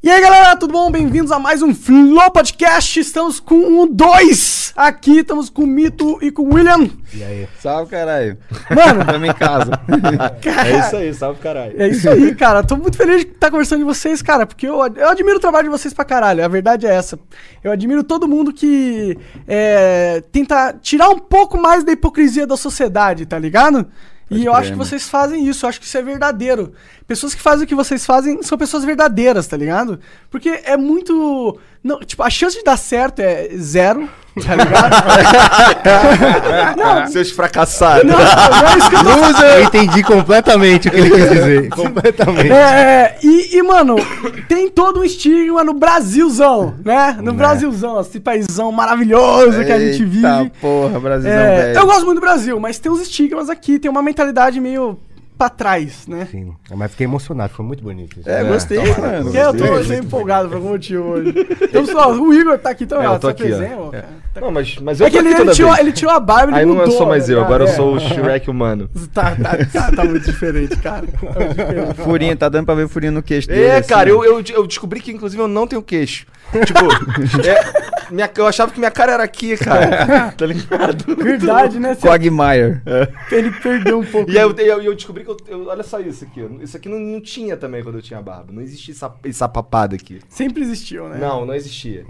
E aí galera, tudo bom? Bem-vindos a mais um Flow Podcast. Estamos com o 2 aqui, estamos com o Mito e com o William. E aí? Salve, caralho. Mano, Tamo em casa. cara, É isso aí, salve caralho. é isso aí, cara. Tô muito feliz de estar conversando com vocês, cara, porque eu, eu admiro o trabalho de vocês pra caralho. A verdade é essa. Eu admiro todo mundo que é, tenta tirar um pouco mais da hipocrisia da sociedade, tá ligado? E eu crer, acho que mano. vocês fazem isso, eu acho que isso é verdadeiro. Pessoas que fazem o que vocês fazem são pessoas verdadeiras, tá ligado? Porque é muito. Não, tipo, a chance de dar certo é zero, tá ligado? não, Seus fracassados. não, não é isso que eu tô Eu entendi completamente o que ele quis dizer. completamente. É, e, e, mano, tem todo um estigma no Brasilzão, né? No Brasilzão, esse paizão maravilhoso que a gente vive. Porra, Brasilzão, É, velho. eu gosto muito do Brasil, mas tem uns estigmas aqui, tem uma mentalidade meio pra trás, né? Sim, mas fiquei emocionado, foi muito bonito. isso. É, gostei, mano. Porque eu tô meio empolgado por algum motivo hoje. Então, só, o Igor tá aqui também, É, eu tô tá aqui, ó. presente, ó, cara. Tá- Não, mas, mas eu É que tô ele, ele, tirou, ele tirou a barba, ele Aí não mudou, sou mais né, eu, agora eu É. sou o Shrek humano. Tá, tá, tá, tá muito diferente, cara. Tá muito diferente. Furinho, tá dando pra ver furinho no queixo dele. É, assim, cara, ó. eu, eu, eu descobri que inclusive eu não tenho queixo. Tipo, é, minha, eu achava que minha cara era aqui, cara. tá ligado? Verdade, né? Quagmire. Ele perdeu um pouco. E aí eu, eu, eu descobri que eu, eu- Olha só isso aqui. Isso aqui não, não tinha também quando eu tinha barba. Não existia essa, essa papada aqui. Sempre existiu, né? Não, não existia.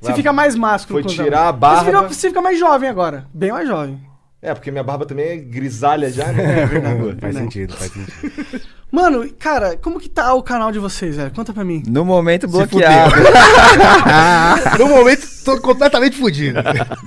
Você fica mais másculo. Foi tirar a barba. Você fica, você fica mais jovem agora. Bem mais jovem. É, porque minha barba também é grisalha já, né? É verdade. Faz sentido, faz sentido. Mano, cara, como que tá o canal de vocês, velho? Conta pra mim. No momento bloqueado. no momento, tô completamente fudido.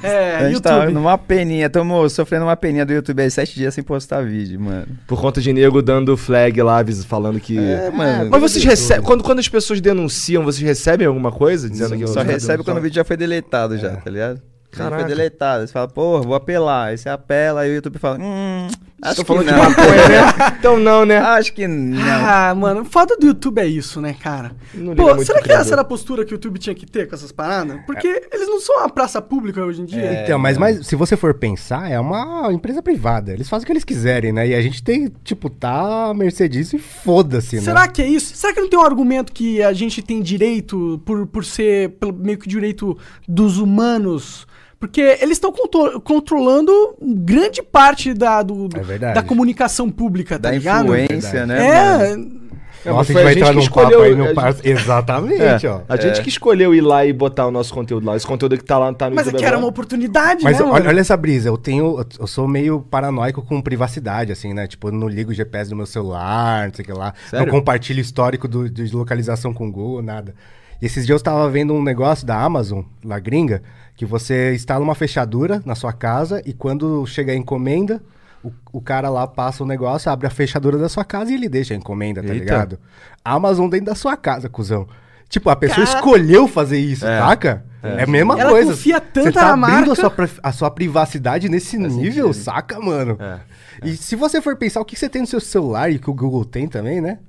É, A gente YouTube. tá numa peninha, tamo sofrendo uma peninha do YouTube aí sete dias sem postar vídeo, mano. Por conta de nego dando flag lá, falando que. É, mano. Mas vocês recebem. Quando, quando as pessoas denunciam, vocês recebem alguma coisa? Dizendo que Só recebe quando o vídeo já foi deletado já, tá ligado? Já Caraca. foi deletado. Você fala, porra, vou apelar. Aí você apela, aí o YouTube fala, hum, acho que falando de não. maconha, né? Então não, né? Acho que não. Ah, mano, o foda do YouTube é isso, né, cara? Não Pô, muito será que essa criador. era a postura que o YouTube tinha que ter com essas paradas? Porque eles não são uma praça pública hoje em dia. então, mas, mas se você for pensar, é uma empresa privada. Eles fazem o que eles quiserem, né? E a gente tem, tipo, tá à mercê disso e foda-se, né? Será que é isso? Será que não tem um argumento que a gente tem direito, por, por ser pelo, meio que direito dos humanos? Porque eles estão contro- controlando grande parte da, do, É da comunicação pública, tá Da ligado? influência, né? mano? É, Não, Nossa, a gente vai entrar num papo aí a no gente- par... Exatamente, É, ó. a gente que escolheu ir lá e botar o nosso conteúdo lá. Esse conteúdo que tá lá, tá no mas é YouTube que era uma oportunidade, Mas né, olha, mano? olha essa brisa, eu tenho. Eu sou meio paranoico com privacidade, assim, né? Tipo, eu não ligo o GPS do meu celular, não sei o que lá. Sério? Não compartilho histórico do- de localização com o Google, nada. E esses dias eu tava vendo um negócio da Amazon, lá gringa, que você instala uma fechadura na sua casa e quando chega a encomenda, o, o cara lá passa o negócio, abre a fechadura da sua casa e ele deixa a encomenda, tá Eita. ligado? Amazon dentro da sua casa, cuzão. Tipo, a pessoa Cara- escolheu fazer isso, É. saca? É, a mesma Ela coisa. confia tanto Você tá na abrindo marca. a sua, a sua privacidade nesse nível, saca, mano? É, E se você for pensar o que você tem no seu celular e que o Google tem também, né?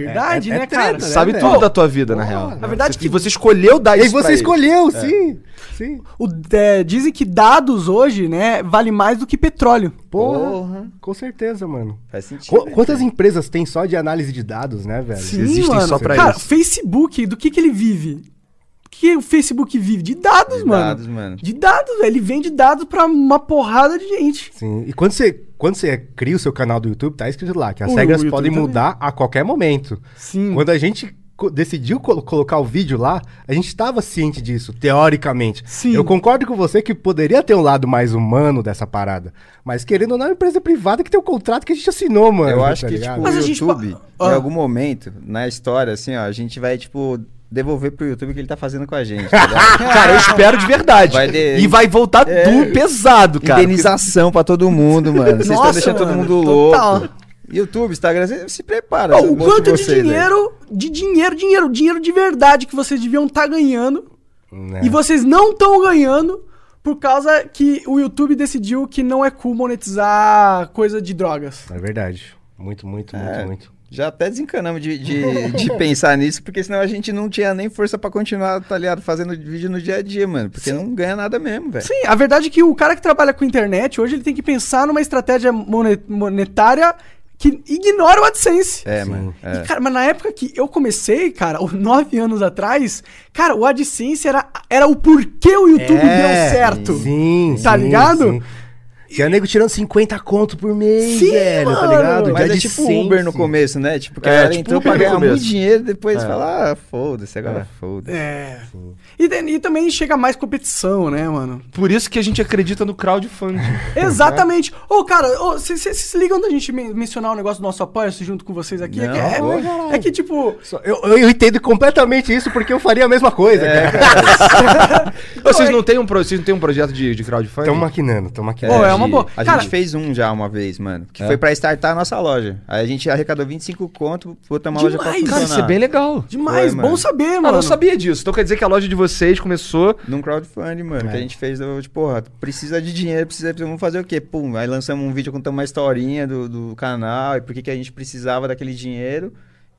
Verdade, É- é né, treta, cara? né? Sabe velho? tudo da tua vida, na real. Na verdade e que- você escolheu dar E aí isso pra você escolheu, sim. Sim. O- é, dizem que dados hoje, né, vale mais do que petróleo. Porra, Porra. com certeza, mano. Faz sentido. Qu- né, quantas cara? empresas tem só de análise de dados, né, velho? Sim, existem mano. só pra Cara, isso. Facebook, do que que ele vive? Que o Facebook vive? De dados, De mano. dados, mano. De dados, velho. Ele vende dados pra uma porrada de gente. Sim. E quando você, quando você cria o seu canal do YouTube, tá escrito lá que as O regras YouTube podem também. mudar a qualquer momento. Sim. Quando a gente decidiu colo- colocar o vídeo lá, a gente estava ciente disso, teoricamente. Sim. Eu concordo com você que poderia ter um lado mais humano dessa parada. Mas querendo ou não, é uma empresa privada que tem o contrato que a gente assinou, mano. Eu acho tá que, ligado? tipo, Mas o a gente YouTube, pa- Ah. em algum momento, na história, assim, ó, a gente vai, tipo, devolver pro YouTube o que ele tá fazendo com a gente. tá? Cara, eu espero de verdade. Vai de- E vai voltar É. do pesado, cara. Indenização pra todo mundo, mano. Vocês estão deixando todo mano, mundo total. louco. YouTube, Instagram, se prepara. Eu o quanto de vocês dinheiro, de dinheiro, dinheiro, dinheiro de verdade que vocês deviam estar ganhando Né? e vocês não estão ganhando por causa que o YouTube decidiu que não é cool monetizar coisa de drogas. É verdade. Muito, muito, muito, É. muito. Já até desencanamos de, de, de pensar nisso, porque senão a gente não tinha nem força pra continuar, tá ligado? Fazendo vídeo no dia a dia, mano. Porque não ganha nada mesmo, velho. Sim, a verdade é que o cara que trabalha com internet, hoje ele tem que pensar numa estratégia mone- monetária que ignora o AdSense. É, Sim. mano. E, É. cara, mas na época que eu comecei, cara, os nove anos atrás, cara, o AdSense era, era o porquê o YouTube É, deu certo. Sim, Tá sim, ligado? sim. Tinha nego tirando 50 conto por mês, Sim, velho, tá mano. ligado? Mas De é tipo AdSense. Uber no começo, né? Tipo, que É, a galera tipo entrou Uber pra ganhar muito dinheiro, depois É. fala, ah, foda-se, agora foda-se. É. E, tem- e também chega mais competição, né, mano? Por isso que a gente acredita no crowdfunding. Exatamente. Ô, cara, vocês se ligam da gente men- mencionar o negócio do nosso apoio-se junto com vocês aqui? É Não, que, é, é que, tipo, Eu, eu, entendo completamente isso porque eu faria a mesma coisa, É, cara. vocês, não têm um, vocês não têm um projeto de, de crowdfunding? Estão maquinando, estão maquinando. É uma de- boa. A Cara- gente fez um já uma vez, mano. Que É? foi pra startar a nossa loja. Aí a gente arrecadou 25 conto, botou uma loja pra Demais. funcionar. Cara, isso é bem legal. demais, Foi, bom mano. saber, Ah, mano. não sabia disso. Então quer dizer que a loja de vocês começou. Num crowdfunding, mano, que a gente fez, tipo, porra, precisa de dinheiro, precisa, vamos fazer o quê? Pum, aí lançamos um vídeo contando uma historinha do, do canal e por que que a gente precisava daquele dinheiro.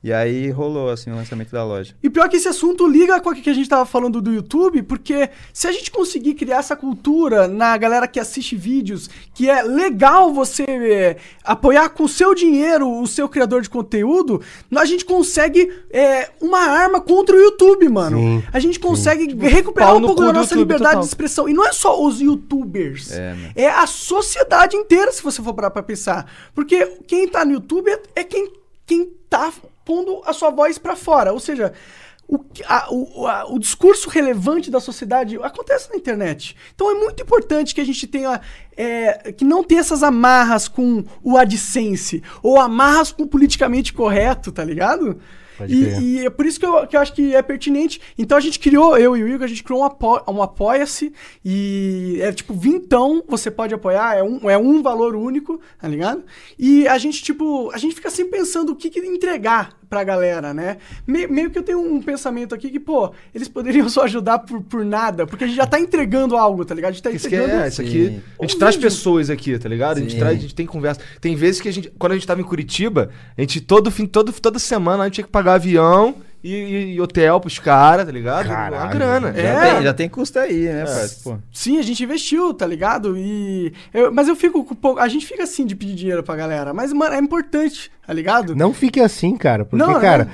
E aí rolou, assim, o lançamento da loja. E pior que esse assunto liga com o que a gente tava falando do YouTube, porque se a gente conseguir criar essa cultura na galera que assiste vídeos, que é legal você é, apoiar com o seu dinheiro o seu criador de conteúdo, a gente consegue é, uma arma contra o YouTube, mano. Sim, a gente consegue recuperar pau um no pouco da nossa YouTube liberdade total. de expressão. E não é só os YouTubers. É. É a sociedade inteira, se você for parar pra pensar. Porque quem tá no YouTube é, é quem, quem tá pondo a sua voz pra fora. Ou seja, o, a- o, a- o discurso relevante da sociedade acontece na internet. Então é muito importante que a gente tenha. é, que não tenha essas amarras com o AdSense. Ou amarras com o politicamente correto, tá ligado? E, e é por isso que eu, que eu acho que é pertinente. Então a gente criou, eu e o Igor, a gente criou um, apo, um apoia-se e é tipo vintão, você pode apoiar, é um, é um valor único, tá ligado? E a gente, tipo, a gente fica sempre pensando o que, que entregar pra galera, né? Me- meio que eu tenho um pensamento aqui que, pô, eles poderiam só ajudar por, por nada, porque a gente já tá entregando algo, tá ligado? A gente tá Isso que entregando... é, isso aqui. A gente Um traz vídeo. pessoas aqui, tá ligado? A gente Sim. traz, a gente tem conversa. Tem vezes que a gente, quando a gente tava em Curitiba, a gente todo fim, todo, toda semana a gente tinha que pagar avião e, e- e hotel pros caras, tá ligado? Uma Caralho. grana. É. Já, tem, já tem custo aí, né, parceiro? Pô. Sim, a gente investiu, tá ligado? E. eu- mas eu fico com pouco. A gente fica assim de pedir dinheiro pra galera. Mas, mano, é importante, tá ligado? Não fique assim, cara. Porque, Não, cara, não.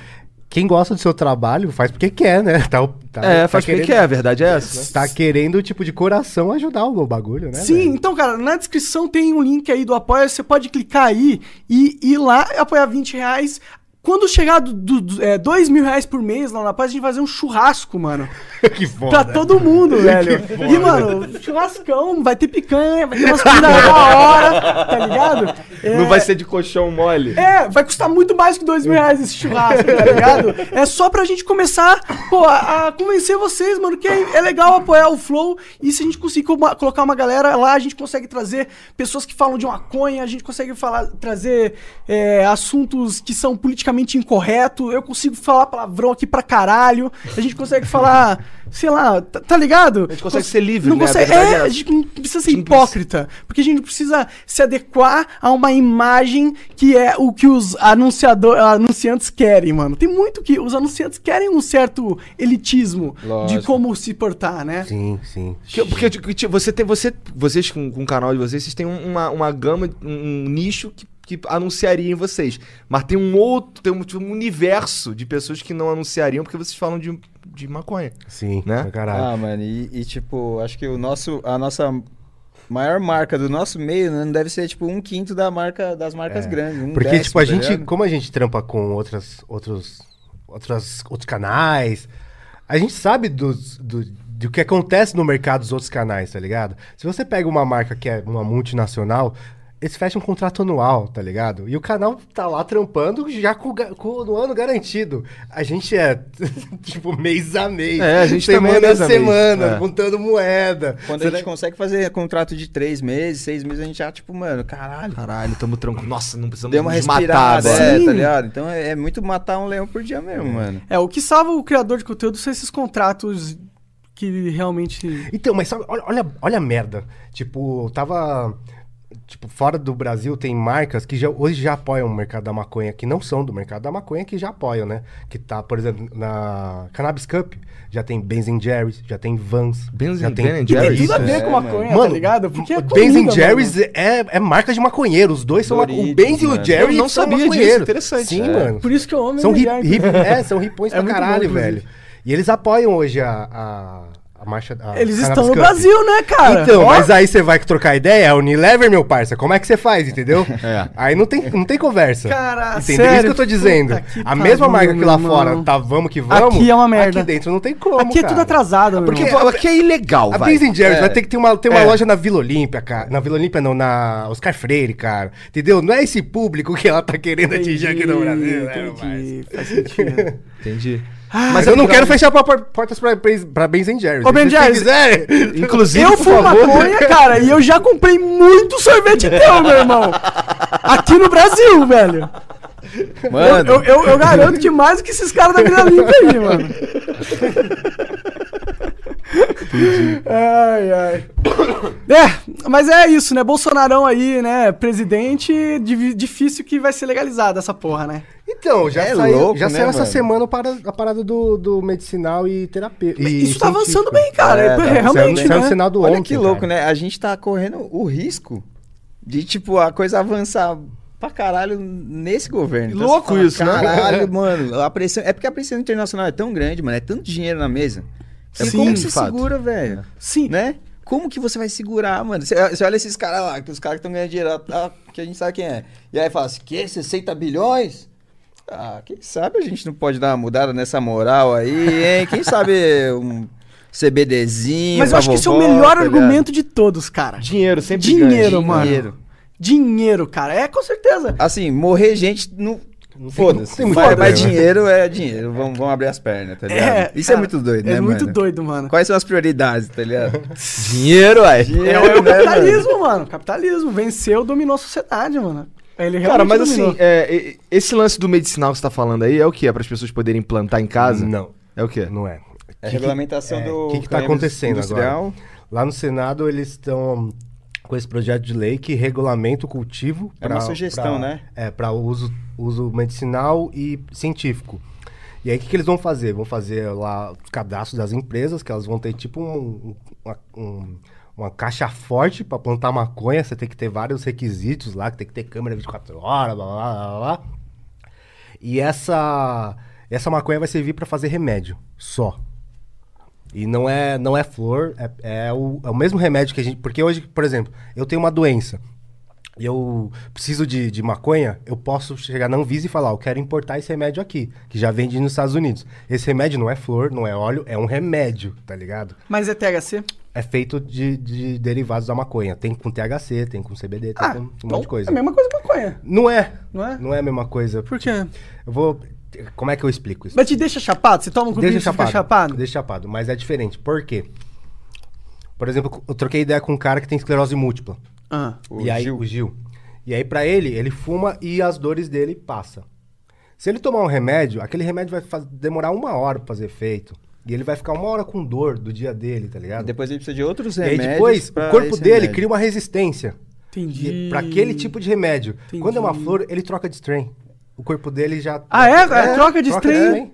quem gosta do seu trabalho faz porque quer, né? Tá, tá- É, tá faz porque querendo- quer, a verdade é essa. né? Tá querendo, tipo, de coração ajudar o bagulho, né? Sim, velho? então, cara, na descrição tem um link aí do Apoia. Você pode clicar aí e ir lá apoiar 20 reais. Quando chegar do, do, é, 2 mil reais por mês lá na Paz, a gente vai fazer um churrasco, mano. que foda. Pra todo mundo, velho. E, mano, churrascão, vai ter picanha, vai ter umas comidas da hora, tá ligado? É, Não vai ser de colchão mole. É, vai custar muito mais que dois mil reais esse churrasco, tá ligado? É só pra gente começar, pô, a, a convencer vocês, mano, que é, é legal apoiar o Flow. E se a gente conseguir colocar uma galera lá, a gente consegue trazer pessoas que falam de maconha, a gente consegue falar, trazer é, assuntos que são politicamente incorretos. Eu consigo falar palavrão aqui pra caralho. A gente consegue falar, sei lá, tá, tá ligado? A gente consegue ser livre, não né? A Consegue, verdade é, é a gente não precisa ser A hipócrita. Porque a gente precisa se adequar a uma imagem que é o que os anunciador, anunciantes querem, mano. Tem muito que. Os anunciantes querem um certo elitismo de Lógico. como se portar, né? Sim, sim. Que- Porque tipo, tipo, você tem, você, vocês com, com o canal de vocês, vocês têm um- uma, uma gama, um, um nicho que, que anunciaria em vocês. Mas tem um outro, tem um, tipo, um universo de pessoas que não anunciariam porque vocês falam de, de maconha. Sim, Né? pra caralho. Ah, mano, e, e, tipo, acho que o nosso, a nossa maior marca do nosso meio né, não deve ser, tipo, um quinto da marca, das marcas É. grandes. um Porque, décimo, tipo, a tá gente, ligado? como a gente trampa com outras, outros, outras, outros canais, a gente sabe dos, do, do que acontece no mercado dos outros canais, tá ligado? Se você pega uma marca que é uma multinacional, eles fecham um contrato anual, tá ligado? E o canal tá lá trampando já com, com o ano garantido. A gente é, tipo, mês a mês. É, a gente também é semana mês a a mês. semana, É. contando moeda. Quando a Será- gente consegue fazer contrato de três meses, seis meses, a gente já, tipo, mano, caralho. Caralho, tamo tranquilo. Nossa, não precisamos Deu uma nos matar agora. é, tá ligado? Então é, é muito matar um leão por dia mesmo, mano. É, o que salva o criador de conteúdo são esses contratos que realmente. Então, mas sabe, olha, olha, olha a merda. Tipo, tava. Tipo, fora do Brasil tem marcas que já, hoje já apoiam o mercado da maconha, que não são do mercado da maconha, que já apoiam, né? Que tá, por exemplo, na Cannabis Cup, já tem Benz Jerry's, já tem Vans. Benz já Ben tem and Que tem Jerry's? tudo a ver é, com maconha, Mano, tá ligado? Porque é Benz Jerry's mano. é, é marca de maconheiro. Os dois são ma- Doritos, O Benz e o. Jerry Eu não são sabia disso, maconheiros. interessante. Sim, É. mano. Por isso que eu amo São, Ben hip, Jerry's. hip- é, são ripões É pra bom, caralho, inclusive. velho. E eles apoiam hoje a, a, a marcha da. Eles estão no Cup. Brasil, né, cara? Então, Ó, mas aí você vai trocar ideia, é Unilever, meu parça. Como é que você faz, entendeu? É. Aí não tem, não tem conversa. Cara, entendeu? sério, Isso que eu tô dizendo. puta A mesma marca que lá meu fora irmão. tá vamos que vamos. Aqui é uma merda. Aqui dentro não tem como, Aqui é tudo cara. atrasado, meu Porque irmão. aqui é ilegal, A. Benz Jerry's É. vai ter que ter uma, ter uma É. loja na Vila Olímpia, cara. Na Vila Olímpia não, na Oscar Freire, cara. Entendeu? Não é esse público que ela tá querendo atingir aqui no Brasil, né, entendi, faz sentido. Entendi. Mas eu não quero fechar pra, por- portas pra, pra Benz Jerry's. Ô, Ben Jerry's. Inclusive, eu fumo maconha, cara, e eu já comprei muito sorvete teu, meu irmão. Aqui no Brasil, velho. Eu, Mano, eu, eu, eu garanto que mais do que esses caras da Vila Limpa aí, mano. Ai, ai. É, mas é isso, né? Bolsonarão aí, né? Presidente, difícil que vai ser legalizada essa porra, né? Então, já É saiu, louco, já né, saiu essa semana para, a parada do, do medicinal e terapia. isso tá avançando bem, cara. É, É, tá realmente, Saiu, saiu no né? Olha ontem, que louco, cara. né? A gente tá correndo o risco de, tipo, a coisa avançar pra caralho nesse governo. Então, Louco fala, isso, né? Caralho, mano. A pressão... É porque a pressão internacional é tão grande, mano. É tanto dinheiro na mesa. É Sim, como de você fato. segura, velho? Sim. Né? Como que você vai segurar, mano? Você, você olha esses caras lá, que os caras que estão ganhando dinheiro, ah, que a gente sabe quem é. E aí fala assim, que? 60 bilhões? Ah, quem sabe a gente não pode dar uma mudada nessa moral aí, hein? Quem sabe um CBDzinho Mas eu acho que esse é o vovó, melhor tá argumento de todos, cara. Dinheiro, sempre Dinheiro, ganha. mano. Dinheiro. Dinheiro, cara. É, com certeza. Assim, morrer gente não... Foda-se. tem muito Mas, mas dinheiro é dinheiro. Vamos, vamos abrir as pernas, tá ligado? Isso é cara, muito doido, É né, muito mano? doido, mano. Quais são as prioridades, tá ligado? Dinheiro, ué. É, Dinheiro, o- é o né, mano? capitalismo, mano. Capitalismo. Venceu, dominou a sociedade, mano. Ele Cara, mas dominou. assim, é, esse lance do medicinal que você tá falando aí é o que? É para as pessoas poderem plantar em casa? Não, É o quê? não é. É a regulamentação é, do O que, que tá acontecendo industrial. agora? Lá no Senado eles estão com esse projeto de lei que regulamenta o cultivo. É uma sugestão, pra- né? É, para uso, uso medicinal e científico. E aí o que, que eles vão fazer? Vão fazer lá os cadastros das empresas, que elas vão ter tipo um- uma, um- uma caixa forte para plantar maconha. Você tem que ter vários requisitos lá, que tem que ter câmera 24 horas, blá blá blá blá. blá. E essa, essa maconha vai servir para fazer remédio, só. E não é, não é flor, é, é o, é o mesmo remédio que a gente. Porque hoje, por exemplo, eu tenho uma doença. e Eu preciso de, de maconha, eu posso chegar na Anvisa e falar, eu quero importar esse remédio aqui, que já vende nos Estados Unidos. Esse remédio não é flor, não é óleo, é um remédio, tá ligado? Mas é THC? É feito de, de derivados da maconha. Tem com THC, tem com CBD, tem Ah, com um então monte de coisa. é a mesma coisa que maconha. Não é. Não é? Não é a mesma coisa. Por quê? Eu vou. Como é que eu explico isso? Mas te deixa chapado? Você toma um Deixa e fica chapado. chapado? Deixa chapado. Mas é diferente. Por quê? Por exemplo, eu troquei ideia com um cara que tem esclerose múltipla. Ah. O e aí, Gil. o Gil. E aí, pra ele, ele fuma e as dores dele passam. Se ele tomar um remédio, aquele remédio vai faz- demorar uma hora pra fazer efeito. E ele vai ficar uma hora com dor do dia dele, tá ligado? Depois ele precisa de outros e aí remédios. depois, pra o corpo dele remédio. cria uma resistência. Entendi. Para aquele tipo de remédio. Entendi. Quando é uma flor, ele troca de strain. O corpo dele já. Ah, é? É, troca de strain?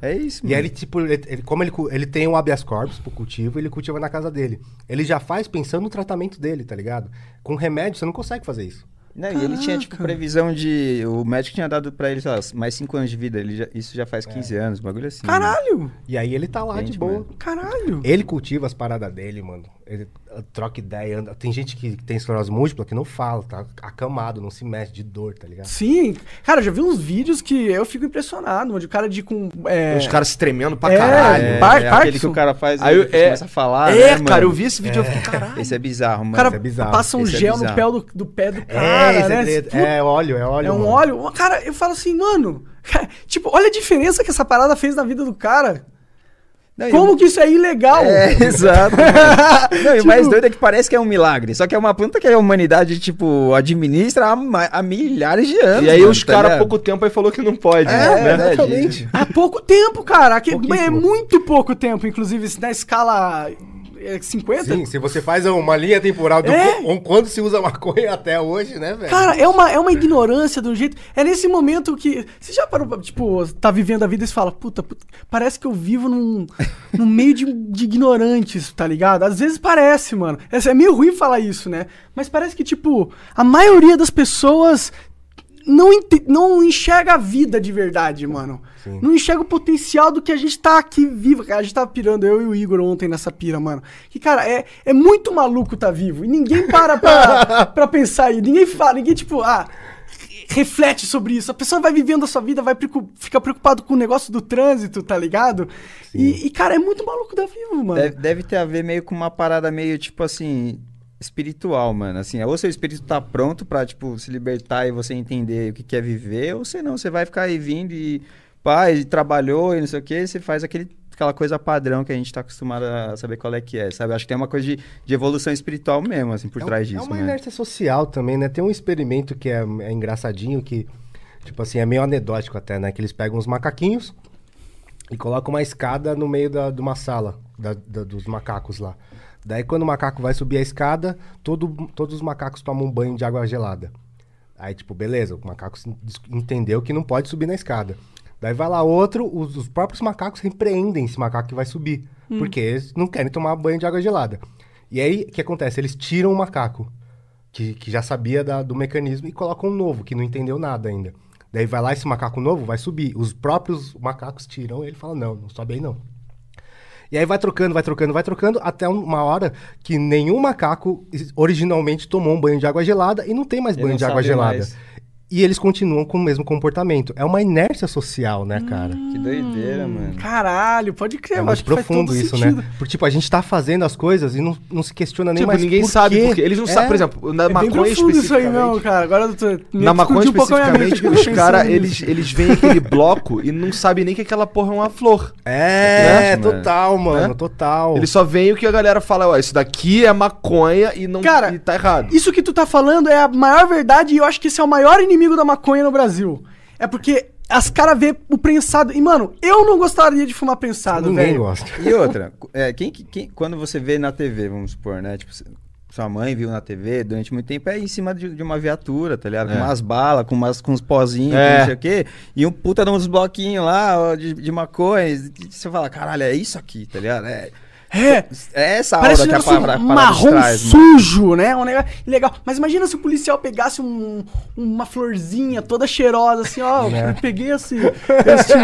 É isso, E mano. aí ele, tipo, ele, ele- como ele, ele tem um habeas corpus pro cultivo, ele cultiva na casa dele. Ele já faz pensando no tratamento dele, tá ligado? Com remédio, você não consegue fazer isso. Não, e ele tinha, tipo, previsão de... O médico tinha dado pra ele, sei lá, mais 5 anos de vida. Ele já- Isso já faz 15 anos, bagulho assim. Caralho! E aí ele tá lá de boa. mano? Caralho! Ele cultiva as paradas dele, mano. ele troca ideia. anda- Tem gente que tem esclerose múltipla que não fala, tá acamado, não se mexe de dor, tá ligado? Sim. Cara, eu já vi uns vídeos que eu fico impressionado, onde o cara de com. É, Os caras se tremendo pra É, caralho. É, Par- é aquele que o cara faz Aí e eu- depois é- começa a falar, É, né, cara, eu vi esse vídeo e eu fiquei, caralho. Esse é bizarro, o mano. cara é bizarro. passa um Esse é gel no pé do, do pé do cara, é, né? é, é óleo, é óleo. É um mano. óleo. Cara, eu falo assim, mano. cara, tipo, olha a diferença que essa parada fez na vida do cara. Não, Como o- que isso é ilegal? É, exato. Não, e o Tipo- mais doido é que parece que é um milagre. Só que é uma planta que a humanidade, tipo, administra há, há milhares de anos. E aí mano, os tá caras há pouco tempo aí falou que não pode. É, né? exatamente. Há pouco tempo, cara. Aqui, é muito pouco tempo, inclusive, na escala é, 50. Sim, se você faz uma linha temporal do É. quando se usa maconha até hoje, né, velho? Cara, é uma, é uma ignorância de um jeito. É nesse momento que. Você já parou, pra, tipo, tá vivendo a vida e você fala, puta, puta, parece que eu vivo num, num meio de, de ignorantes, tá ligado? Às vezes parece, mano. É, é meio ruim falar isso, né? Mas parece que, tipo, a maioria das pessoas não, não enxerga a vida de verdade, mano. Não enxerga o potencial do que a gente tá aqui vivo. cara. A gente tava pirando, eu e o Igor ontem nessa pira, mano. Que, cara, é, é muito maluco tá vivo. E ninguém para pra, pra pensar aí. Ninguém fala, ninguém, tipo, ah, reflete sobre isso. A pessoa vai vivendo a sua vida, vai preocu- fica preocupado com o negócio do trânsito, tá ligado? E, e, cara, é muito maluco tá vivo, mano. Deve, deve ter a ver meio com uma parada meio, tipo assim, espiritual, mano. Assim, ou seu espírito tá pronto pra, tipo, se libertar e você entender o que quer viver, ou se não, você vai ficar aí vindo e, pá, e trabalhou e não sei o que, você faz aquele, aquela coisa padrão que a gente tá acostumado a saber qual é que é, sabe? Acho que tem uma coisa de, de evolução espiritual mesmo, assim, por É um- trás É disso, uma né? inércia social também, né? Tem um experimento que é, é engraçadinho, que, tipo assim, é meio anedótico até, né? Que eles pegam os macaquinhos e colocam uma escada no meio da, de uma sala da- da- dos macacos lá. Daí, quando o macaco vai subir a escada, todo, todos os macacos tomam um banho de água gelada. Aí, tipo, beleza, o macaco entendeu que não pode subir na escada. Daí vai lá outro, os, os próprios macacos repreendem esse macaco que vai subir. Porque eles não querem tomar banho de água gelada. E aí, o que acontece? Eles tiram o macaco, que, que já sabia da- do mecanismo, e colocam um novo, que não entendeu nada ainda. Daí vai lá esse macaco novo, vai subir. Os próprios macacos tiram e ele fala, não, não sobe aí não. E aí vai trocando, vai trocando, vai trocando, até um- uma hora que nenhum macaco originalmente tomou um banho de água gelada e não tem mais banho de água gelada. mais. E eles continuam com o mesmo comportamento. É uma inércia social, né, cara? Que doideira, mano. Caralho, pode crer. É eu muito acho que faz profundo todo isso, sentido. né? Porque, tipo, a gente tá fazendo as coisas e não, não se questiona nem Tipo, mais ninguém por sabe quê. porque eles não É. sabem, por exemplo, na É bem maconha profundo isso aí especificamente. mesmo, cara. Agora eu tô, Na maconha explodiu um pouco a minha mente especificamente, quando eu os caras, eles, eles veem aquele bloco e não sabem nem que aquela porra é uma flor. É, Né? total, mano, Né? total. Eles só veem o que a galera fala, ó, isso daqui é maconha e não Cara, e tá errado. Isso que tu tá falando é a maior verdade e eu acho que esse é o maior inimigo da maconha no Brasil. É porque as caras vê o prensado. E, mano, eu não gostaria de fumar prensado, Ninguém velho. gosta. E outra, é, quem, que- quem, quando você vê na TV, vamos supor, né? Tipo, sua mãe viu na TV durante muito tempo, é em cima de, de uma viatura, tá ligado? Com É. umas balas, com, umas, com uns pozinhos, É. com não sei o quê. E um puta de uns bloquinhos lá ó, de, de maconha. E você fala, caralho, é isso aqui, tá ligado? É, É. é essa Parece aura que a negócio parada, a parada marrom traz, mano. sujo, né? Um negócio legal. Mas imagina se o policial pegasse um- uma florzinha toda cheirosa, assim, ó. É. Eu peguei esse, este,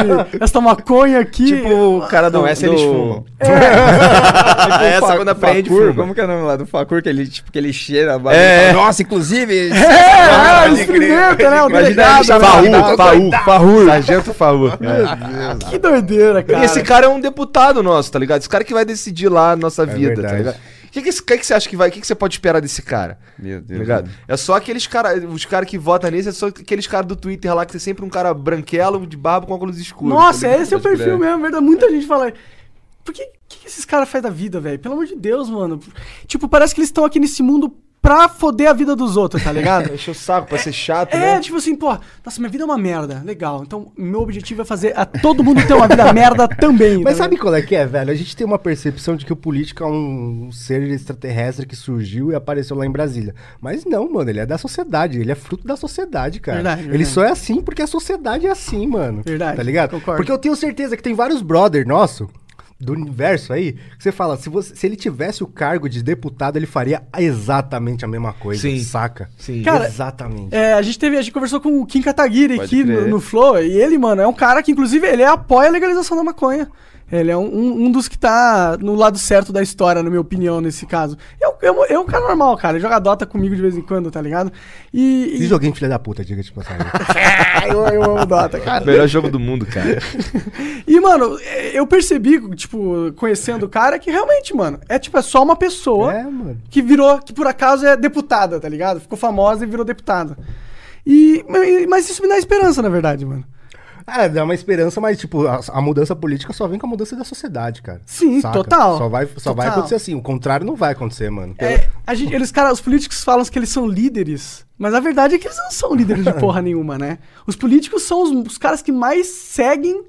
esta maconha aqui. Tipo o cara do... Não, essa do... eles fumam. Tipo, Essa o fa- quando aprende, Facur, fuma. Como que é o nome lá do Facur? Que ele, tipo, que ele cheira a É. Nossa, inclusive... É, é, Pode experimenta, né? O Imagina delegado. né? Faú, Faú, Faú, Sargento Faú. Que doideira, E cara. esse cara é um deputado nosso, tá ligado? Esse cara que vai decidir lá a nossa vida, tá verdade. ligado? O que, que, esse- que que você acha que vai? O que, que você pode esperar desse cara? Meu Tá Deus. ligado? É só aqueles caras, os caras que votam nesse, é só aqueles caras do Twitter lá que tem sempre um cara branquelo de barba com óculos escuros. Nossa, tá ligado? esse é o Pode perfil crer. mesmo, verdade. Muita gente fala. Por que, que, que esses caras fazem da vida, velho? Pelo amor de Deus, mano. Tipo, parece que eles estão aqui nesse mundo pra foder a vida dos outros, tá ligado? Enche o saco pra ser chato, É, né? tipo assim, pô, nossa, minha vida é uma merda. Legal. Então, meu objetivo é fazer a todo mundo ter uma vida merda também. Mas tá sabe qual é que é, velho? A gente tem uma percepção de que o político é um ser extraterrestre que surgiu e apareceu lá em Brasília. Mas não, mano, ele é da sociedade, ele é fruto da sociedade, cara. Verdade, Ele verdade. só é assim porque a sociedade é assim, mano. Verdade, Tá ligado? concordo. Porque eu tenho certeza que tem vários brother nosso do universo aí, que você fala, se, você- se ele tivesse o cargo de deputado, ele faria exatamente a mesma coisa, Sim. saca? Sim. Cara, exatamente. É, a gente teve, a gente conversou com o Kim Kataguiri Pode aqui no, no Flow, e ele, mano, é um cara que, inclusive, ele apoia a legalização da maconha. Ele é um, um, dos que tá no lado certo da história, na minha opinião, nesse caso. Eu, eu, eu um cara normal, cara. Ele joga Dota comigo de vez em quando, tá ligado? E. E- joguinho filha da puta, diga de passagem. eu, eu amo Dota, cara. Melhor jogo do mundo, cara. E, mano, é, eu percebi, tipo, conhecendo o cara, que realmente, mano, é tipo, é só uma pessoa é, mano. que virou, que por acaso é deputada, tá ligado? Ficou famosa e virou deputada. E, mas isso me dá esperança, na verdade, mano. É, dá uma esperança, mas, tipo, a, a mudança política só vem com a mudança da sociedade, cara. Sim, total. Só vai, só vai Total. acontecer assim. O contrário não vai acontecer, mano. É, a gente, eles, cara, os políticos falam que eles são líderes, mas a verdade é que eles não são líderes de porra nenhuma, né? Os políticos são os, os caras que mais seguem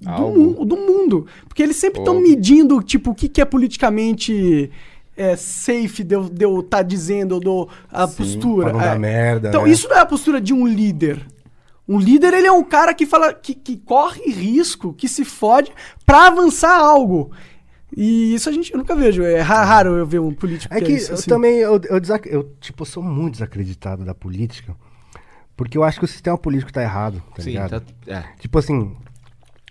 do, mu- do mundo. Porque eles sempre estão medindo, tipo, o que, que é politicamente é, safe de eu eu tá dizendo, ou do, a postura. pra não dar É. merda, Então, né? isso não é a postura de um líder. Um líder, ele é um cara que fala, que, que corre risco, que se fode pra avançar algo. E isso a gente eu nunca vejo. É ra- raro eu ver um político É que isso, eu assim. também, eu, eu, desac- eu, tipo, sou muito desacreditado da política, porque eu acho que o sistema político tá errado, tá Sim, ligado? tá. É. Tipo assim,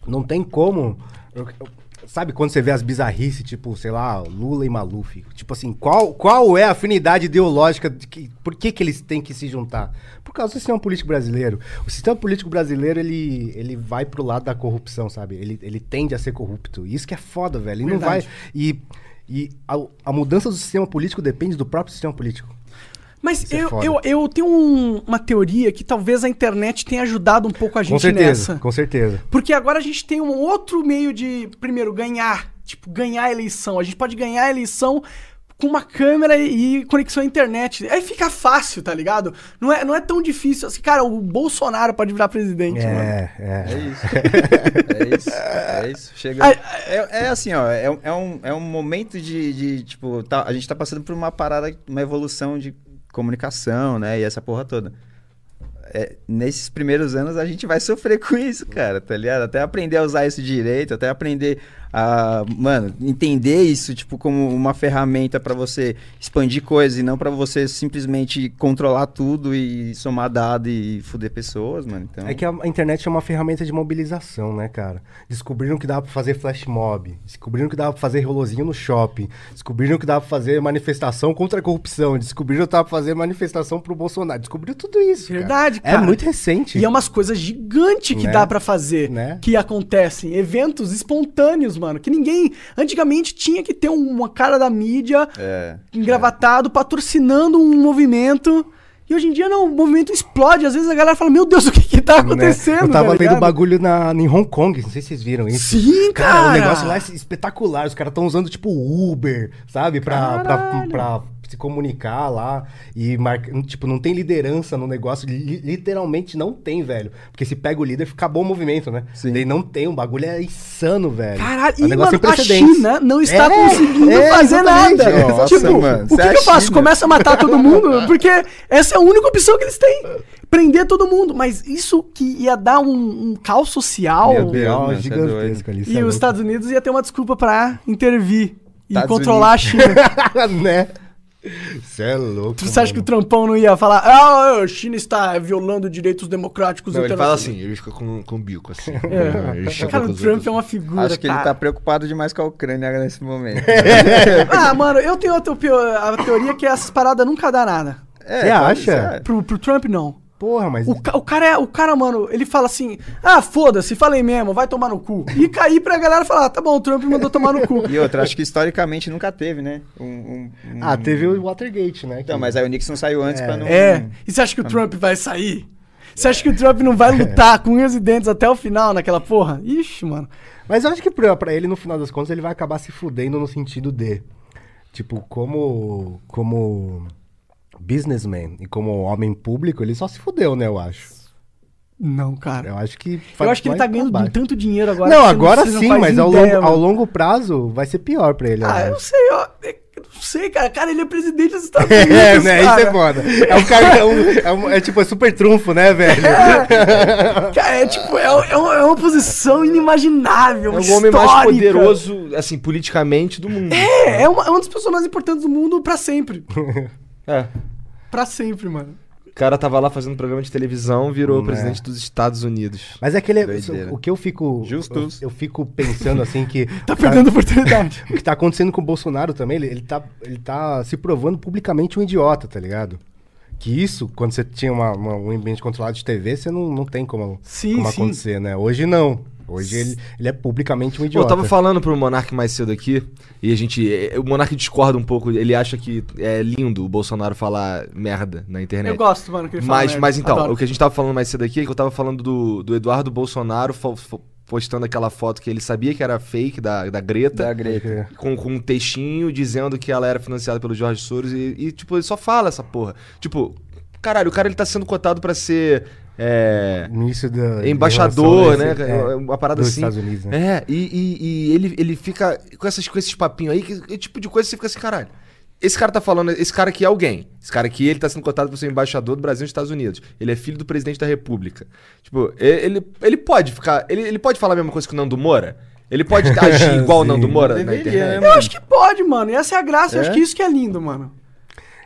não tem como. eu- eu- sabe quando você vê as bizarrices, tipo, sei lá, Lula e Maluf? Tipo assim, qual, qual é a afinidade ideológica? De que, por que, que eles têm que se juntar? Causa do sistema político brasileiro. O sistema político brasileiro, ele, ele vai pro lado da corrupção, sabe? Ele, ele tende a ser corrupto. E isso que é foda, velho. Ele não vai. E, e a, a mudança do sistema político depende do próprio sistema político. Mas é eu, foda. eu, eu tenho um- uma teoria que talvez a internet tenha ajudado um pouco a gente Com certeza, nessa. com certeza. Porque agora a gente tem um outro meio de, primeiro, ganhar. Tipo, ganhar a eleição. A gente pode ganhar a eleição com uma câmera e conexão à internet. Aí fica fácil, tá ligado? Não é, não é tão difícil assim. Cara, o Bolsonaro pode virar presidente, mano. É, É é. isso. É isso. É isso. Chega. É, é assim, ó. É, um- é um, é um momento de, de, tipo, tá- a gente tá passando por uma parada, uma evolução de comunicação, né? E essa porra toda. É, nesses primeiros anos a gente vai sofrer com isso, cara, tá ligado? Até aprender a usar isso direito, até aprender a, mano, entender isso, tipo, como uma ferramenta pra você expandir coisas e não pra você simplesmente controlar tudo e somar dado e fuder pessoas, mano. Então, É que a internet é uma ferramenta de mobilização, né, cara? Descobriram que dava pra fazer flash mob, descobriram que dava pra fazer rolozinho no shopping, descobriram que dava pra fazer manifestação contra a corrupção, descobriram que dava pra fazer manifestação pro Bolsonaro, descobriu tudo isso. cara. Verdade, É cara. muito recente. E é umas coisas gigantes que Né? dá pra fazer, Né? que acontecem, eventos espontâneos, mano, que ninguém, antigamente tinha que ter uma cara da mídia é. engravatado patrocinando um movimento. E hoje em dia não, o movimento explode, às vezes a galera fala: "Meu Deus, o que que tá né? acontecendo?" Eu tava tá lendo bagulho na, em Hong Kong, não sei se vocês viram isso. Sim, cara. o negócio lá é espetacular. Os caras estão usando, tipo, Uber, sabe? Pra, pra, pra se comunicar lá. E, marca, tipo, não tem liderança no negócio. Li- literalmente não tem, velho. Porque se pega o líder, acabou o movimento, né? Sim. Não tem. O bagulho é insano, velho. Caralho, É um e negócio mano, a. China não está É, conseguindo é, fazer exatamente. nada. Nossa, tipo, mano, o que, você é que eu a faço? Começa a matar todo mundo? Porque essa é a única opção que eles têm. Prender todo mundo. Mas isso que ia dar um, um caos social. Meu Deus. Mano, é gigantesca ali. E é os louco. Estados Unidos ia ter uma desculpa pra intervir e Estados controlar a China. né? Você é louco. Você acha que o mano. Trampão não ia falar, ah, a China está violando direitos democráticos Não, ele fala internacionais"? assim, ele fica com, com o bico assim. É. Ele Cara, o Trump outros. é uma figura. Acho que ele cara. tá preocupado demais com a Ucrânia nesse momento. Ah, mano, eu tenho outra a teoria que essas paradas nunca dá nada. É, Você acha? Pro, pro Trump, não. Porra, mas. O, ca- o cara é, o cara, mano, ele fala assim: ah, foda-se, falei mesmo, vai tomar no cu. E cair pra galera falar: ah, tá bom, o Trump mandou tomar no cu. E outra, acho que historicamente nunca teve, né? Um, um- um- Ah, teve o Watergate, né? Então, que- mas aí o Nixon saiu antes É. pra não. É. E você acha que o Trump vai sair? Você acha que o Trump não vai lutar com unhas e dentes até o final naquela porra? Ixi, mano. Mas eu acho que pra, pra ele, no final das contas, ele vai acabar se fudendo no sentido de. Tipo, como. Como. Businessman e como homem público, ele só se fudeu, né? Eu acho. Não, cara. Eu acho que. Eu acho que ele tá ganhando baixo. tanto dinheiro agora. Não, agora você sim, faz mas ao longo, ao longo prazo vai ser pior pra ele. eu Ah, eu não acho. sei, ó. Eu não sei, cara. Cara, ele é presidente dos Estados Unidos. É, né? Isso cara. é foda. É um cara. É, um- é um- é tipo, é super trunfo, né, velho? Cara, é tipo, é, é uma, é uma posição inimaginável. É o homem mais poderoso, assim, politicamente do mundo. É, é uma, é uma das pessoas mais importantes do mundo pra sempre. É. Pra sempre, mano. cara tava lá fazendo programa de televisão, virou Hum, presidente dos Estados Unidos. Mas é aquele. Doideira. O que eu fico. Justus. Eu, eu fico pensando assim que. Tá perdendo a oportunidade. O que tá acontecendo com o Bolsonaro também, ele, ele, tá, ele tá se provando publicamente um idiota, tá ligado? Que isso, quando você tinha uma- uma- um ambiente controlado de TV, você não, não tem como, Sim, como sim. acontecer, né? Hoje não. Hoje ele, ele é publicamente um Pô, eu idiota. tava falando pro Monark mais cedo aqui, e a gente. eh, O Monark discorda um pouco, ele acha que é lindo o Bolsonaro falar merda na internet. Eu gosto, mano, que ele fala Mas, merda. mas então, Adoro. o que a gente tava falando mais cedo aqui é que eu tava falando do, do Eduardo Bolsonaro postando aquela foto que ele sabia que era fake da, da Greta. Da Greta. Com, com um textinho dizendo que ela era financiada pelo Jorge Soros e, e, tipo, ele só fala essa porra. Tipo, caralho, o cara ele tá sendo cotado pra ser. É, Ministro da. embaixador, de né? relações, É, uma parada dos assim. Estados Unidos, né? É, e, e- e ele, ele fica com, essas, com esses papinhos aí, que, que tipo de coisa você fica assim, caralho. Esse cara tá falando, esse cara aqui é alguém. Esse cara aqui, ele tá sendo cotado pra ser embaixador do Brasil nos Estados Unidos. Ele é filho do presidente da República. Tipo, ele, ele pode ficar. Ele, ele pode falar a mesma coisa que o Nando Moura? Ele pode agir igual o. Nando Moura na Deveria, internet? né, Eu acho que pode, mano. E essa é a graça. Eu acho É? que isso que é lindo, mano.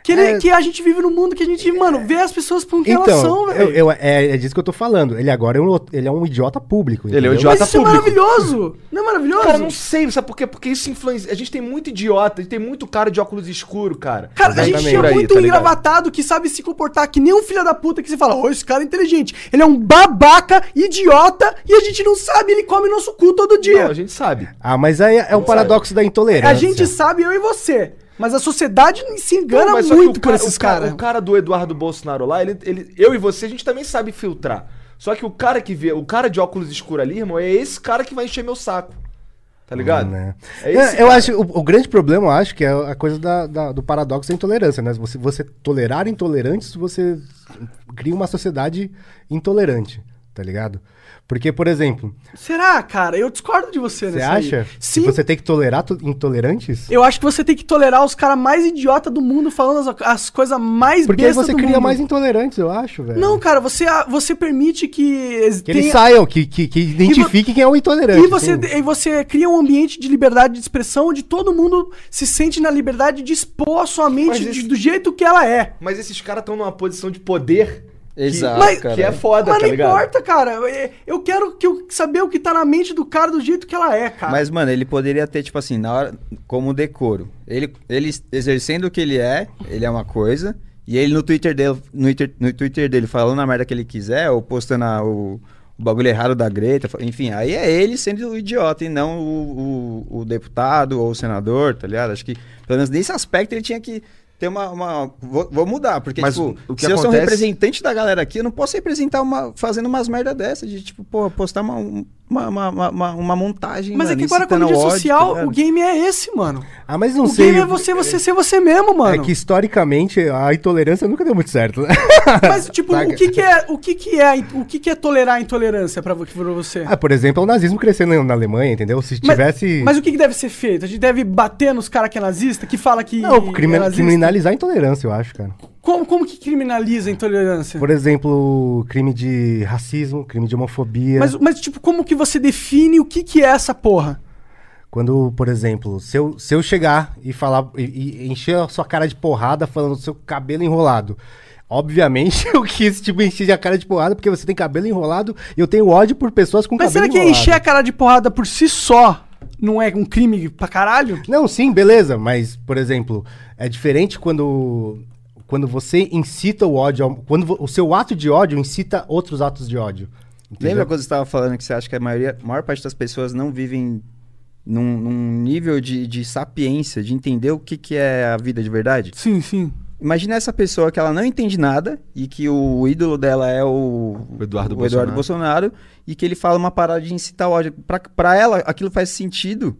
Que, ele- É. que a gente vive num mundo que a gente, mano, vê as pessoas por que elas Então, são, eu, velho. é, é disso que eu tô falando. Ele agora é um, ele é um idiota público. Ele é um entendeu? idiota Mas isso público. é maravilhoso. Não é maravilhoso? Cara, não sei, sabe por quê? Porque isso influencia. A gente tem muito idiota, a gente tem muito cara de óculos escuro, cara. Cara, a gente Exatamente. tinha Por aí, muito tá engravatado que sabe se comportar que nem um filho da puta que você fala, ô, esse cara é inteligente. Ele é um babaca, idiota, e a gente não sabe, ele come nosso cu todo dia. Não, a gente sabe. Ah, mas aí é um paradoxo da intolerância. a gente sabe, eu e você. Mas a sociedade se engana Não, muito por cara- esses cara- caras. O cara do Eduardo Bolsonaro lá, ele, ele, eu e você, a gente também sabe filtrar. Só que o cara que vê, o cara de óculos escuros ali, irmão, é esse cara que vai encher meu saco. Tá ligado? Né? É É, eu cara. acho, o, o grande problema, eu acho, que é a coisa da- da- do paradoxo da intolerância, né? Você, você tolerar intolerantes, você cria uma sociedade intolerante, tá ligado? Porque, por exemplo, Será, cara? Eu discordo de você, você nessa aí. acha Sim. que você tem que tolerar to- intolerantes? Eu acho que você tem que tolerar os caras mais idiota do mundo falando as, as coisas mais Porque aí você do cria mundo. mais intolerantes, eu acho, velho. Não, cara, você, você permite que... Que eles saiam, que, que, que identifiquem quem é o intolerante. E você, e você cria um ambiente de liberdade de expressão onde todo mundo se sente na liberdade de expor a sua mente de- esse- do jeito que ela é. Mas esses caras estão numa posição de poder. Exato, Mas- cara. Que é foda, Mas tá não ligado? importa, cara. Eu, eu quero que eu saber o que tá na mente do cara do jeito que ela é, cara. Mas, mano, ele poderia ter, tipo assim, na hora, como decoro. Ele, ele exercendo o que ele é, ele é uma coisa. E ele no Twitter dele, no Twitter, no Twitter dele falando a merda que ele quiser, ou postando a- o, o bagulho errado da Greta, enfim, aí é ele sendo o idiota e não o, o, o deputado ou o senador, tá ligado? Acho que, pelo menos nesse aspecto, ele tinha que ter uma. uma- vou, vou mudar, porque, Mas tipo, o que se eu sou um acontece- representante da galera aqui, eu não posso representar uma, fazendo umas merda dessa, de, tipo, porra, postar uma, uma, uma, uma, uma- montagem. Mas é mano, que agora com a mídia ódio, social, tá o game é esse, mano. Ah, mas não o sei. game é você, você ser você mesmo, mano. É que historicamente a intolerância nunca deu muito certo, né? Mas, tipo, Saca? o que, que é, o que, que é, o que, que é tolerar a intolerância pra, pra você? Ah, por exemplo, o nazismo crescendo na Alemanha, entendeu? Se Mas- tivesse. Mas, o que, que deve ser feito? A gente deve bater nos caras que é nazista, que fala que. Não, crime- é nazista? Criminalizar a intolerância, eu acho, cara. Como, como que criminaliza a intolerância? Por exemplo, crime de racismo, crime de homofobia. Mas, mas, tipo, como que você define o que, que é essa porra? Quando, por exemplo, se eu, se eu chegar e falar e, e encher a sua cara de porrada falando do seu cabelo enrolado. Obviamente eu quis, tipo, encher a cara de porrada porque você tem cabelo enrolado e eu tenho ódio por pessoas com Mas cabelo será que enrolado. encher a cara de porrada por si só não é um crime pra caralho? Não, sim, beleza, mas, por exemplo, é diferente quando, quando você incita o ódio, quando o seu ato de ódio incita outros atos de ódio. entendeu? Lembra quando você estava falando que você acha que a maioria, a maior parte das pessoas não vivem num, num nível de, de sapiência, de entender o que, que é a vida de verdade? Sim, sim. Imagina essa pessoa que ela não entende nada e que o ídolo dela é o, O Eduardo o Eduardo Bolsonaro e que ele fala uma parada de incitar o ódio. Pra, pra ela, aquilo faz sentido.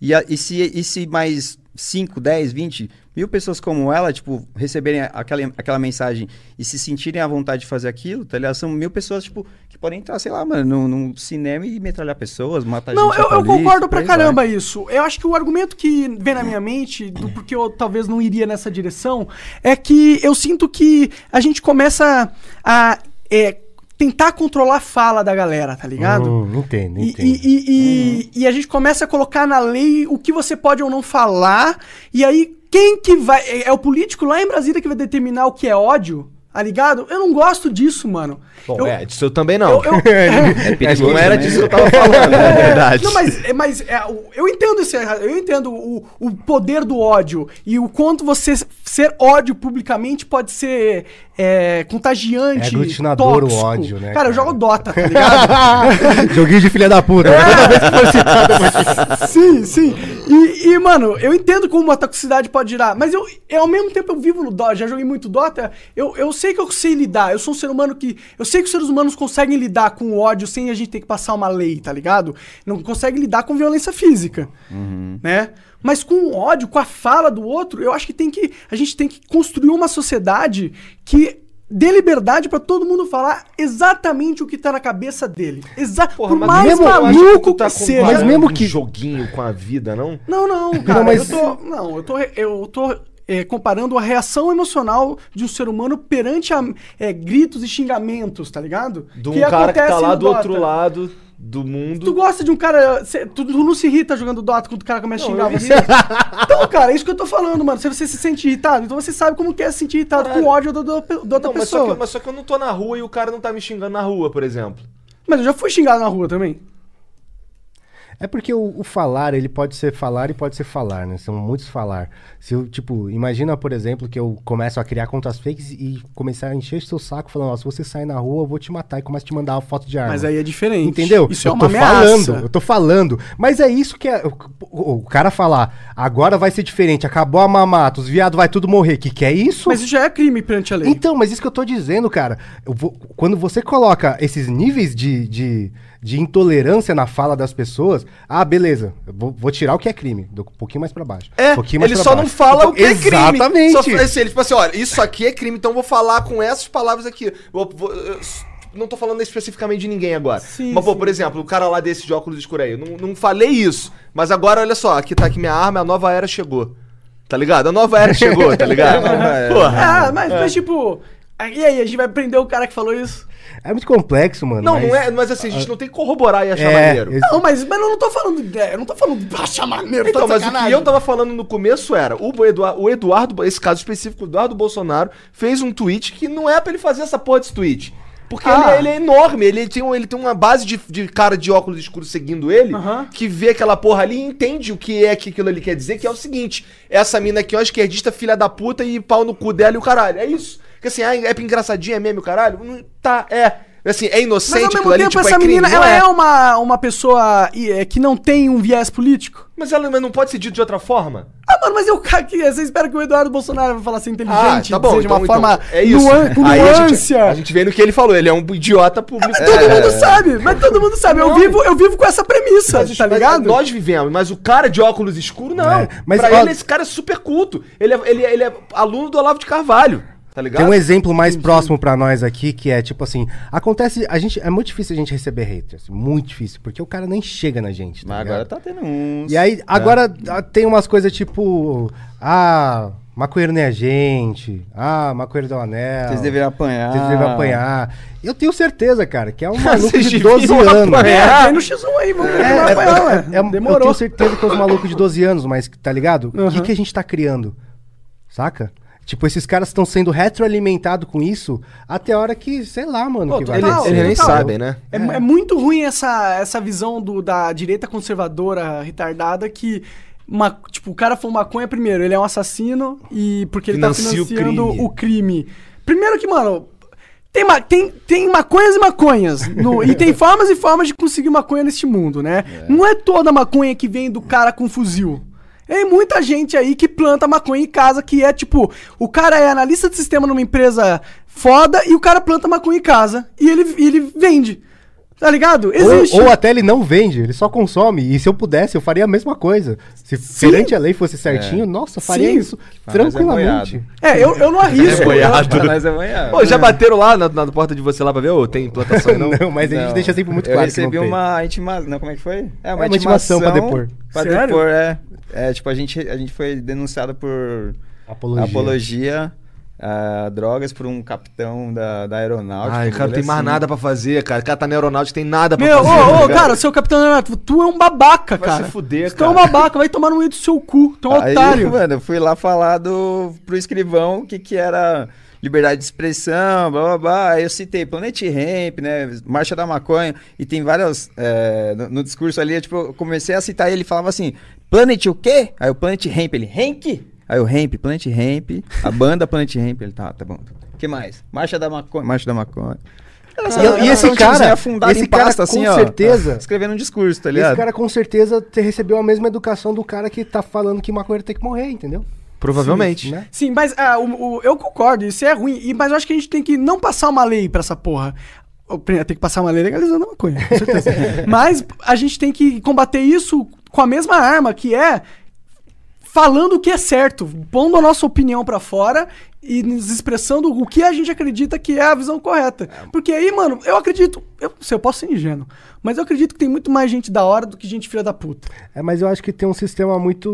E, a- e, se, e se mais 5, 10, 20 mil pessoas como ela, tipo, receberem aquela, aquela mensagem e se sentirem à vontade de fazer aquilo, tá ligado? São mil pessoas, tipo, que podem entrar, sei lá, mano, num, num cinema e metralhar pessoas, matar Não, gente. eu, na eu Paulista, concordo pra aí vai. caramba isso. Eu acho que o argumento que vem na minha mente, do porque eu talvez não iria nessa direção, é que eu sinto que a gente começa a é, tentar controlar a fala da galera, tá ligado? Hum, entendo, entendo. e- e- e- e a gente começa a colocar na lei o que você pode ou não falar, e aí quem que vai. É, é o político lá em Brasília que vai determinar o que é ódio? Tá ligado? Eu não gosto disso, mano. Bom, eu, é, disso eu também não. eu, eu- Acho que não era disso que eu tava falando, na verdade. Não, mas, é, mas é, eu entendo esse, eu entendo o, o poder do ódio e o quanto você ser ódio publicamente pode ser é, contagiante. É aglutinador o ódio, né, Cara, eu cara? jogo Dota, tá ligado? Joguinho de filha da puta. É. Toda vez que for citado, eu vou sim, sim. E, e, mano, eu entendo como a toxicidade pode girar, mas eu, eu, ao mesmo tempo eu vivo no Dota, já joguei muito Dota, eu, eu sei que eu sei lidar, eu sou um ser humano que. Eu sei que os seres humanos conseguem lidar com o ódio sem a gente ter que passar uma lei, tá ligado? Não conseguem lidar com violência física, né? Mas com o ódio, com a fala do outro, eu acho que tem que. A gente tem que construir uma sociedade que dê liberdade pra todo mundo falar exatamente o que tá na cabeça dele. Exa por mais mesmo- maluco tu tá que seja. Mas mesmo um que- joguinho com a vida, não? Não, não, cara. mas- Eu tô. Não, eu tô. Eu tô é, comparando a reação emocional de um ser humano perante a, é, gritos e xingamentos, tá ligado? De um cara que tá lá do Dota. outro lado do mundo. Tu gosta de um cara. cê- tu, tu não se irrita jogando Dota quando o cara começa a xingar você? Então, cara, é isso que eu tô falando, mano. Se você se sente irritado, então você sabe como que é se sentir irritado Caralho. com ódio da, da, da outra Não, mas só, pessoa. que, mas só que eu não tô na rua e o cara não tá me xingando na rua, por exemplo. Mas eu já fui xingado na rua também. É porque o, o falar, ele pode ser falar e pode ser falar, né? São muitos falar. Se eu, tipo, imagina, por exemplo, que eu começo a criar contas fakes e começar a encher seu saco falando, ó, se você sair na rua, eu vou te matar e começo a te mandar uma foto de arma. Mas aí é diferente. Entendeu? Isso é eu uma tô ameaça. falando, eu tô falando. Mas é isso que é. O, o- cara falar, agora vai ser diferente, acabou a mamata, os viados vai tudo morrer. Que que é isso? Mas isso já é crime perante a lei. Então, mas isso que eu tô dizendo, cara. Vou- quando você coloca esses níveis de, de, de intolerância na fala das pessoas, ah, beleza, vou, vou tirar o que é crime, um pouquinho mais pra baixo. É, um pouquinho mais ele pra só não baixo. fala o que é crime. Exatamente. Só fala assim, ele tipo assim, olha, isso aqui é crime, então eu vou falar com essas palavras aqui. Vou- vou- eu não tô falando especificamente de ninguém agora. Sim, mas, pô, sim. por exemplo, o cara lá desse de óculos escuros aí, eu não, não falei isso. Mas agora, olha só, aqui tá aqui minha arma, a nova era chegou. Tá ligado? A nova era chegou, tá ligado? A nova era. Porra. Ah, mas, mas tipo. E aí, a gente vai prender o cara que falou isso? É muito complexo, mano. Não, mas- não é, mas assim, a gente não tem que corroborar e achar É, maneiro. ex- Não, mas, mas eu não tô falando de ideia, eu não tô falando de achar maneiro, Então, mas o que eu tava falando no começo era, o Eduardo, o Eduardo, esse caso específico, o Eduardo Bolsonaro, fez um tweet que não é pra ele fazer essa porra desse tweet. Porque Ah. ele, é- ele é enorme, ele tem, ele tem uma base de, de cara de óculos escuros seguindo ele, Aham. que vê aquela porra ali e entende o que é que aquilo ali quer dizer, que é o seguinte, essa mina aqui é uma esquerdista, filha da puta, e pau no cu dela e o caralho. É isso. Porque assim, ah, é engraçadinha, é meme o caralho? Tá, é. Assim, é Mas inocente ao aquilo mesmo tempo, tipo, essa é menina, ela é. é uma, uma pessoa é, que não tem um viés político? Mas ela mas não pode ser dito de outra forma? Ah, mano, mas eu que você espera que o Eduardo Bolsonaro vai falar assim inteligente, Ah, tá bom, de uma então, forma então, é isso. nuan- com Aí a gente, nuância. a gente vê no que ele falou, ele é um idiota público. Mas todo mundo sabe, mas todo mundo sabe. Eu vivo, eu vivo com essa premissa, Mas, tá mas ligado? Nós vivemos, mas o cara de óculos escuros, não. É, mas, pra ó- ele, esse cara é super culto. Ele é, ele, é- ele é aluno do Olavo de Carvalho, tá ligado? Tem um exemplo mais próximo pra nós aqui, que é tipo assim, acontece, a gente, é muito difícil a gente receber haters, muito difícil, porque o cara nem chega na gente, tá Mas ligado? agora tá tendo uns. E aí, agora ah, tem umas coisas tipo, ah, maconheiro nem a gente, ah, maconheiro um anel. Vocês deveriam apanhar. Vocês deveriam apanhar. Eu tenho certeza, cara, que é um maluco de deviam 12 anos. apanhar. É, vem no X1 aí, vamos É, é, apanhar, é, eu Demorou. tenho certeza que é os malucos de 12 anos, mas tá ligado? O que, que a gente tá criando? Saca? Tipo, esses caras estão sendo retroalimentados com isso até a hora que, sei lá, mano, Pô, que vai eles, eles nem total. sabem, né? É, é muito ruim essa, essa visão do, da direita conservadora retardada que. Uma, tipo, o cara foi maconha primeiro, ele é um assassino e porque ele Financia tá o financiando crime. o crime. Primeiro que, mano, tem, ma- tem, tem maconhas e maconhas. no- e tem formas e formas de conseguir maconha neste mundo, né? Não é toda maconha que vem do cara com fuzil. Tem muita gente aí que planta maconha em casa, que é tipo, o cara é analista de sistema numa empresa foda e o cara planta maconha em casa e ele, ele vende. Tá ligado? Existe. Ou, ou até ele não vende, ele só consome. E se eu pudesse, eu faria a mesma coisa. Se Sim. perante a lei fosse certinho, nossa, eu faria Sim. isso é tranquilamente. É, eu, eu não arrisco. eu- boiado. Amanhã. Pô, já bateram lá na, na porta de você lá pra ver? Ô, tem plantação não? Não, mas a gente Não. deixa sempre muito eu claro que não recebi uma intimação. Não, como é que foi? É, uma intimação pra depor. Pra Sério? depor, é. É, tipo, a gente, a gente foi denunciado por Apologia. apologia a drogas por um capitão da, da aeronáutica. Ai, cara, Ele tem mais assim, nada pra fazer, cara. O cara tá na aeronáutica, tem nada pra Meu, ô, fazer. tá ô, cara, seu capitão Leonardo, tu é um babaca, Vai cara. se fuder, Tu é um cara. babaca, vai tomar no meio do seu cu. Tu é um Aí, otário. mano, eu fui lá falar do, pro escrivão o que que era liberdade de expressão, blá blá blá. Aí eu citei Planet Ramp, né? Marcha da Maconha, e tem várias. é, no, no discurso ali, eu, tipo, eu comecei a citar ele, ele falava assim: Planet o quê? Aí o Planet Ramp, ele, Hank? Aí o Ramp, Planet Ramp, a banda Planet Ramp, ele tá, tá bom. O que mais? Marcha da Maconha, Marcha da Maconha. E- e esse cara- afundado esse em cara, pasta, com assim, ó, certeza- escrevendo um discurso, tá Esse ligado? cara com certeza te recebeu a mesma educação do cara que tá falando que maconheiro tem que morrer, entendeu? Provavelmente. Né? Sim, mas ah, o- o- eu concordo, isso é ruim. E, mas eu acho que a gente tem que não passar uma lei pra essa porra. Tem que passar uma lei legalizando a maconha, com certeza. mas a gente tem que combater isso com a mesma arma, que é falando o que é certo, pondo a nossa opinião pra fora e nos expressando o que a gente acredita que é a visão correta. Porque aí, mano, eu acredito, eu sei, eu posso ser ingênuo, mas eu acredito que tem muito mais gente da hora do que gente filha da puta. É, mas eu acho que tem um sistema muito.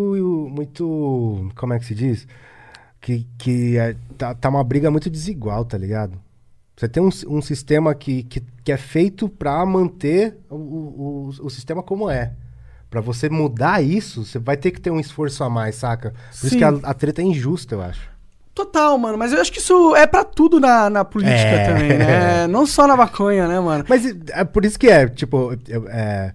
muito. Como é que se diz? Que, que é- tá, tá uma briga muito desigual, tá ligado? Você tem um, um sistema que, que, que é feito pra manter o, o- o sistema como é. Pra você mudar isso, você vai ter que ter um esforço a mais, saca? Por isso Sim. que a, a treta é injusta, eu acho. Total, mano, mas eu acho que isso é pra tudo na, na política É. também, né? Não só na maconha, né, mano? Mas é por isso que é, tipo, é,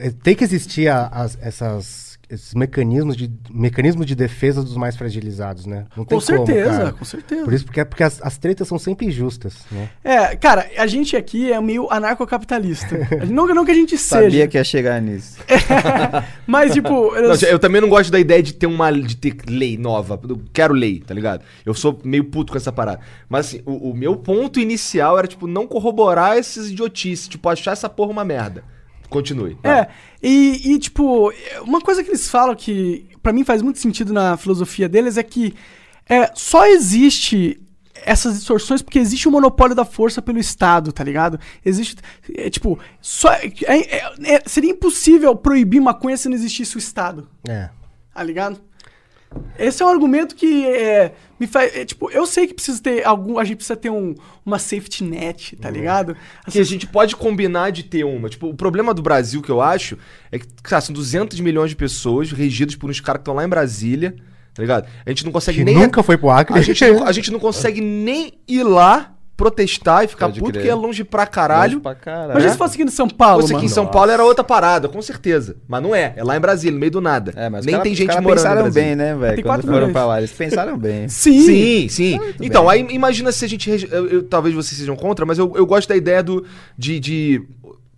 é, tem que existir a- as- essas, esses mecanismos de, mecanismos de defesa dos mais fragilizados, né? Não tem Com como, certeza, cara. com certeza. Por isso, porque, porque as, as tretas são sempre injustas, né? É, cara, a gente aqui é meio anarcocapitalista. não, não que a gente Sabia seja. que ia chegar nisso. Mas, tipo. eu- Não, eu também não gosto da ideia de ter uma de ter lei nova. Eu quero lei, tá ligado? Eu sou meio puto com essa parada. Mas assim, o, o meu ponto inicial era, tipo, não corroborar esses idiotices, tipo, achar essa porra uma merda. Continue. É, e, e, tipo, uma coisa que eles falam que pra mim faz muito sentido na filosofia deles é que é, só existe essas distorções porque existe o monopólio da força pelo Estado, tá ligado? Existe, é, tipo, só, é- é- é- seria impossível proibir maconha se não existisse o Estado. É. Tá ligado? Esse é um argumento que é, me faz. é, tipo, eu sei que precisa ter algum. A gente precisa ter um, uma safety net, tá ligado? Que a gente pode combinar de ter uma. Tipo, o problema do Brasil que eu acho é que, cara, são 200 milhões de pessoas regidas por uns caras que estão lá em Brasília, tá ligado? A gente não consegue Que nem. nunca foi pro Acre. a, gente não, a gente não consegue nem ir lá protestar e ficar Pode puto, crer. que é longe pra caralho. Longe pra caralho. Imagina se fosse aqui no São Paulo, Se fosse aqui em. São Paulo era outra parada, com certeza. Mas não é. É lá em Brasília, no meio do nada. É, mas Nem cara- tem gente cara morando em pensaram bem, né, Tem velho? Quando quatro foram milhões. pra lá, eles pensaram bem. Sim. Sim, sim. muito Então, bem. aí imagina se a gente. rege- Eu, eu- talvez vocês sejam contra, mas eu, eu gosto da ideia do. De, de.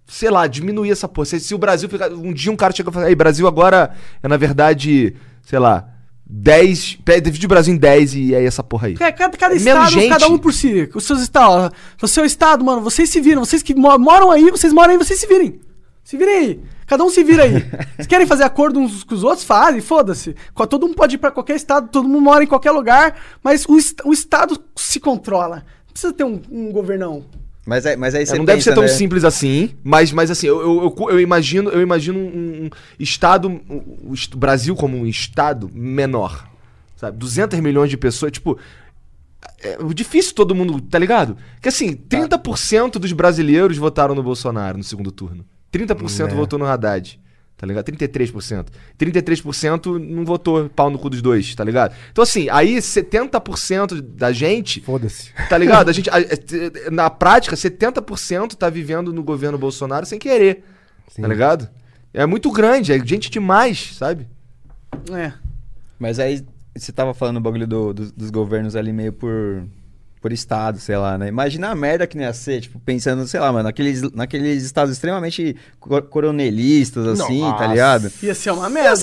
Sei lá, diminuir essa porra. Se, se o Brasil ficar. Um dia um cara chega e fala, ei, Brasil agora é na verdade, sei lá, 10. pe- Divide o Brasil em 10 e é essa porra aí. É, cada, cada Menos estado, gente. cada um por si. Os seus estados. O seu estado, mano, vocês se viram. Vocês que mo- moram aí, vocês moram aí, vocês se virem. Se virem aí. Cada um se vira aí. Vocês querem fazer acordo uns com os outros? Fazem, foda-se. Todo mundo pode ir pra qualquer estado, todo mundo mora em qualquer lugar, mas o, o estado se controla. Não precisa ter um, um governão. Mas, é, mas aí É, você não deve ser pensa, tão né? simples assim, mas, mas assim, eu, eu, eu- eu imagino, eu imagino um, um estado, o Brasil como um estado menor, sabe? 200 milhões de pessoas, tipo, é difícil todo mundo, tá ligado? Que assim, 30% dos brasileiros votaram no Bolsonaro no segundo turno. 30% É. votou no Haddad. Tá ligado? 33%. 33% não votou pau no cu dos dois, tá ligado? Então, assim, aí 70% da gente Foda-se. Tá ligado? A gente, a- a- na prática, 70% tá vivendo no governo Bolsonaro sem querer. Sim. Tá ligado? É muito grande, é gente demais, sabe? É. Mas aí você tava falando o bagulho do- dos- dos governos ali meio por, por estado, sei lá, né? Imagina a merda que não ia ser, tipo, pensando, sei lá, mano, naqueles, naqueles estados extremamente co- coronelistas, assim, tá Nossa. ligado? Ia ser uma merda. Ia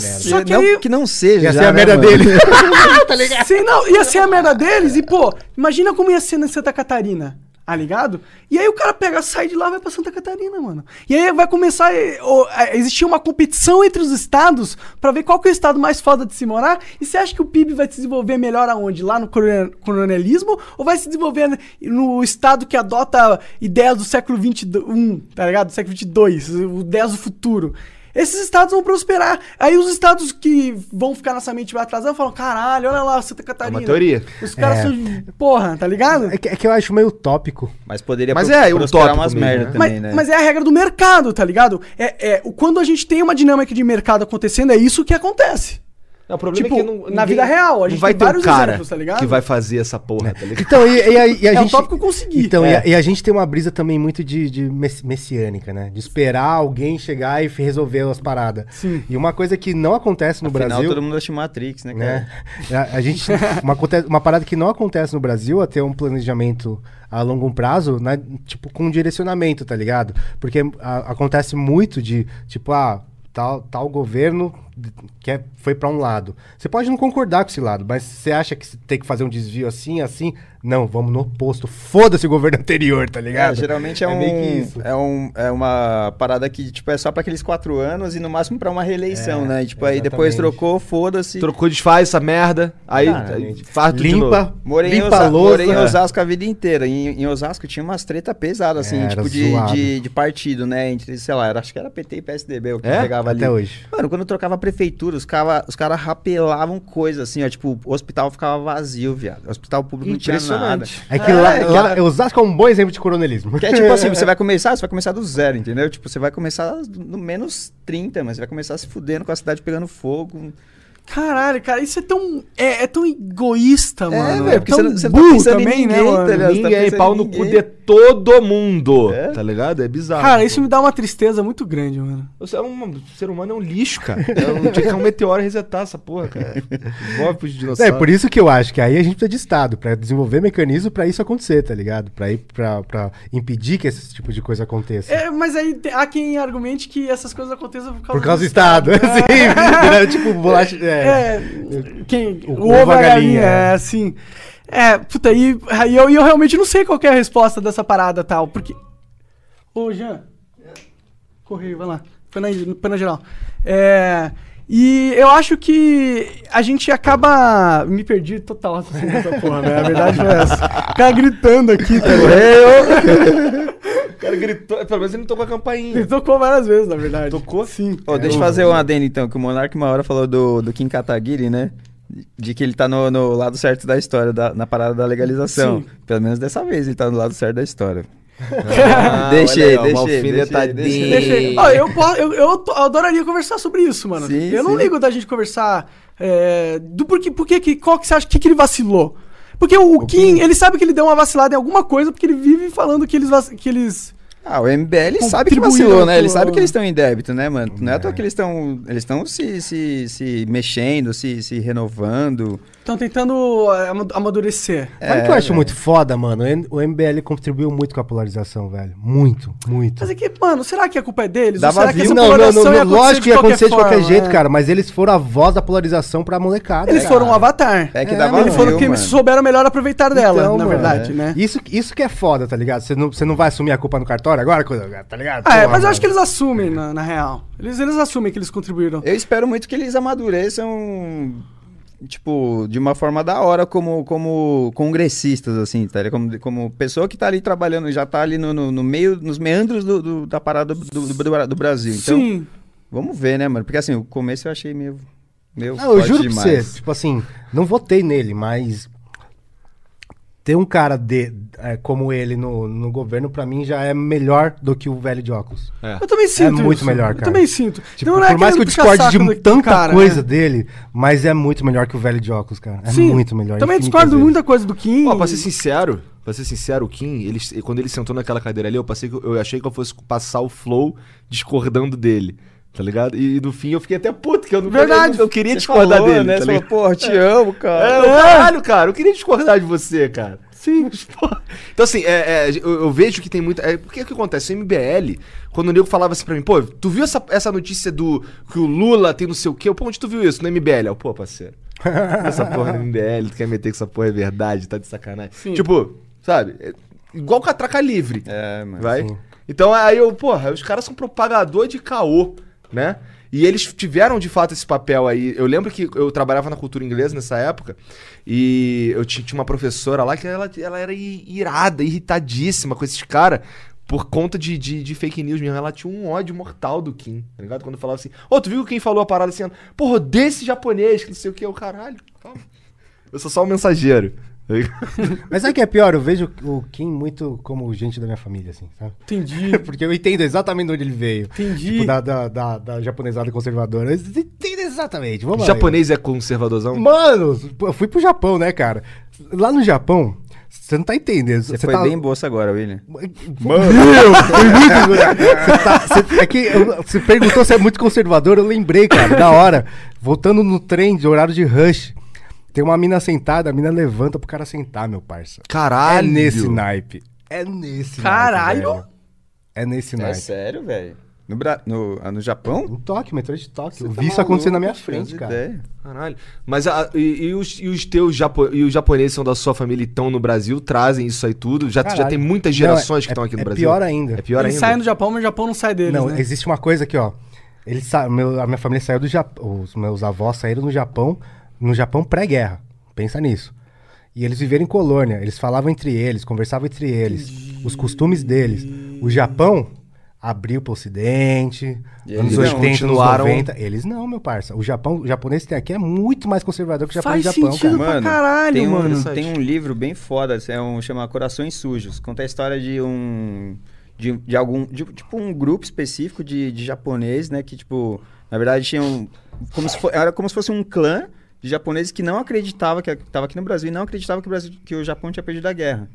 ser. Só que não, aí- que não seja. Ia ser já, a né, merda mano? dele. Sim, não, ia ser a merda deles e, pô, imagina como ia ser na Santa Catarina, tá ligado? E aí o cara pega, sai de lá vai pra Santa Catarina, mano. E aí vai começar o- a existir uma competição entre os estados pra ver qual que é o estado mais foda de se morar. E você acha que o PIB vai se desenvolver melhor aonde? Lá no corone- coronelismo? Ou vai se desenvolver no estado que adota ideias do século XXI, tá ligado? Do século XXII, ideias do futuro? Esses estados vão prosperar. Aí os estados que vão ficar nessa mente vai atrasando falam: caralho, olha lá, Santa Catarina. É uma teoria. Os caras É. são. Porra, tá ligado? É que, é que eu acho meio utópico. Mas poderia Mas pro- é, prosperar utópico umas mesmo, merda né? também, mas, né? mas é a regra do mercado, tá ligado? É, é, o- quando a gente tem uma dinâmica de mercado acontecendo, é isso que acontece. Não, o problema Tipo, é que não, na vida real, a gente não vai tem ter um vários cara exemplos, tá ligado? que vai fazer essa porra, tá ligado? Então, e, e a, e a É um gente... tópico que eu consegui. Então, É. e, a, e a gente tem uma brisa também muito de, de mess- messiânica, né? De esperar alguém chegar e resolver as paradas. Sim. E uma coisa que não acontece no Afinal, Brasil... todo mundo assiste Matrix, né, cara? né? A, a gente uma, uma parada que não acontece no Brasil é ter um planejamento a longo prazo, né, tipo com direcionamento, tá ligado? Porque a- acontece muito de tipo ah tal tal governo quer foi pra um lado. Você pode não concordar com esse lado, mas você acha que tem que fazer um desvio assim, assim? Não, vamos no oposto. Foda-se o governo anterior, tá ligado? É, geralmente é, um, meio que isso. é, um, é uma parada que tipo, é só pra aqueles quatro anos e no máximo pra uma reeleição, É, né? E, tipo, aí depois exatamente. trocou, foda-se. Trocou, desfaz essa merda, aí, Exatamente. aí faz de novo. Limpa, Morei, em, limpa Osa a louça. morei em É. Osasco a vida inteira. Em, em Osasco tinha umas treta pesadas, assim, É, tipo de, de, de partido, né? Entre, sei lá, era, acho que era PT e PSDB o que É? pegava ali. Até hoje. Mano, quando trocava a prefeitura, os caras os cara rapelavam coisa, assim, ó. Tipo, o hospital ficava vazio, viado. O hospital público não tinha nada. É que É, lá, que lá Osasco é um bom exemplo de coronelismo. Que é tipo assim, você vai começar, você vai começar do zero, entendeu? Tipo, você vai começar no menos 30, mas você vai começar se fudendo com a cidade pegando fogo. Caralho, cara, isso é tão. É, é tão egoísta, mano. velho, porque você não- tá burro pensando em também, né, ninguém, mano? tá ligado? Você tá Ninguém, pensando pau no cu ninguém. de todo mundo, É? tá ligado? É bizarro. Cara, isso me dá uma tristeza muito grande, mano. Você é um, o ser humano é um lixo, cara. É um, tinha que ter um meteoro e resetar essa porra, cara. Envolve pros É, dinossauros. por isso que eu acho que aí a gente precisa de Estado, pra desenvolver mecanismo pra isso acontecer, tá ligado? Pra, ir, pra, pra impedir que esse tipo de coisa aconteça. É, mas aí há quem argumente que essas coisas aconteçam por causa, Por causa do Estado. Sim, né? tipo, bolacha. É. É, quem, O o, ovo, ovo a galinha, galinha, é assim. É, puta, e, aí eu, eu realmente não sei qual é a resposta dessa parada tal, porque... Ô, Jean, correio, vai lá, foi na, foi na geral. É, e eu acho que a gente acaba... Me perdi total assim, nessa porra, né? A verdade foi essa. O cara gritando aqui, tá ligado? O cara gritou, pelo menos ele não tocou a campainha. Ele tocou várias vezes, na verdade. Tocou? Sim. Ô, deixa eu fazer um adendo então, que o Monark uma hora falou do, do Kim Kataguiri, né? De que ele tá no, no lado certo da história, da- na parada da legalização. Sim. Pelo menos dessa vez ele tá no lado certo da história. Ah, Deixa olha aí, deixa deixa eu, eu, eu adoraria conversar sobre isso, mano. Sim, eu não sim. ligo da gente conversar é, do porquê, porquê que, qual que você acha que, que ele vacilou. Porque o, o Kim, ele sabe que ele deu uma vacilada em alguma coisa, porque ele vive falando que eles, vac- que eles Ah, o MBL sabe que vacilou, né? Ele sabe que eles estão em débito, né, mano? Não é à toa que eles estão eles estão se, se, se mexendo, se, se renovando. Estão tentando é, ama- amadurecer. Sabe o que eu acho muito foda, mano? O MBL contribuiu muito com a polarização, velho. Muito, muito. Mas é que, mano, será que a culpa é deles? Dava Ou será que essa Não, não, não, lógico que ia acontecer de qualquer forma, jeito, é? cara, mas eles foram a voz da polarização pra molecada. Eles foram um avatar. É que É, dava mano, Eles foram que souberam melhor aproveitar dela, Então, na mano, verdade, é. né? Isso, isso que é foda, tá ligado? Você não, você não vai assumir a culpa no cartório agora, tá ligado? Ah, é, mas eu acho que eles assumem, na, na real. Eles, eles assumem que eles contribuíram. Eu espero muito que eles amadureçam, tipo, de uma forma da hora como, como congressistas, assim, tá ligado? Como, como pessoa que tá ali trabalhando, já tá ali no, no, no meio, nos meandros do, do- da parada do, do, do- do Brasil. Então, Sim. vamos ver, né, mano? Porque assim, o começo eu achei meio. meio Não, eu juro pra você, demais. tipo assim, não votei nele, mas ter um cara de, é, como ele no, no governo, pra mim, já é melhor do que o velho de óculos. Eu também sinto muito isso. melhor, Eu cara. também sinto. Tipo, Então não é por mais que eu discorde de tanta cara, coisa né? dele, mas é muito melhor que o velho de óculos, cara. É Sim. muito melhor. Também discordo vezes. muita coisa do Kim. Ó, pra ser sincero, pra ser sincero, o Kim, ele, quando ele sentou naquela cadeira ali, eu, passei, eu eu achei que eu fosse passar o flow discordando dele. Tá ligado? E no fim eu fiquei até puto, que eu não, Verdade. eu, eu queria Você discordar falou, dele. né? tá Você porra, te amo, cara. É, o caralho, cara, eu queria discordar de você, cara. Sim. Então, assim, é, é, eu, eu vejo que tem muita. É, porque o que acontece? O MBL, quando o nego falava assim pra mim, pô, tu viu essa, essa notícia do que o Lula tem não sei o quê? Eu, Pô, onde tu viu isso? No MBL? Eu, pô, parceiro. essa porra no MBL, tu quer meter que essa porra é verdade, tá de sacanagem. Tipo, sabe? É igual catraca livre. É, mano. Vai? sim. Então aí eu, porra, os caras são propagador de caô, né? E eles tiveram de fato esse papel aí. Eu lembro que eu trabalhava na cultura inglesa nessa época e eu ti- tinha uma professora lá que ela, ela era irada, irritadíssima com esses caras por conta de, de, de fake news mesmo. Ela tinha um ódio mortal do Kim, tá ligado? Quando falava assim, ô, tu viu quem falou a parada assim? Porra, desse japonês, que não sei o que, o caralho. Eu sou só um mensageiro. Mas sabe o que é pior? Eu vejo o Kim muito como gente da minha família, assim, sabe? Entendi. Porque eu entendo exatamente de onde ele veio. Entendi. Tipo, da, da, da, da japonesada conservadora. Eu entendo Exatamente, vamos O lá. japonês é conservadorzão? Mano, eu fui pro Japão, né, cara? Lá no Japão, você não tá entendendo. Você foi tá... bem bolsa agora, William. Mano, meu, foi muito. Você tá- você- é que eu- você perguntou se é muito conservador, eu lembrei, cara, da hora. Voltando no trem de horário de rush, tem uma mina sentada, a mina levanta pro cara sentar, meu parça. Caralho. É nesse naipe. É nesse Caralho. naipe. É nesse É naipe. sério, velho? No, Bra... no, ah, no Japão? Em Tóquio, metrô de Tóquio. Eu Você vi tá isso acontecer na minha frente, cara. ideia. Caralho. Mas a- e, e os, e os teus japo, e os japoneses são da sua família e estão no Brasil, trazem isso aí tudo? Já, já tem muitas Não, gerações é- que estão aqui no é Brasil? pior ainda. É pior Eles ainda. saem do Japão, mas o Japão não sai deles, Não, né? existe uma coisa aqui, ó. Eles sa... meu- a minha família saiu do Japão. Os meus avós saíram no Japão, no Japão pré-guerra. Pensa nisso. E eles viveram em colônia. Eles falavam entre eles, conversavam entre eles. Os costumes deles. O Japão abriu pro ocidente, E anos eles não, 80, continuaram- anos 90. Eles não, meu parça. O Japão, o japonês que tem aqui é muito mais conservador que o Japão Faz do Japão, sentido cara. pra caralho, tem um, mano. Tem um livro bem foda, é um, chama Corações Sujos. Conta a história de um... De, de algum... de, tipo, um grupo específico de, de japonês, né? Que, tipo... Na verdade, tinham... Como se era como se fosse um clã de japoneses que não acreditava que estava aqui no Brasil e não acreditava que o, Brasil, que o Japão tinha perdido a guerra.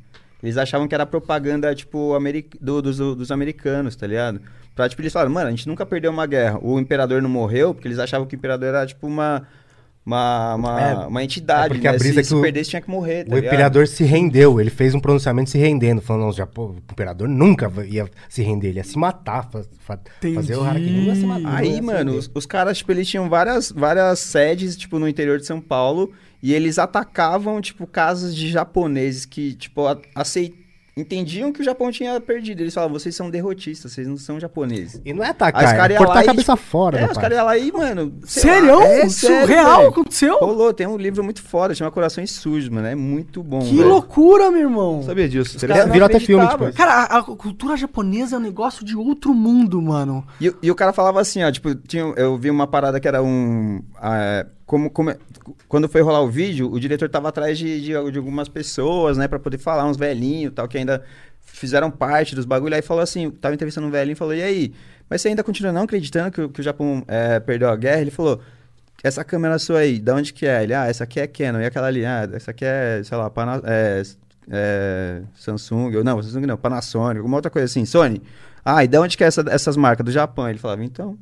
Eles achavam que era propaganda, tipo, ameri- do- dos, dos americanos, tá ligado? Pra, tipo, eles falaram, mano, a gente nunca perdeu uma guerra. O imperador não morreu, porque eles achavam que o imperador era, tipo, uma... Uma, uma, É, uma entidade, é porque né? a brisa se, é que se o- perdesse, tinha que morrer, tá O ligado? imperador se rendeu, ele fez um pronunciamento se rendendo, falando, não, o, Japão, o imperador nunca ia se render, ele ia se matar, fa- fa- fazer o Harakiri, ia se matar. Aí, se mano, os, os caras, tipo, eles tinham várias, várias sedes, tipo, no interior de São Paulo, e eles atacavam, tipo, casas de japoneses que, tipo, a- aceit... entendiam que o Japão tinha perdido. Eles falavam, vocês são derrotistas, vocês não são japoneses. E não é Aí atacar, os é caras iam cortar lá a e, cabeça tipo, fora, É, os caras iam lá e, mano... Sério? lá, é Isso sério, real velho. aconteceu? Rolou, tem um livro muito foda, chama Corações Sujos, mano, é muito bom, Que velho. loucura, meu irmão. Sabia disso. Não virou até filme depois. Cara, a, a cultura japonesa é um negócio de outro mundo, mano. E, o- e o cara falava assim, ó, tipo, tinha, eu vi uma parada que era um. ah, como, como- quando foi rolar o vídeo, o diretor tava atrás de, de, de algumas pessoas, né, pra poder falar, uns velhinhos tal, que ainda fizeram parte dos bagulho. Aí falou assim, tava entrevistando um velhinho e falou, e aí, mas você ainda continua não acreditando que, o- que o Japão é, perdeu a guerra? Ele falou. Essa câmera sua aí, da onde que é? Ele, ah, essa aqui é Canon, e aquela ali, ah, essa aqui é, sei lá, Pana, é, é, Samsung, ou não, Samsung não, Panasonic, alguma outra coisa assim, Sony. Ah, e da onde que é essa- essas marcas? Do Japão. Ele falava, então.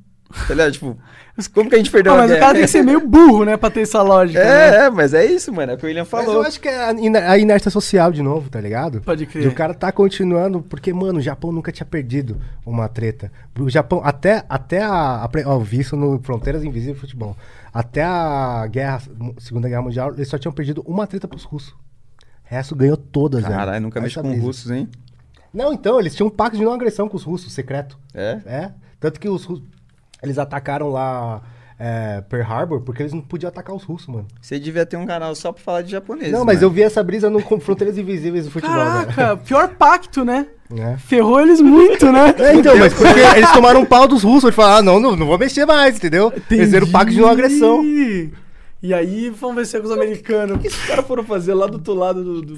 Tá ligado? Tipo, como que a gente perdeu Ah, a mas o guerra? cara tem que ser meio burro, né, pra ter essa lógica. né? É, é, mas é isso, mano. É o que o William Mas falou. eu acho que é a, inércia social de novo, tá ligado? Pode crer. E o cara tá continuando, porque, mano, o Japão nunca tinha perdido uma treta. O Japão, até, até a. ó, eu vi isso no Fronteiras Invisíveis Futebol. Até a guerra, Segunda Guerra Mundial, eles só tinham perdido uma treta pros russos. O resto ganhou todas, velho. Caralho, nunca mexi com brisa. russos, hein? Não, então, eles tinham um pacto de não agressão com os russos, secreto. É? É. Tanto que os russos. Eles atacaram lá é, Pearl Harbor porque eles não podiam atacar os russos, mano. Você devia ter um canal só pra falar de japonês. não, mas mano. eu vi essa brisa no Fronteiras Invisíveis do futebol, Caraca, pior pacto, né? né? Ferrou eles muito, né? É, então, mas porque eles tomaram um pau dos russos, eles falaram, ah, não, não, não vou mexer mais, entendeu? Eles fizeram o pacto de não agressão. E aí, vamos ver se é com os americanos. Os caras foram fazer lá do outro lado do. do,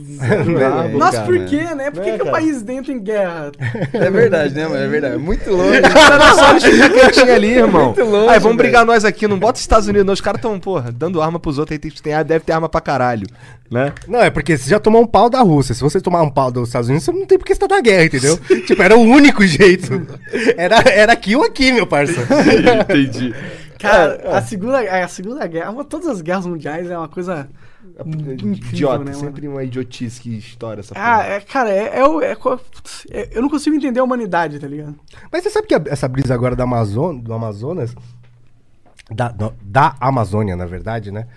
Nossa, cara, por quê, né? Por que, Né, que o país dentro em guerra? É verdade, né, mano? É verdade. É muito longe. Era só eles quietinho ali, irmão. Muito longe, Aí, vamos brigar nós aqui. Não bota os Estados Unidos, não. Os caras tão, porra, dando arma pros outros. Aí tem, tem, deve ter arma pra caralho. Né? Não, é porque você já tomou um pau da Rússia. Se você tomar um pau dos Estados Unidos, você não tem porque você tá na guerra, entendeu? tipo, era o único jeito. Era, era aqui ou aqui, meu parceiro. Entendi. Cara, a, segunda, a Segunda Guerra, uma- todas as guerras mundiais é uma coisa incrível, Idiota, né, sempre uma idiotice que estoura essa Ah, é, cara, é, é, é é- Eu não consigo entender a humanidade, tá ligado? Mas você sabe que a- essa brisa agora da Amazon, do Amazonas, da, do- da Amazônia, na verdade, né?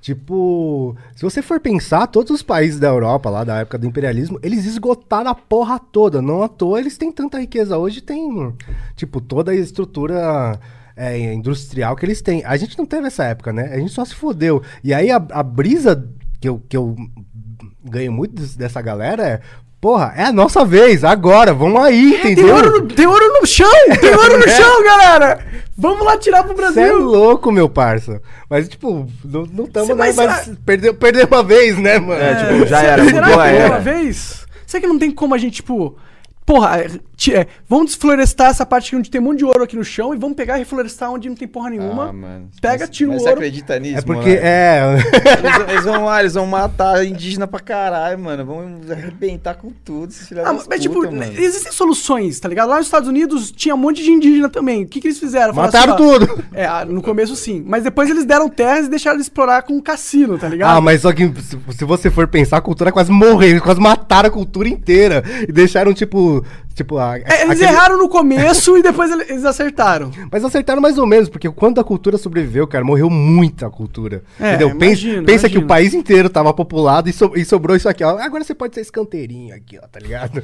Tipo, se você for pensar, todos os países da Europa, lá da época do imperialismo, eles esgotaram a porra toda. Não à toa eles têm tanta riqueza. Hoje tem, tipo, toda a estrutura é, industrial que eles têm. A gente não teve essa época, né? A gente só se fodeu. E aí a, a brisa que eu, que eu ganho muito des- dessa galera é. Porra, é a nossa vez, agora, vamos aí, Tem entendeu? ouro, no, tem ouro no chão! Tem ouro no chão, galera! Vamos lá tirar pro Você é Brasil! louco, meu parça. Mas, tipo, não estamos mais. mas será- Perdeu, perdeu uma vez, né, mano? É, tipo, já era, Será mudou a que era. uma vez? Será que não tem como a gente, tipo. Porra, é, vamos desflorestar essa parte onde tem um monte de ouro aqui no chão e vamos pegar e reflorestar onde não tem porra nenhuma. Ah, mano. Pega, Mas- tira o mas Você ouro. acredita nisso, É porque, moleque? é... Eles, vão- eles vão lá, eles vão matar indígena pra caralho, mano. Vão arrebentar com tudo, esses filhos Ah, mas, tipo, puta, mano. existem soluções, tá ligado? Lá nos Estados Unidos tinha um monte de indígena também. O que, que eles fizeram? Falaram Mataram assim, tudo. É, ah, no começo sim. Mas depois eles deram terras e deixaram eles explorar com um cassino, tá ligado? Ah, mas só que se, se você for pensar, a cultura quase morreu, eles quase mataram a cultura inteira e deixaram, tipo... tipo a, É, eles aquele- erraram no começo e depois ele- eles acertaram. Mas acertaram mais ou menos, porque quando a cultura sobreviveu, cara, morreu muita cultura. É, entendeu? Pensa, imagino, pensa que o país inteiro tava populado e, so- e sobrou isso aqui, ó. Agora você pode ser escanteirinho aqui, ó, tá ligado?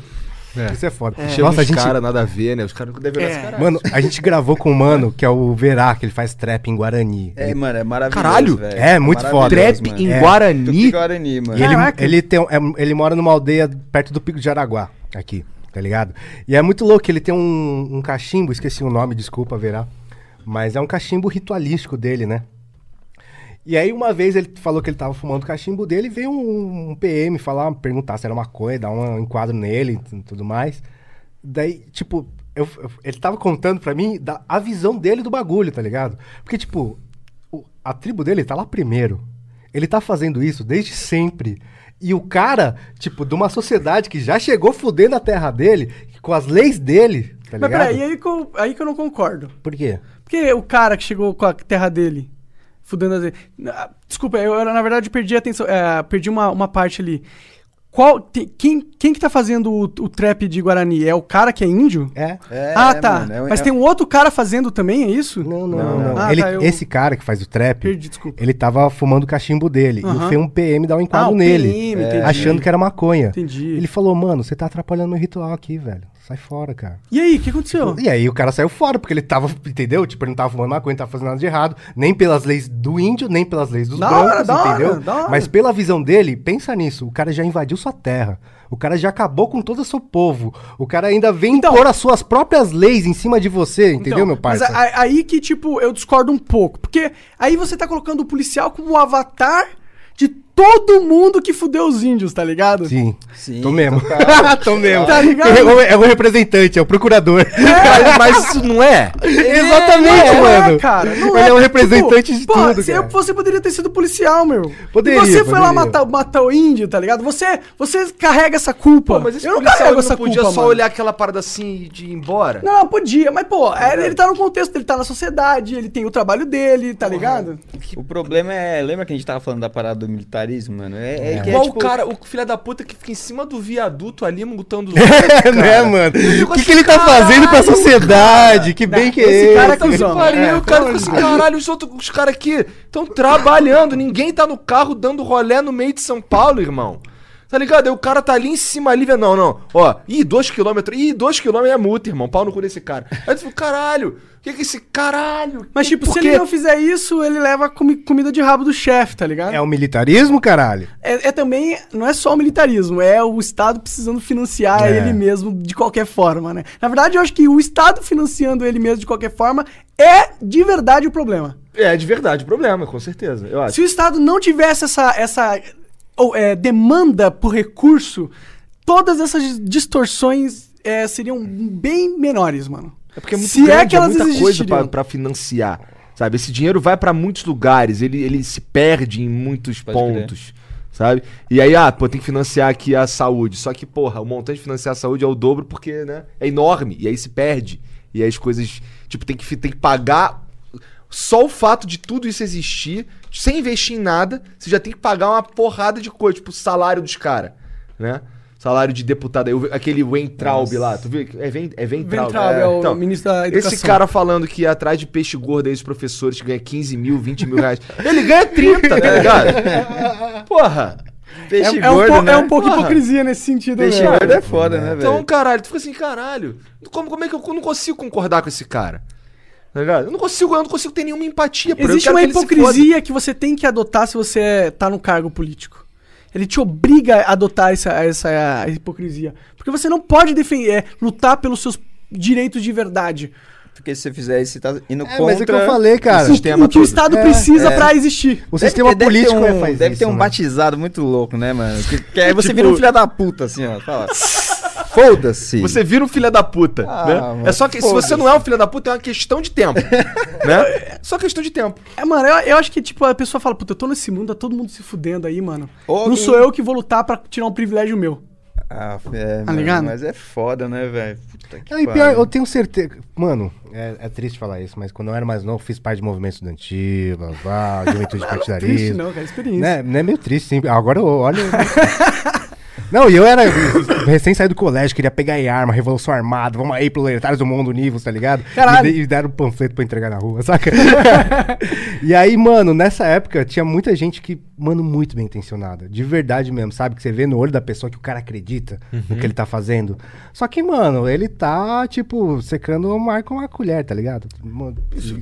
Isso é foda. Chega Nossa, a gente. cara, nada a ver, né? Os caras não devem olhar É. Mano, a gente gravou com um mano que é o Verá, que ele faz trap em Guarani. É, Ele- mano, é maravilhoso, Caralho! velho. É, muito foda. Trap mano. em É. Guarani. Tupi-Guarani, mano. E ele, Caraca. ele, tem, é- ele mora numa aldeia perto do Pico de Jaraguá, aqui, tá ligado? E é muito louco, ele tem um, um cachimbo, esqueci o nome, desculpa, verá. Mas é um cachimbo ritualístico dele, né? E aí uma vez ele falou que ele tava fumando o cachimbo dele veio um, um PM falar, perguntar se era maconha, dar um enquadro nele e tudo mais. Daí, tipo, eu- eu- ele tava contando pra mim da, a visão dele do bagulho, tá ligado? Porque, tipo, o- a tribo dele tá lá primeiro. Ele tá fazendo isso desde sempre. E o cara, tipo, de uma sociedade que já chegou fudendo a terra dele, com as leis dele, tá Mas ligado? peraí, aí que, eu, aí que eu não concordo. Por quê? Porque o cara que chegou com a terra dele, fudendo as... Ah, Desculpa, eu na verdade perdi a atenção, é, perdi uma, uma parte ali. Qual, tem- quem, quem que tá fazendo o, o trap de Guarani? É o cara que é índio? É? É, ah, tá. mano, é um- Mas é- tem um outro cara fazendo também, é isso? Não, não, Não, não. Ah, Ele- tá, eu- Esse cara que faz o trap, Perdi, desculpa. ele tava fumando o cachimbo dele. E Aham. foi um PM dar um Ah, enquadro o nele. PM, entendi. Achando que era maconha. Entendi. Ele falou, mano, você tá atrapalhando meu ritual aqui, velho. Sai fora, cara. E aí, o que aconteceu? E aí o cara saiu fora, porque ele tava, entendeu? Tipo, ele não tava fumando maconha, não tava fazendo nada de errado. Nem pelas leis do índio, nem pelas leis dos Da brancos, hora, da hora, entendeu? da hora. Mas pela visão dele, pensa nisso. O cara já invadiu sua terra. O cara já acabou com todo o seu povo. O cara ainda vem Então- impor as suas próprias leis em cima de você, entendeu, Então, meu Mas parça? a- aí que, tipo, eu discordo um pouco. Porque aí você tá colocando o policial como o avatar de todo mundo que fudeu os índios, tá ligado? Sim. Sim, Tô mesmo. Tô mesmo. Tá ligado? É o, é o representante, é o procurador. Mas, mas isso não é? Exatamente, Não é, mano. cara. Não Ele é, é. um representante Tipo, de porra, tudo, cara. você poderia ter sido policial, meu. Poderia, E você foi lá matar, matar o índio, tá ligado? Você, você carrega essa culpa. Pô, mas esse eu não carrego ele essa não podia culpa, só mano. olhar aquela parada assim de ir embora? Não, não, podia, mas, pô, é, ele tá no contexto, ele tá na sociedade, ele tem o trabalho dele, tá ligado? O problema é. Lembra que a gente tava falando da parada do militarismo, mano? É, é que é, Igual tipo, o cara, o filho da puta que fica em cima do viaduto ali, multando os É, né, mano? O que, que ele tá fazendo pra sociedade? Que bem que é esse esse? cara é cuzão. Pariu, É, o cara fica assim, caralho, os, outros, os caras aqui estão trabalhando, ninguém tá no carro dando rolé no meio de São Paulo, irmão. Tá ligado? Aí o cara tá ali em cima ali, não, não, ó, ih, dois quilômetros, ih, dois quilômetros é multa, irmão, pau no cu desse cara. Aí tu fala, caralho, que que esse caralho? Mas, tipo, se ele não fizer isso, ele leva comi- comida de rabo do chefe, tá ligado? É o militarismo, caralho? É, é também, não é só o militarismo, é o Estado precisando financiar É. ele mesmo de qualquer forma, né? Na verdade, eu acho que o Estado financiando ele mesmo de qualquer forma é de verdade o problema. É de verdade o problema, com certeza, eu acho. Se o Estado não tivesse essa, essa ou, é, demanda por recurso, todas essas distorções é, seriam bem menores, mano. É porque é muito Se grande, é que elas muita coisa existiriam. pra financiar. Sabe? Esse dinheiro vai pra muitos lugares, ele, ele se perde em muitos Pode crer. pontos. Sabe? E aí, ah, pô, tem que financiar aqui a saúde. Só que, porra, o montante de financiar a saúde é o dobro porque, né? É enorme. E aí se perde. E aí as coisas. Tipo, tem que, tem que pagar. Só o fato de tudo isso existir, sem investir em nada, você já tem que pagar uma porrada de coisa, tipo o salário dos caras, né? Salário de deputado, aí, o- aquele Weintraub lá, tu viu? É, Wen- é Weintraub. Weintraub é o ministro da Esse Educação. cara falando que ia atrás de peixe gordo aí, os professores que ganham 15 mil, 20 mil reais. Ele ganha 30, tá ligado? Porra. É, Peixe é um, gordo, po- né? é um pouco Porra. hipocrisia nesse sentido, Peixe né? gordo é foda, né, velho? Então, caralho, tu fica assim, caralho. Como, como é que eu não consigo concordar com esse cara? Tá ligado? Eu não consigo, eu não consigo ter nenhuma empatia por. Eu Existe quero uma que hipocrisia que você tem que adotar se você tá no cargo político. Ele te obriga a adotar essa, essa hipocrisia. Porque você não pode defender, é, lutar pelos seus direitos de verdade. Porque se você fizer isso, você tá indo É, contra... mas é o que eu falei, cara. o sistema o que o. Estado É, precisa é. pra existir. O Deve sistema ter- deve ter político um, é, faz Deve isso, ter um né? batizado muito louco, né, mano? Que, que aí você Tipo- vira um filho da puta, assim, ó. Fala. Foda-se. Você vira um filho da puta, Ah, né? É só que se você não é um filho da puta, é uma questão de tempo, né? É só questão de tempo. É, mano, eu, eu acho que, tipo, a pessoa fala, puta, eu tô nesse mundo, tá todo mundo se fudendo aí, mano. Ô, Não alguém- sou eu que vou lutar pra tirar um privilégio meu. Ah, é, Tá mano, ligado? mas é foda, né, velho? Puta que Não, e pior, pariu. eu tenho certeza. Mano, é, é triste falar isso, mas quando eu era mais novo, fiz parte de movimento estudantil, blá, blá, juventude Triste partidarismo. não, cara, experiência. Né? Não é meio triste, sim. Agora eu olho. Não, e eu era recém saído do colégio, queria pegar em arma, revolução armada, vamos aí, proletários do mundo univos, tá ligado? Caralho. E, e deram um panfleto pra entregar na rua, saca? e aí, mano, nessa época tinha muita gente que, mano, muito bem intencionada. De verdade mesmo, sabe? Que você vê no olho da pessoa que o cara acredita no que ele tá fazendo. Só que, mano, ele tá, tipo, secando o mar com uma colher, tá ligado?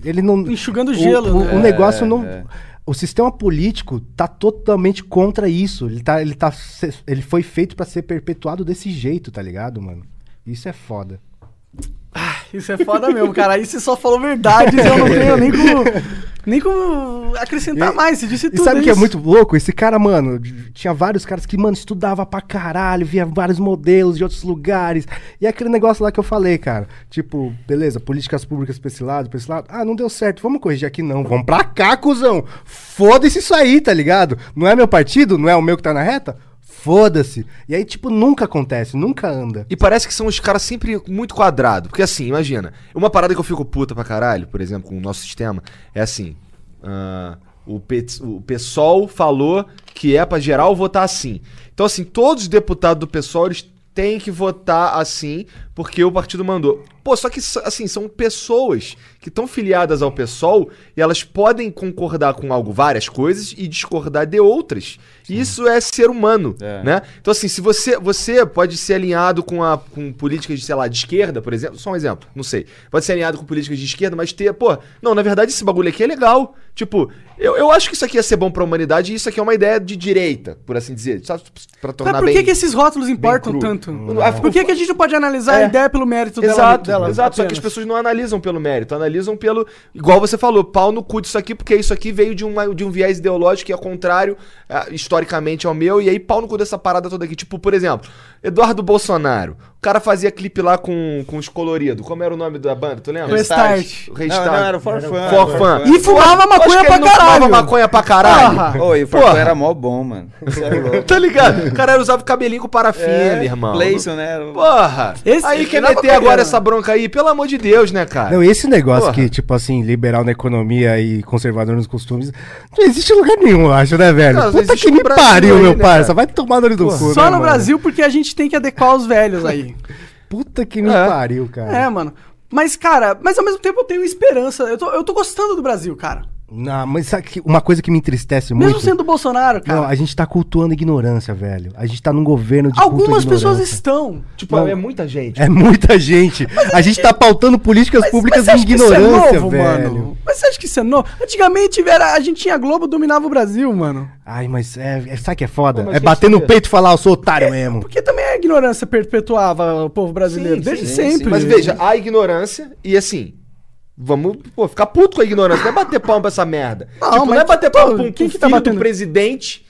Ele não. Enxugando o- gelo, o, né? o negócio É, não. é. O sistema político tá totalmente contra isso. Ele, tá, ele, tá, ele foi feito pra ser perpetuado desse jeito, tá ligado, mano? Isso é foda. Isso é foda mesmo, cara. Aí você só falou verdades, eu não tenho nem como, nem como acrescentar E- mais. Você disse E tudo sabe o que é muito louco? Esse cara, mano, tinha vários caras que, mano, estudava pra caralho, via vários modelos de outros lugares. E aquele negócio lá que eu falei, cara. Tipo, beleza, políticas públicas pra esse lado, pra esse lado. Ah, não deu certo, vamos corrigir aqui não. Vamos pra cá, cuzão. Foda-se isso aí, tá ligado? Não é meu partido? Não é o meu que tá na reta? Foda-se. E aí, tipo, nunca acontece, nunca anda. E parece que são os caras sempre muito quadrados. Porque assim, imagina, uma parada que eu fico puta pra caralho, por exemplo, com o nosso sistema, é assim. ah, o, P, o PSOL falou que é pra geral votar assim. Então, assim, todos os deputados do PSOL, eles têm que votar assim, porque o partido mandou. Pô, só que, assim, são pessoas que estão filiadas ao PSOL e elas podem concordar com algo, várias coisas, e discordar de outras. E isso é ser humano, É. né? Então, assim, se você, você pode ser alinhado com, a, com políticas, de, sei lá, de esquerda, por exemplo, só um exemplo, não sei. Pode ser alinhado com políticas de esquerda, mas ter, pô, não, na verdade esse bagulho aqui é legal. Tipo, eu, eu acho que isso aqui ia ser bom pra humanidade e isso aqui é uma ideia de direita, por assim dizer, só pra tornar Mas por bem... que, que esses rótulos importam tanto? Ah, Por que, que a gente não pode analisar É. a ideia pelo mérito dela? Exato, dela exato. Só que as apenas? pessoas não analisam pelo mérito, analisam pelo. Igual você falou, pau no cu disso aqui, porque isso aqui veio de, uma, de um viés ideológico que é contrário ah, historicamente ao meu, e aí pau no cu dessa parada toda aqui. Tipo, por exemplo, Eduardo Bolsonaro. O cara fazia clipe lá com, com os coloridos. Como era o nome da banda? Tu lembra? Restart. Restart. Não, não, era o For Fun. For Fun. E fumava maconha pra não fumava caralho. maconha pra caralho. E o For Porra. Fun era mó bom, mano. É. Tá ligado? O cara usava o cabelinho com parafina, É, irmão. Playson, né? Porra! Esse- aí quer meter agora essa bronca aí? Pelo amor de Deus, né, cara? Não, esse negócio Porra. que, tipo assim, liberal na economia e conservador nos costumes, não existe em lugar nenhum, eu acho, né, velho? Não, Puta que me Brasil pariu, aí, meu né, parça. Vai tomar no olho do cu, Só né, no? Brasil porque a gente tem que adequar os velhos aí. Puta que me É. pariu, cara. É, mano. Mas, cara, mas ao mesmo tempo eu tenho esperança. Eu tô, eu tô gostando do Brasil, cara. Não, mas sabe que uma coisa que me entristece Mesmo muito... sendo o Bolsonaro, cara. Não, a gente tá cultuando ignorância, velho. A gente tá num governo de culto à Algumas pessoas estão. Tipo, é muita gente. É muita gente. A gente tá pautando políticas públicas em acha que isso é ignorância, novo, velho. mano? Mas você acha que isso é novo? Antigamente era, a gente tinha Globo, dominava o Brasil, mano. Ai, mas é, é- sabe que é foda? Pô, mas é bater no peito e falar, eu sou otário mesmo. Porque também a ignorância perpetuava o povo brasileiro, Sim, desde sim, sempre. Mas veja, a ignorância e assim. Vamos pô, ficar puto com a ignorância. Não é bater palma pra essa merda. Não, tipo, não é bater palma pra um, quem que tá batendo? do presidente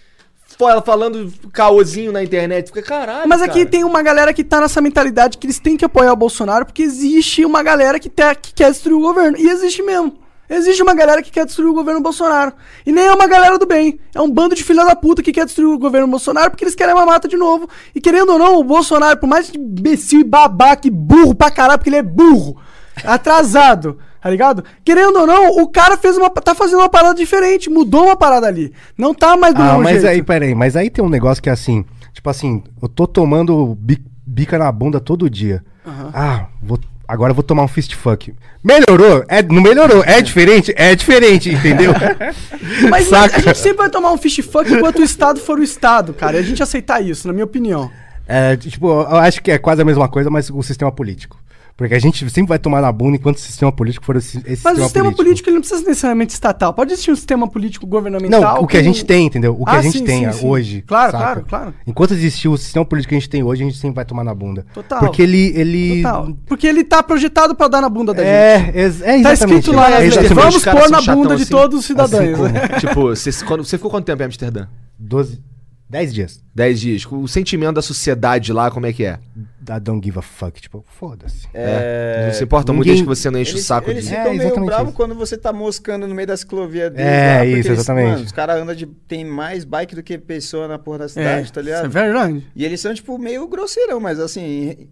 fala- falando caôzinho na internet. Fica caralho. Mas aqui cara. tem uma galera que tá nessa mentalidade que eles têm que apoiar o Bolsonaro porque existe uma galera que, te- que quer destruir o governo. E existe mesmo. Existe uma galera que quer destruir o governo Bolsonaro. E nem é uma galera do bem. É um bando de filha da puta que quer destruir o governo Bolsonaro porque eles querem uma mata de novo. E querendo ou não, o Bolsonaro, por mais imbecil e babaca e burro pra caralho, porque ele é burro, atrasado, tá ligado? Querendo ou não, o cara fez uma, tá fazendo uma parada diferente, mudou uma parada ali. Não tá mais do Ah, mesmo mas jeito. aí, peraí, mas aí tem um negócio que é assim, tipo assim, eu tô tomando bi- bica na bunda todo dia. Ah, vou, agora eu vou tomar um fist fuck. Melhorou? É, não melhorou. É diferente? É diferente, entendeu? Mas Saca? a gente sempre vai tomar um fish fuck enquanto o Estado for o Estado, cara. E a gente aceitar isso, na minha opinião. É, tipo, eu acho que é quase a mesma coisa, mas o sistema político. Porque a gente sempre vai tomar na bunda enquanto o sistema político for esse, esse Mas o sistema político, ele não precisa necessariamente estatal. Pode existir um sistema político governamental. Não, o que a com- gente tem, entendeu? O que Ah, a gente sim, tem sim, sim. hoje. Claro, saca? claro, claro. Enquanto existir o sistema político que a gente tem hoje, a gente sempre vai tomar na bunda. Total. Porque ele. ele... Total. Porque ele tá projetado pra dar na bunda da gente. É, ex- é Tá exatamente. escrito lá, é né? exatamente. Vamos pôr na bunda de assim. todos os cidadãos. Assim como- tipo, você, quando, você ficou quanto tempo em Amsterdã? 12, 10 dias. 10 dias. O sentimento da sociedade lá, como é que é? Da don't give a fuck. Tipo, foda-se. É. Não se importa muito ninguém- desde que você não enche o Eles, saco eles de. É, ficam meio exatamente bravos isso. quando você tá moscando no meio da ciclovia deles. É, lá, porque isso, eles- exatamente. Mano, os caras andam de. Tem mais bike do que pessoa na porra da cidade, tá Isso ligado? é verdade. E eles são, tipo, meio grosseirão, mas assim,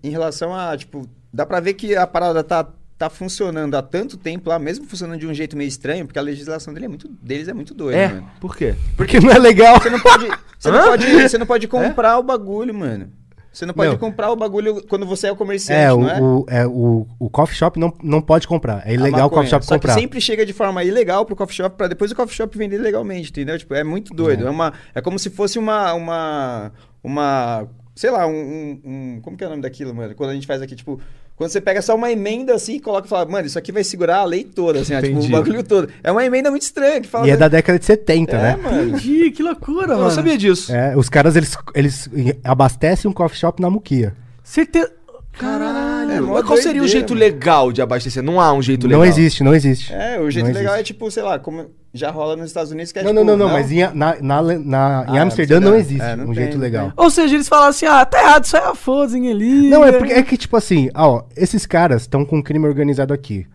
em, em relação a, tipo, dá pra ver que a parada tá, tá funcionando há tanto tempo lá, mesmo funcionando de um jeito meio estranho, porque a legislação dele é muito, deles é muito doida, É, mano. por quê? Porque não é legal. Você não pode, você não pode, você não pode comprar o bagulho, mano. Você não pode Não. comprar o bagulho quando você é o comerciante, É, o, não é? o, é o, o coffee shop não, não pode comprar. É ilegal o coffee shop Só comprar. que sempre chega de forma ilegal pro coffee shop pra depois o coffee shop vender legalmente, entendeu? Tipo, é muito doido. É, uma, é como se fosse uma, uma, uma, sei lá, um, um- um- como que é o nome daquilo, mano? Quando a gente faz aqui, tipo, quando você pega só uma emenda assim e coloca e fala, mano, isso aqui vai segurar a lei toda, assim, ó, tipo, o bagulho todo. É uma emenda muito estranha que fala. E é da década de 70, É, né? mano. Entendi, que loucura, Eu mano. não sabia disso. É, os caras, eles, eles abastecem um coffee shop na muquia. Certeza. Caralho. É, Mas qual seria o jeito mano. legal de abastecer? Não há um jeito legal. Não existe, não existe. É, o jeito Não legal é tipo, sei lá, como já rola nos Estados Unidos que é Não, tipo, não, não, não, mas em, na, na, na- em Ah, Amsterdã não Amsterdã. existe É, não um tem, jeito legal. Ou seja, eles falaram assim, ah, tá errado, isso é foda ali. Não, é porque é que, tipo assim, ó, esses caras estão com crime organizado aqui.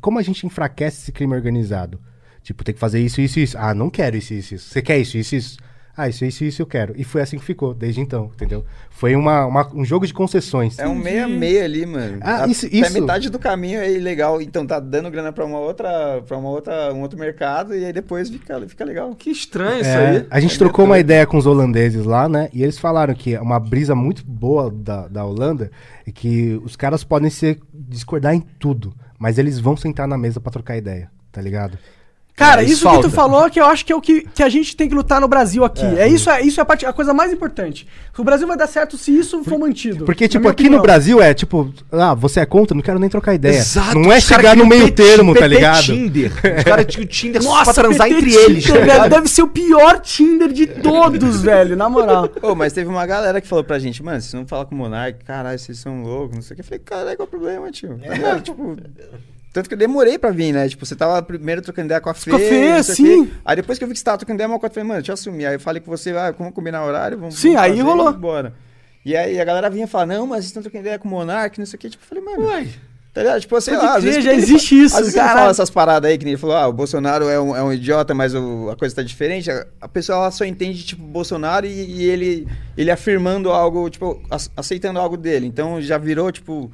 Como a gente enfraquece esse crime organizado? Tipo, tem que fazer isso, isso, isso. Ah, não quero isso, isso, isso. Você quer isso, isso, isso. Ah, isso, isso, isso eu quero. E foi assim que ficou, desde então, entendeu? Foi uma, uma- um jogo de concessões. É um meia-meia ali, mano. Ah, A- isso- até isso- metade do caminho é ilegal, então tá dando grana pra uma outra, para uma outra, um outro mercado e aí depois fica, fica legal. Que estranho isso É, aí. a gente É trocou uma ideia com os holandeses lá, né? E eles falaram que uma brisa muito boa da, da Holanda é que os caras podem se discordar em tudo, mas eles vão sentar na mesa pra trocar ideia, tá ligado? Cara, É, isso isso que tu falou que eu acho que é o que, que a gente tem que lutar no Brasil aqui. É, isso, é isso é a, parte, a coisa mais importante. O Brasil vai dar certo se isso for mantido. Porque, tipo, aqui opinião. no Brasil é tipo, ah, você é contra? Não quero nem trocar ideia. Exato. Não é chegar no meio PT, termo, tá PT ligado? Tinder. Os caras tinham o Tinder só Nossa, pra transar PT entre eles, tá Tinder, velho, deve ser o pior Tinder de todos, velho, na moral. Ô, mas teve uma galera que falou pra gente, mano, vocês não falam com o Monark, caralho, vocês são loucos, não sei o que. Eu falei, caralho, qual é o problema, tio? Tá ligado? tipo, tanto que eu demorei pra vir, né? Tipo, você tava primeiro trocando ideia com a Fê. Com a Fê, sim. quê. Aí depois que eu vi que você tava trocando ideia com a Fê, mano, deixa eu assumir. Aí eu falei com você, ah, como combinar horário, vamos Sim, vamos aí fazer rolou. E bora. E aí a galera vinha falar, não, mas vocês estão trocando ideia com o Monark, não sei o que. Tipo, eu falei, mano... Uai. Tá ligado? Tipo, sei Pode lá, às crer, vezes... já ele existe fala- isso, Às vezes ele caralho. fala essas paradas aí, que nem ele falou, ah, o Bolsonaro é um, é um idiota, mas o- a coisa tá diferente. A, a pessoa ela só entende, tipo, Bolsonaro e, e ele, ele afirmando algo, tipo, ac- aceitando algo dele. Então já virou, tipo,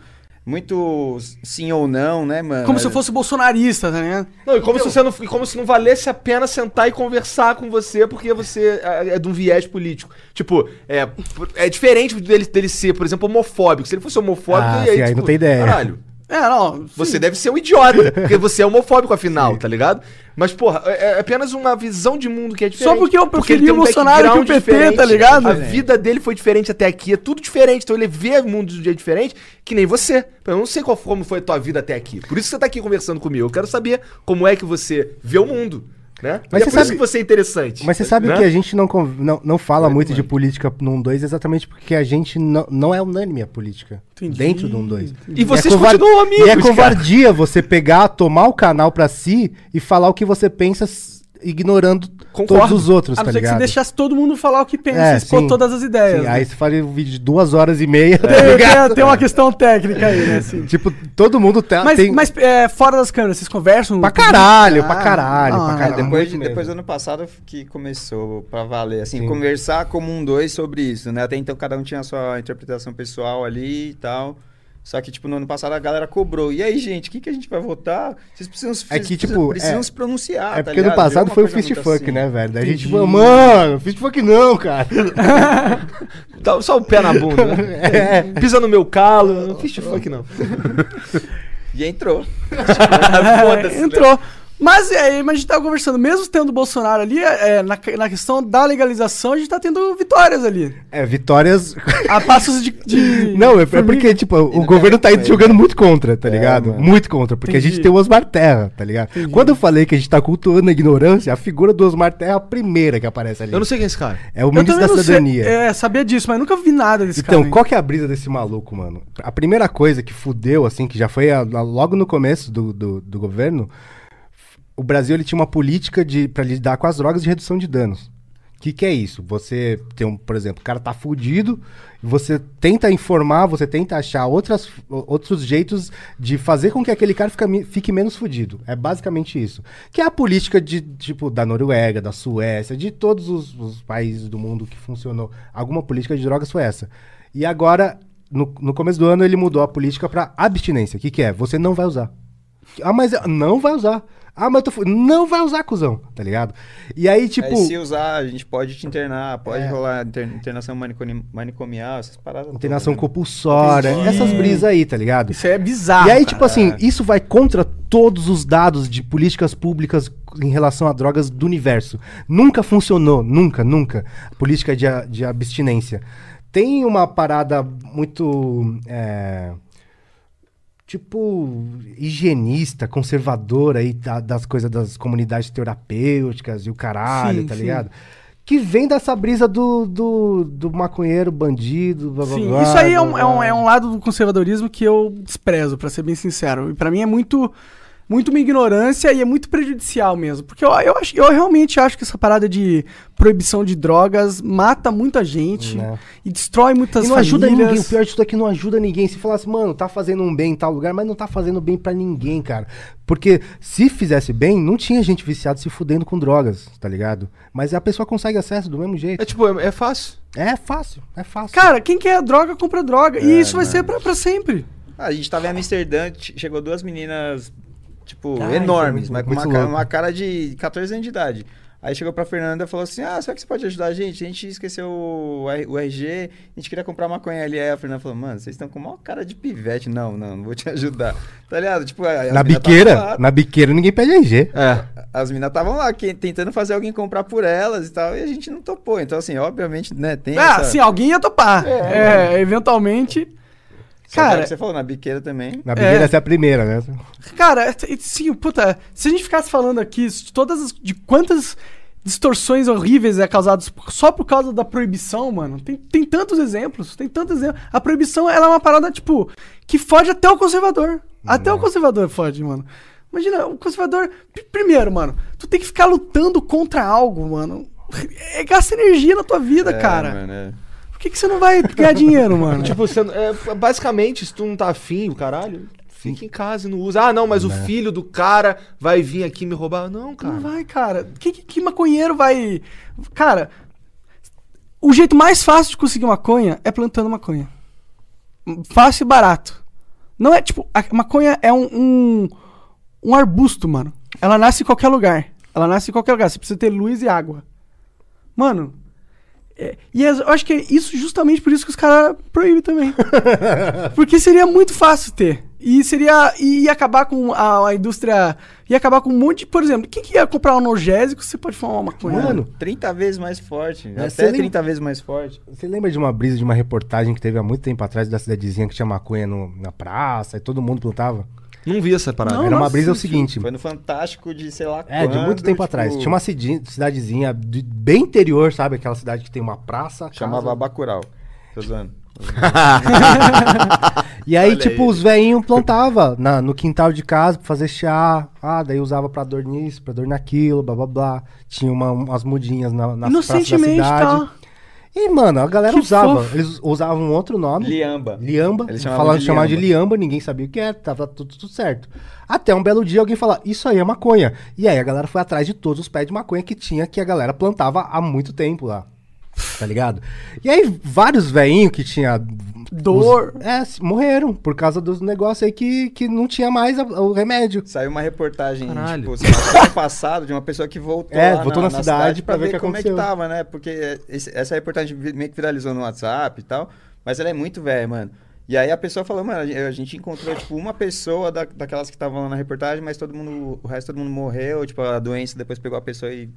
muito sim ou não, né, mano? Como se eu fosse bolsonarista, tá ligado? Não, e como, se você não, como se não valesse a pena sentar e conversar com você porque você é, é de um viés político. Tipo, é, é diferente dele, dele ser, por exemplo, homofóbico. Se ele fosse homofóbico, Ah, e aí, sim, aí tipo, não tem ideia. Caralho, É, não. você sim. deve ser um idiota, porque você é homofóbico afinal, tá ligado? Mas, porra, é, é apenas uma visão de mundo que é diferente. Só porque eu preferi o Bolsonaro que o PT, tá ligado? A vida dele foi diferente até aqui, é tudo diferente. Então ele vê o mundo de um jeito diferente que nem você. Eu não sei qual, como foi a tua vida até aqui. Por isso que você tá aqui conversando comigo. Eu quero saber como é que você vê o mundo. Né? Mas e é você por isso sabe- que você é interessante. Mas você sabe né? que a gente não, não, não fala Vai, muito de política num 2 exatamente porque a gente não, não é unânime a política Entendi. dentro de um 2. E vocês continuam amigos, E é cara. covardia você pegar, tomar o canal pra si e falar o que você pensa ignorando Concordo. todos os outros, A tá não ser que você ligado? deixasse todo mundo falar o que pensa, É, expor sim. todas as ideias. Sim, né? Aí você faria um vídeo de duas horas e meia, tá tem, ligado? tem- tem uma questão técnica aí, né? Assim. Tipo, todo mundo tá, Mas, tem... mas é, fora das câmeras, vocês conversam? Pra caralho, Ah, pra caralho, ah, pra É, caralho. depois, muito de- depois do ano passado que começou pra valer, assim, Sim. conversar como um dois sobre isso, né? Até então cada um tinha a sua interpretação pessoal ali e tal. Só que, tipo, no ano passado a galera cobrou. E aí, gente, o que, que a gente vai votar? Vocês precisam, vocês É que, tipo, precisam é- se pronunciar, É tá porque no ligado? passado foi o fist fuck, assim. né, velho? Daí a gente falou, mano, fist fuck não, cara. Dá só o pé na bunda. né? É. Pisa no meu calo. Não fiz fuck, não. E entrou. Foda-se. né? Mas, é, mas a gente tava conversando, mesmo tendo o Bolsonaro ali, é, na, na questão da legalização, a gente tá tendo vitórias ali. É, vitórias. A passos de. de Não, é, é porque, tipo, o governo tá com jogando muito contra, tá É, ligado? mano. Muito contra, porque a gente Entendi. tem o Osmar Terra, tá ligado? Quando eu falei que a gente tá cultuando a ignorância, a figura do Osmar Terra é a primeira que aparece ali. Eu não sei quem é esse cara. É o Eu ministro da não sei- Cidadania. É, sabia disso, mas nunca vi nada desse Então, cara. qual que é a brisa desse maluco, mano? A primeira coisa que fudeu, assim, que já foi a- a- logo no começo do, do, do governo, o Brasil ele tinha uma política de para lidar com as drogas de redução de danos. O que, que é isso? Você tem um, por exemplo, o cara tá fudido, você tenta informar, você tenta achar outras, outros jeitos de fazer com que aquele cara fica, fique menos fudido. É basicamente isso. Que é a política de, tipo, da Noruega, da Suécia, de todos os, os países do mundo que funcionou. Alguma política de drogas foi essa. E agora, no, no começo do ano, ele mudou a política pra abstinência. O que, que é? Você não vai usar. Ah, mas não vai usar. Ah, mas eu tô. Não vai usar, cuzão, tá ligado? E aí, tipo. Aí se usar, a gente pode te internar, pode É. rolar inter- internação manicomi- manicomial, essas paradas. Internação todas, né? compulsória, essas brisas aí, tá ligado? Isso é bizarro. e aí, cara. tipo assim, isso vai contra todos os dados de políticas públicas em relação a drogas do universo. Nunca funcionou, nunca, nunca. Política de, a- de abstinência. Tem uma parada muito. é, tipo, higienista, conservadora aí da- das coisas das comunidades terapêuticas e o caralho, Sim, tá sim. ligado? Que vem dessa brisa do, do, do maconheiro, bandido, blá blá Sim, blá, isso aí é um, blá, é, um, blá. é um lado do conservadorismo que eu desprezo, pra ser bem sincero. E pra mim é muito muito uma ignorância e é muito prejudicial mesmo. Porque eu, eu, acho, eu realmente acho que essa parada de proibição de drogas mata muita gente Né. e destrói muitas E não famílias. ajuda ninguém. O pior disso daqui não ajuda ninguém. Se falasse, mano, tá fazendo um bem em tal lugar, mas não tá fazendo bem pra ninguém, cara. Porque se fizesse bem, não tinha gente viciada se fudendo com drogas, tá ligado? Mas a pessoa consegue acesso do mesmo jeito. É tipo, é, é fácil. É fácil, é fácil. Cara, quem quer droga, compra droga. e É, isso vai mano. ser pra, pra sempre. Ah, a gente tava em Amsterdã, chegou duas meninas, tipo, Ah, enormes, é mas com uma, ca- louco. uma cara de 14 anos de idade. Aí chegou pra Fernanda e falou assim: Ah, será que você pode ajudar a gente? A gente esqueceu o, o RG, a gente queria comprar maconha ali. Aí a Fernanda falou: Mano, vocês estão com maior cara de pivete. Não, não, não vou te ajudar. Tá ligado? Tipo, na biqueira, na biqueira ninguém pede RG. É. As minas estavam lá que- tentando fazer alguém comprar por elas e tal, e a gente não topou. Então, assim, obviamente, né, tem Ah, essa... sim, alguém ia topar. É, eventualmente. Que é o Cara, você falou, na biqueira também. Na biqueira É. essa é a primeira, né? Cara, é- é- sim, puta, se a gente ficasse falando aqui de todas as, de quantas distorções horríveis é causadas só por causa da proibição, mano, tem, tem tantos exemplos, tem tantos exemplos. A proibição, ela é uma parada, tipo, que foge até o conservador. Até o conservador foge, mano. Imagina, o conservador... pri- Primeiro, mano, tu tem que ficar lutando contra algo, mano. É, gasta energia na tua vida, É, cara. mano, é. Por que, que você não vai ganhar dinheiro, mano? Tipo, você, é, basicamente, se tu não tá afim, o caralho, fica em casa e não usa. Ah, não, mas o filho do cara vai vir aqui me roubar. Não, cara. Não vai, cara. Que, que, que maconheiro vai. Cara, o jeito mais fácil de conseguir maconha é plantando maconha. Fácil e barato. Não é tipo. A maconha é um, um, um arbusto, mano. Ela nasce em qualquer lugar. Ela nasce em qualquer lugar. Você precisa ter luz e água. Mano. É- e as- eu acho que é isso justamente por isso que os caras proíbem também. Porque seria muito fácil ter. E seria. E ia acabar com a, a indústria. Ia acabar com um monte de. Por exemplo, quem que ia comprar um analgésico se você pode fumar uma maconha? Mano, 30 vezes mais forte. É, até lembra- 30 vezes mais forte. Você lembra de uma brisa de uma reportagem que teve há muito tempo atrás da cidadezinha que tinha maconha no- na praça e todo mundo plantava? Não vi essa parada. Não, Era uma brisa o isso- seguinte. Foi no Fantástico de sei lá É, de quando, muito tempo tipo, atrás. Tinha uma cidadezinha de- bem interior, sabe? Aquela cidade que tem uma praça. Chamava casa. Bacurau. Tô zoando. E aí, Olha tipo, aí. os velhinhos plantavam na- no quintal de casa pra fazer chá. Ah, daí usava pra dor nisso, pra dor naquilo, blá blá blá. Tinha uma- umas mudinhas na, na praça da Inocentemente, cidade. tá? E, mano, a galera Que usava. fofo. Eles usavam um outro nome. Liamba. Liamba. Eles chamavam Falando, de chamavam de liamba. liamba, ninguém sabia o que era, tava tudo, tudo certo. Até um belo dia alguém falar, isso aí é maconha. E aí a galera foi atrás de todos os pés de maconha que tinha, que a galera plantava há muito tempo lá. Tá ligado? E aí vários velhinhos que tinha... Dor. os- é, morreram por causa dos negócios aí que, que não tinha mais a- o remédio. Saiu uma reportagem, Caralho. tipo, sei lá, ano passado, de uma pessoa que voltou, É, lá voltou na cidade pra ver como aconteceu. é que tava, né? Porque esse- essa reportagem meio que viralizou no WhatsApp e tal, mas ela é muito velha, mano. E aí a pessoa falou, mano, a gente encontrou, tipo, uma pessoa da- daquelas que estavam lá na reportagem, mas todo mundo, o resto todo mundo morreu, tipo, a doença depois pegou a pessoa e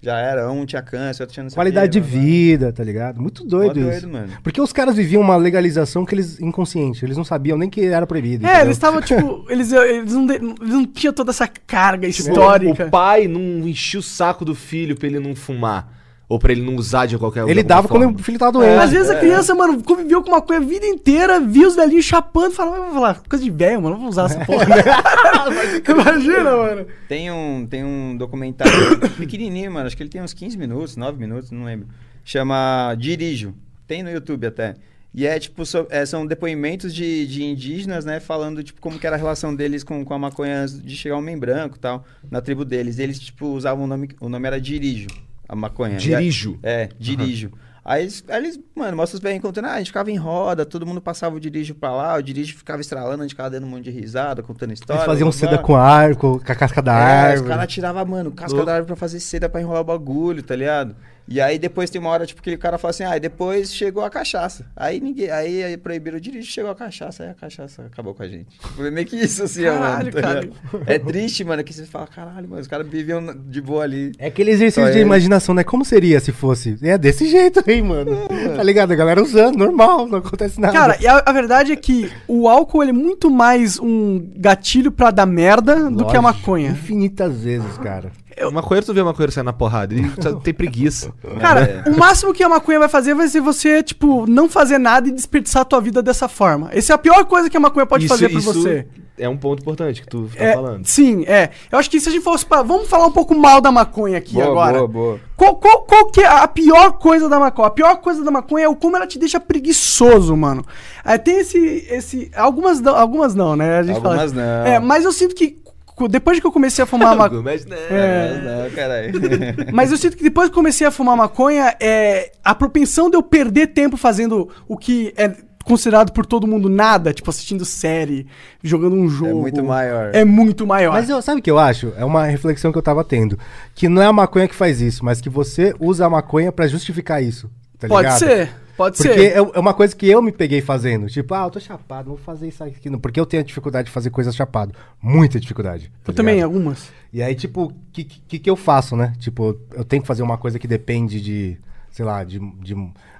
já era, um tinha câncer, outro tinha não sei o Qualidade de vida, tá ligado? Muito doido, doido, isso. mano. Porque os caras viviam uma legalização que eles inconsciente, eles não sabiam nem que era proibido. É, entendeu? eles estavam, tipo, eles, eles, não eles não tinham toda essa carga histórica. O pai não enchia o saco do filho pra ele não fumar. Ou pra ele não usar de qualquer Ele dava quando o filho tava doente. Às vezes a criança, mano, conviveu com uma coisa a vida inteira, via os velhinhos chapando e falava, vai falar, coisa de velho, mano, não vou usar essa porra. né?" Imagina, mano. Tem um, tem um documentário pequenininho, mano. Acho que ele tem uns 15 minutos, 9 minutos, não lembro. Chama Dirijo. Tem no YouTube até. E é tipo, so- é, são depoimentos de, de indígenas, né? Falando, tipo, como que era a relação deles com, com a maconha antes de chegar o homem branco e tal, na tribo deles. Eles, tipo, usavam o nome, o nome era Dirijo, a maconha. Dirijo? É, Dirijo. Aí eles, aí eles, mano, mostra os velhos contando, ah, a gente ficava em roda, todo mundo passava o dirijo pra lá, o dirijo ficava estralando, a gente ficava dando um monte de risada, contando história. Eles faziam blá, blá, seda com arco, com a casca da É, os árvore. caras tiravam, mano, casca Louco. da árvore pra fazer seda pra enrolar o bagulho, tá ligado? E aí depois tem uma hora, tipo, que o cara fala assim, ah, e depois chegou a cachaça. Aí ninguém, aí, aí proibiram o dirigir, chegou a cachaça, aí a cachaça acabou com a gente. Foi meio que isso, assim, ó, mano. Caralho, tá cara. É triste, mano, que você fala, caralho, mano, os caras viviam de boa ali. É aquele exercício de imaginação, né? Como seria se fosse? É desse jeito aí, mano. Tá ligado? A galera usando, normal, não acontece nada. Cara, e a, a verdade é que o álcool ele é muito mais um gatilho pra dar merda do que a Lógico, maconha. Infinitas vezes, cara. O maconheiro, tu vê o maconheiro sair na porrada, ele tem preguiça. Cara, o máximo que a maconha vai fazer vai ser você, tipo, não fazer nada e desperdiçar a tua vida dessa forma. Essa é a pior coisa que a maconha pode Isso- fazer por isso você. É um ponto importante que tu tá É, falando. sim, é. Eu acho que se a gente fosse pra... Vamos falar um pouco mal da maconha aqui boa, agora. boa, boa. Qual, qual, qual que é a pior coisa da maconha? A pior coisa da maconha é o como ela te deixa preguiçoso, mano. É, tem esse, esse... Algumas não, algumas não, né? A gente fala- Algumas não. É, mas eu sinto que depois que eu comecei a fumar maconha... Mas, né, É. Não, caralho. Mas eu sinto que depois que comecei a fumar maconha, é, a propensão de eu perder tempo fazendo o que é considerado por todo mundo nada, tipo assistindo série, jogando um jogo. muito maior. É muito maior. Mas eu, sabe o que eu acho? É uma reflexão que eu tava tendo. Que não é a maconha que faz isso, mas que você usa a maconha pra justificar isso. Tá pode ligado? ser, pode Porque ser. é é uma coisa que eu me peguei fazendo. Tipo, ah, eu tô chapado, não vou fazer isso aqui. não. Porque eu tenho dificuldade de fazer coisas chapado. Muita dificuldade. tá eu também, ligado? algumas. E aí, tipo, o que, que, que eu faço, né? Tipo, eu tenho que fazer uma coisa que depende de, sei lá, de, de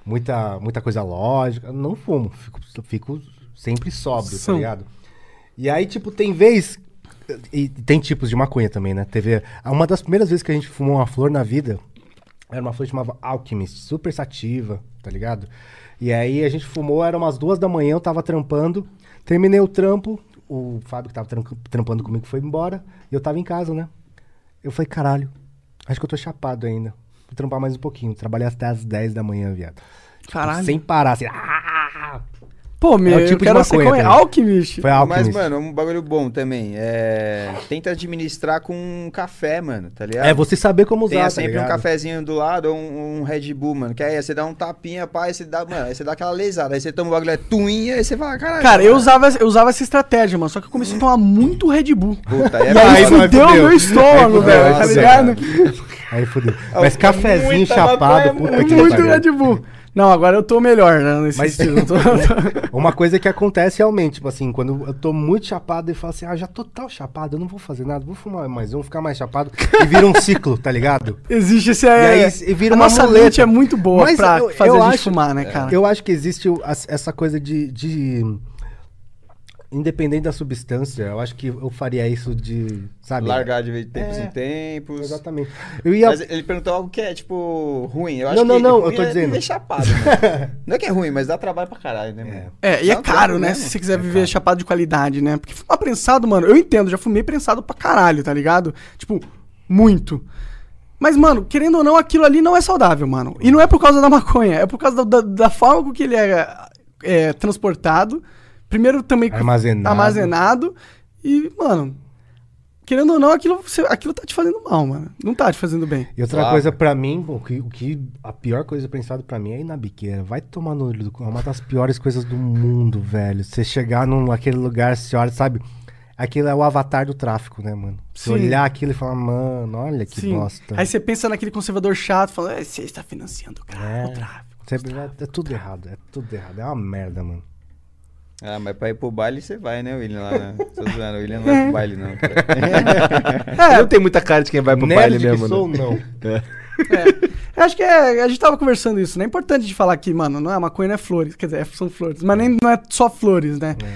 muita, muita coisa lógica. Eu não fumo, fico, fico sempre sóbrio, São. tá ligado? E aí, tipo, tem vez. E tem tipos de maconha também, né? Teve. Uma das primeiras vezes que a gente fumou uma flor na vida era uma flor que chamava Alchemist, super sativa, tá ligado? E aí a gente fumou, era umas duas da manhã, eu tava trampando, terminei o trampo, o Fábio que tava trampando comigo foi embora, e eu tava em casa, né? Eu falei, caralho, acho que eu tô chapado ainda. Vou trampar mais um pouquinho. Trabalhei até as 10 da manhã, viado. Tipo, Caralho. Sem parar, assim. ah! Pô, meu, É o tipo eu de quero ser como é. Alchemist. Foi Mas, Alchemist. mano, um bagulho bom também. É. Tenta administrar com um café, mano, tá ligado? É você saber como usar, Tenha tá sempre um cafezinho do lado ou um, um Red Bull, mano. Que aí você dá um tapinha, pá, aí você dá, mano, aí você dá aquela lesada. Aí você toma o bagulho, é tuinha, aí você fala, caralho. Cara, eu mano, usava, eu usava essa estratégia, mano. Só que eu comecei a tomar muito Red Bull. Puta, aí é E aí fudeu o fudeu. meu estômago, velho, fudeu, tá ligado? Aí fodeu. Mas cafezinho chapado, puta que Muito pariu. Red Bull. Não, agora eu tô melhor, né? Nesse Mas estilo. Tô- uma coisa que acontece realmente, tipo assim, quando eu tô muito chapado e falo assim, ah, já tô tal chapado, eu não vou fazer nada, vou fumar mais um, ficar mais chapado, e vira um ciclo, tá ligado? Existe esse. E É, aí e vira a uma nossa muleta. mente é muito boa Mas pra eu- fazer eu a gente acho- fumar, né, cara? Eu acho que existe essa coisa de, de- Independente da substância, eu acho que eu faria isso de. Sabe? Largar de tempos É. em tempos. Exatamente. Eu ia. Mas ele perguntou algo que é, tipo, ruim. Eu acho Não, não, que não, eu tô é dizendo. viver chapado, né? Não é que é ruim, mas dá trabalho pra caralho, né, mano? É, e é Dá um caro, né? mesmo. Se você quiser viver chapado de qualidade, né? Porque fumar prensado, mano, eu entendo, já fumei prensado pra caralho, tá ligado? Tipo, muito. Mas, mano, querendo ou não, aquilo ali não é saudável, mano. E não é por causa da maconha, é por causa da, da, da forma com que ele é, é transportado. Primeiro também Armazenado. armazenado. E, mano, querendo ou não, aquilo, aquilo tá te fazendo mal, mano. Não tá te fazendo bem. E outra Suave. coisa pra mim, o que, o que a pior coisa pensada pra mim é ir na biqueira. Vai tomar no olho do cu. É uma das piores coisas do mundo, velho. Você chegar num naquele lugar, você olha, sabe? Aquilo é o avatar do tráfico, né, mano? Você olhar aquilo e falar, mano, olha que Sim. bosta. Aí você pensa naquele conservador chato, falando, "É, você está financiando o cara, É. o tráfico. Você- é, é tudo errado, é tudo errado. É uma merda, mano. Ah, mas pra ir pro baile você vai, né, William? Lá, né? Tô zoando, o William não vai pro baile, não. cara. Ele não tem muita cara de quem vai pro Nerd baile que mesmo, sou, né? não. Eu acho que é, a gente tava conversando isso, né? É importante de falar que, mano, não é maconha, não é flores. Quer dizer, é- são flores. Mas nem não é só flores, né? É,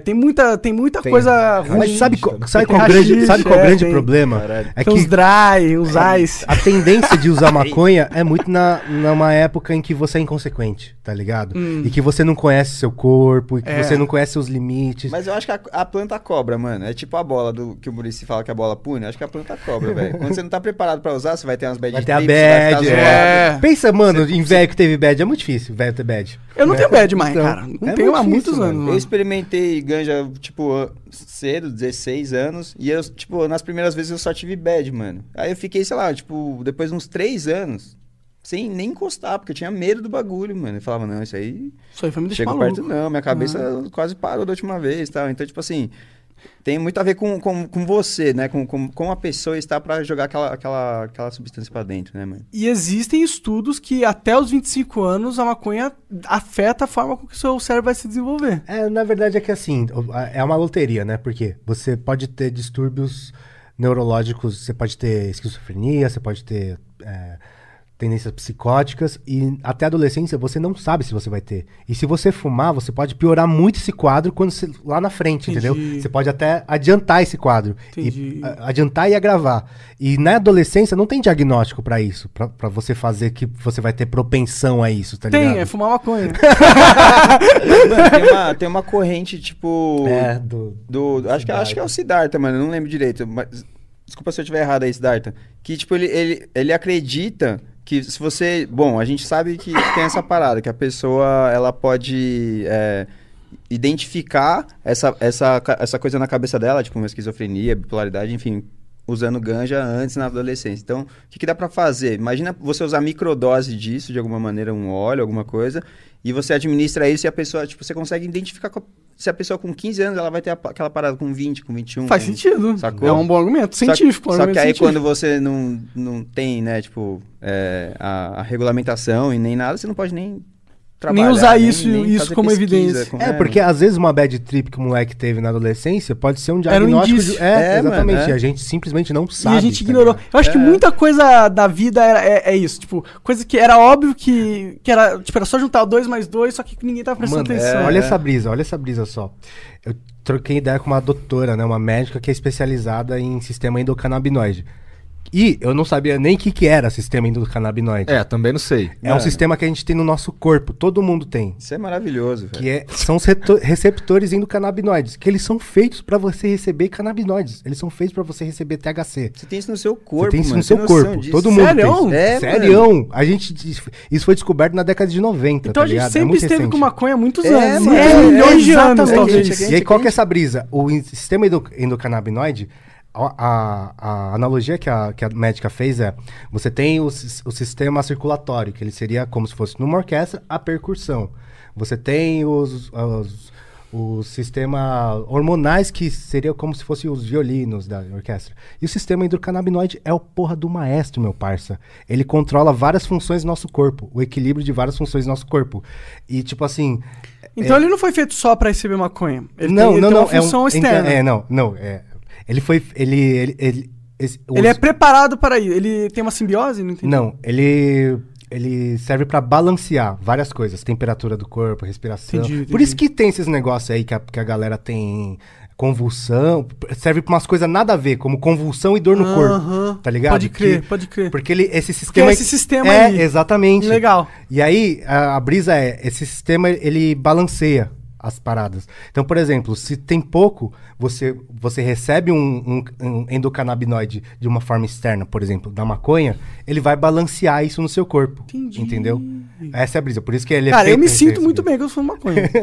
tem muita, tem muita Tem. coisa ruim. Mas sabe, qual- sabe qual, grande, rachixe, sabe qual é, grande tem- problema? É tem que uns dry, uns ice. a tendência de usar maconha é muito na, numa época em que você é inconsequente, tá ligado? E que você não conhece seu corpo, e que É. você não conhece seus limites. Mas eu acho que a, a planta cobra, mano. É tipo a bola do que o Murici fala que a bola pune. Eu acho que a planta cobra, velho. Quando você não tá preparado pra usar, você vai ter umas bad Vai ter a trips, você vai bad, ficar é. zoado. Pensa, mano, em velho que teve bad, é muito difícil, velho ter bad. Eu não tenho bad mais, Então, cara. Não é tenho há muitos anos. Eu mano. Ganja, tipo, cedo, 16 anos. E eu, tipo, nas primeiras vezes eu só tive bad, mano. Aí eu fiquei, sei lá, tipo, depois de uns 3 anos, sem nem encostar, porque eu tinha medo do bagulho, mano. Eu falava, não, isso aí Isso aí foi me deixar maluco. perto não. Minha cabeça quase parou da última vez e tal. Então, tipo assim, tem muito a ver com, com, com você, né? Com, com, com a pessoa está pra jogar aquela, aquela, aquela substância pra dentro, né, mano? E existem estudos que até os 25 anos a maconha afeta a forma com que o seu cérebro vai se desenvolver. É, na verdade é que assim, é uma loteria, né? Porque você pode ter distúrbios neurológicos, você pode ter esquizofrenia, você pode ter é, tendências psicóticas e até a adolescência você não sabe se você vai ter. E se você fumar, você pode piorar muito esse quadro quando você, lá na frente, Entendi. entendeu? Você pode até adiantar esse quadro. E, a- adiantar e agravar. E na adolescência não tem diagnóstico pra isso, pra pra você fazer que você vai ter propensão a isso, tá Tem, ligado? é fumar maconha. Mano, tem uma, tem uma corrente, tipo. É, do, Do, acho, que, acho que é o Siddhartha, mano. eu Não lembro direito. Mas, desculpa se eu estiver errado aí, Siddhartha. Que, tipo, ele, ele, ele acredita que se você. Bom, a gente sabe que tem essa parada, que a pessoa ela pode é, identificar essa, essa, essa coisa na cabeça dela, tipo uma esquizofrenia, bipolaridade, enfim. Usando ganja antes na adolescência. Então, o que, que dá pra fazer? Imagina você usar microdose disso, de alguma maneira, um óleo, alguma coisa, e você administra isso e a pessoa, tipo, você consegue identificar se a pessoa com 15 anos ela vai ter aquela parada com 20, com 21. Faz com- sentido. Sacou? É um bom argumento. Só- Científico. um Só, que aí científico. quando você não, não tem, né, tipo, é, a, a regulamentação e nem nada, você não pode nem trabalhar. usar isso- isso fazer como pesquisa, evidência. com- É, porque às vezes uma bad trip que o moleque teve na adolescência pode ser um Era um diagnóstico. indício. de... É, É, mano, exatamente. é. E a gente simplesmente não E sabe. a gente tá ignorou. ligado? Eu acho que muita coisa da vida era, é, é isso. Tipo, coisa que era óbvio que, que era, tipo, era só juntar dois mais dois, só que ninguém tava prestando Mano, atenção. é, olha É. essa brisa, olha essa brisa só. Eu troquei ideia com uma doutora, né? Uma médica que é especializada em sistema endocannabinoide. E eu não sabia nem o que, que era sistema endocannabinoide. É, também não sei. É um sistema que a gente tem no nosso corpo, todo mundo tem. Isso é maravilhoso, velho. Que é, são receptores endocannabinoides, que eles são feitos pra você receber canabinoides. Eles são feitos pra você receber THC. Você tem isso no seu corpo, Você tem isso mano. no seu corpo. disso? Todo mundo Sério? tem. É, Sério. A gente isso foi descoberto na década de 90, Então tá a gente ligado? É sempre muito esteve recente. com maconha há muitos É, anos. mano, É, é, milhões de anos, Exatamente. talvez. Gente, E aí, qual que é essa brisa? O sistema endo- endocannabinoide, a, a- analogia que a, que a médica fez é: você tem o, o sistema circulatório, que ele seria como se fosse numa orquestra, a percussão. Você tem os, os, os sistemas hormonais, que seria como se fossem os violinos da orquestra. E o sistema endocannabinoide é o porra do maestro, meu parça. Ele controla várias funções do nosso corpo, o equilíbrio de várias funções do nosso corpo. E, tipo assim. Então ele não foi feito só pra receber maconha. Ele não, tem, ele não, não. uma função é um, externa. É, não, não. É, ele foi. Ele. Ele, ele, esse- Ele é os- preparado para isso. Ele tem uma simbiose? Não entendi. Não, ele. Ele serve pra balancear várias coisas, temperatura do corpo, respiração. Entendi, Por entendi. isso que tem esses negócios aí que a, que a galera tem convulsão, serve pra umas coisas nada a ver, como convulsão e dor no Aham. corpo, tá ligado? Pode crer, Que- pode crer. Porque ele, esse sistema... é esse sistema é, aí. exatamente. Legal. E aí, a, a brisa é, esse sistema, ele balanceia as paradas. Então, por exemplo, se tem pouco, você, você recebe um, um, um endocannabinoide de uma forma externa, por exemplo, da maconha, ele vai balancear isso no seu corpo. Entendi. Entendeu? Essa é a brisa. Por isso que ele é Cara, eu me sinto muito bem que eu sou maconha.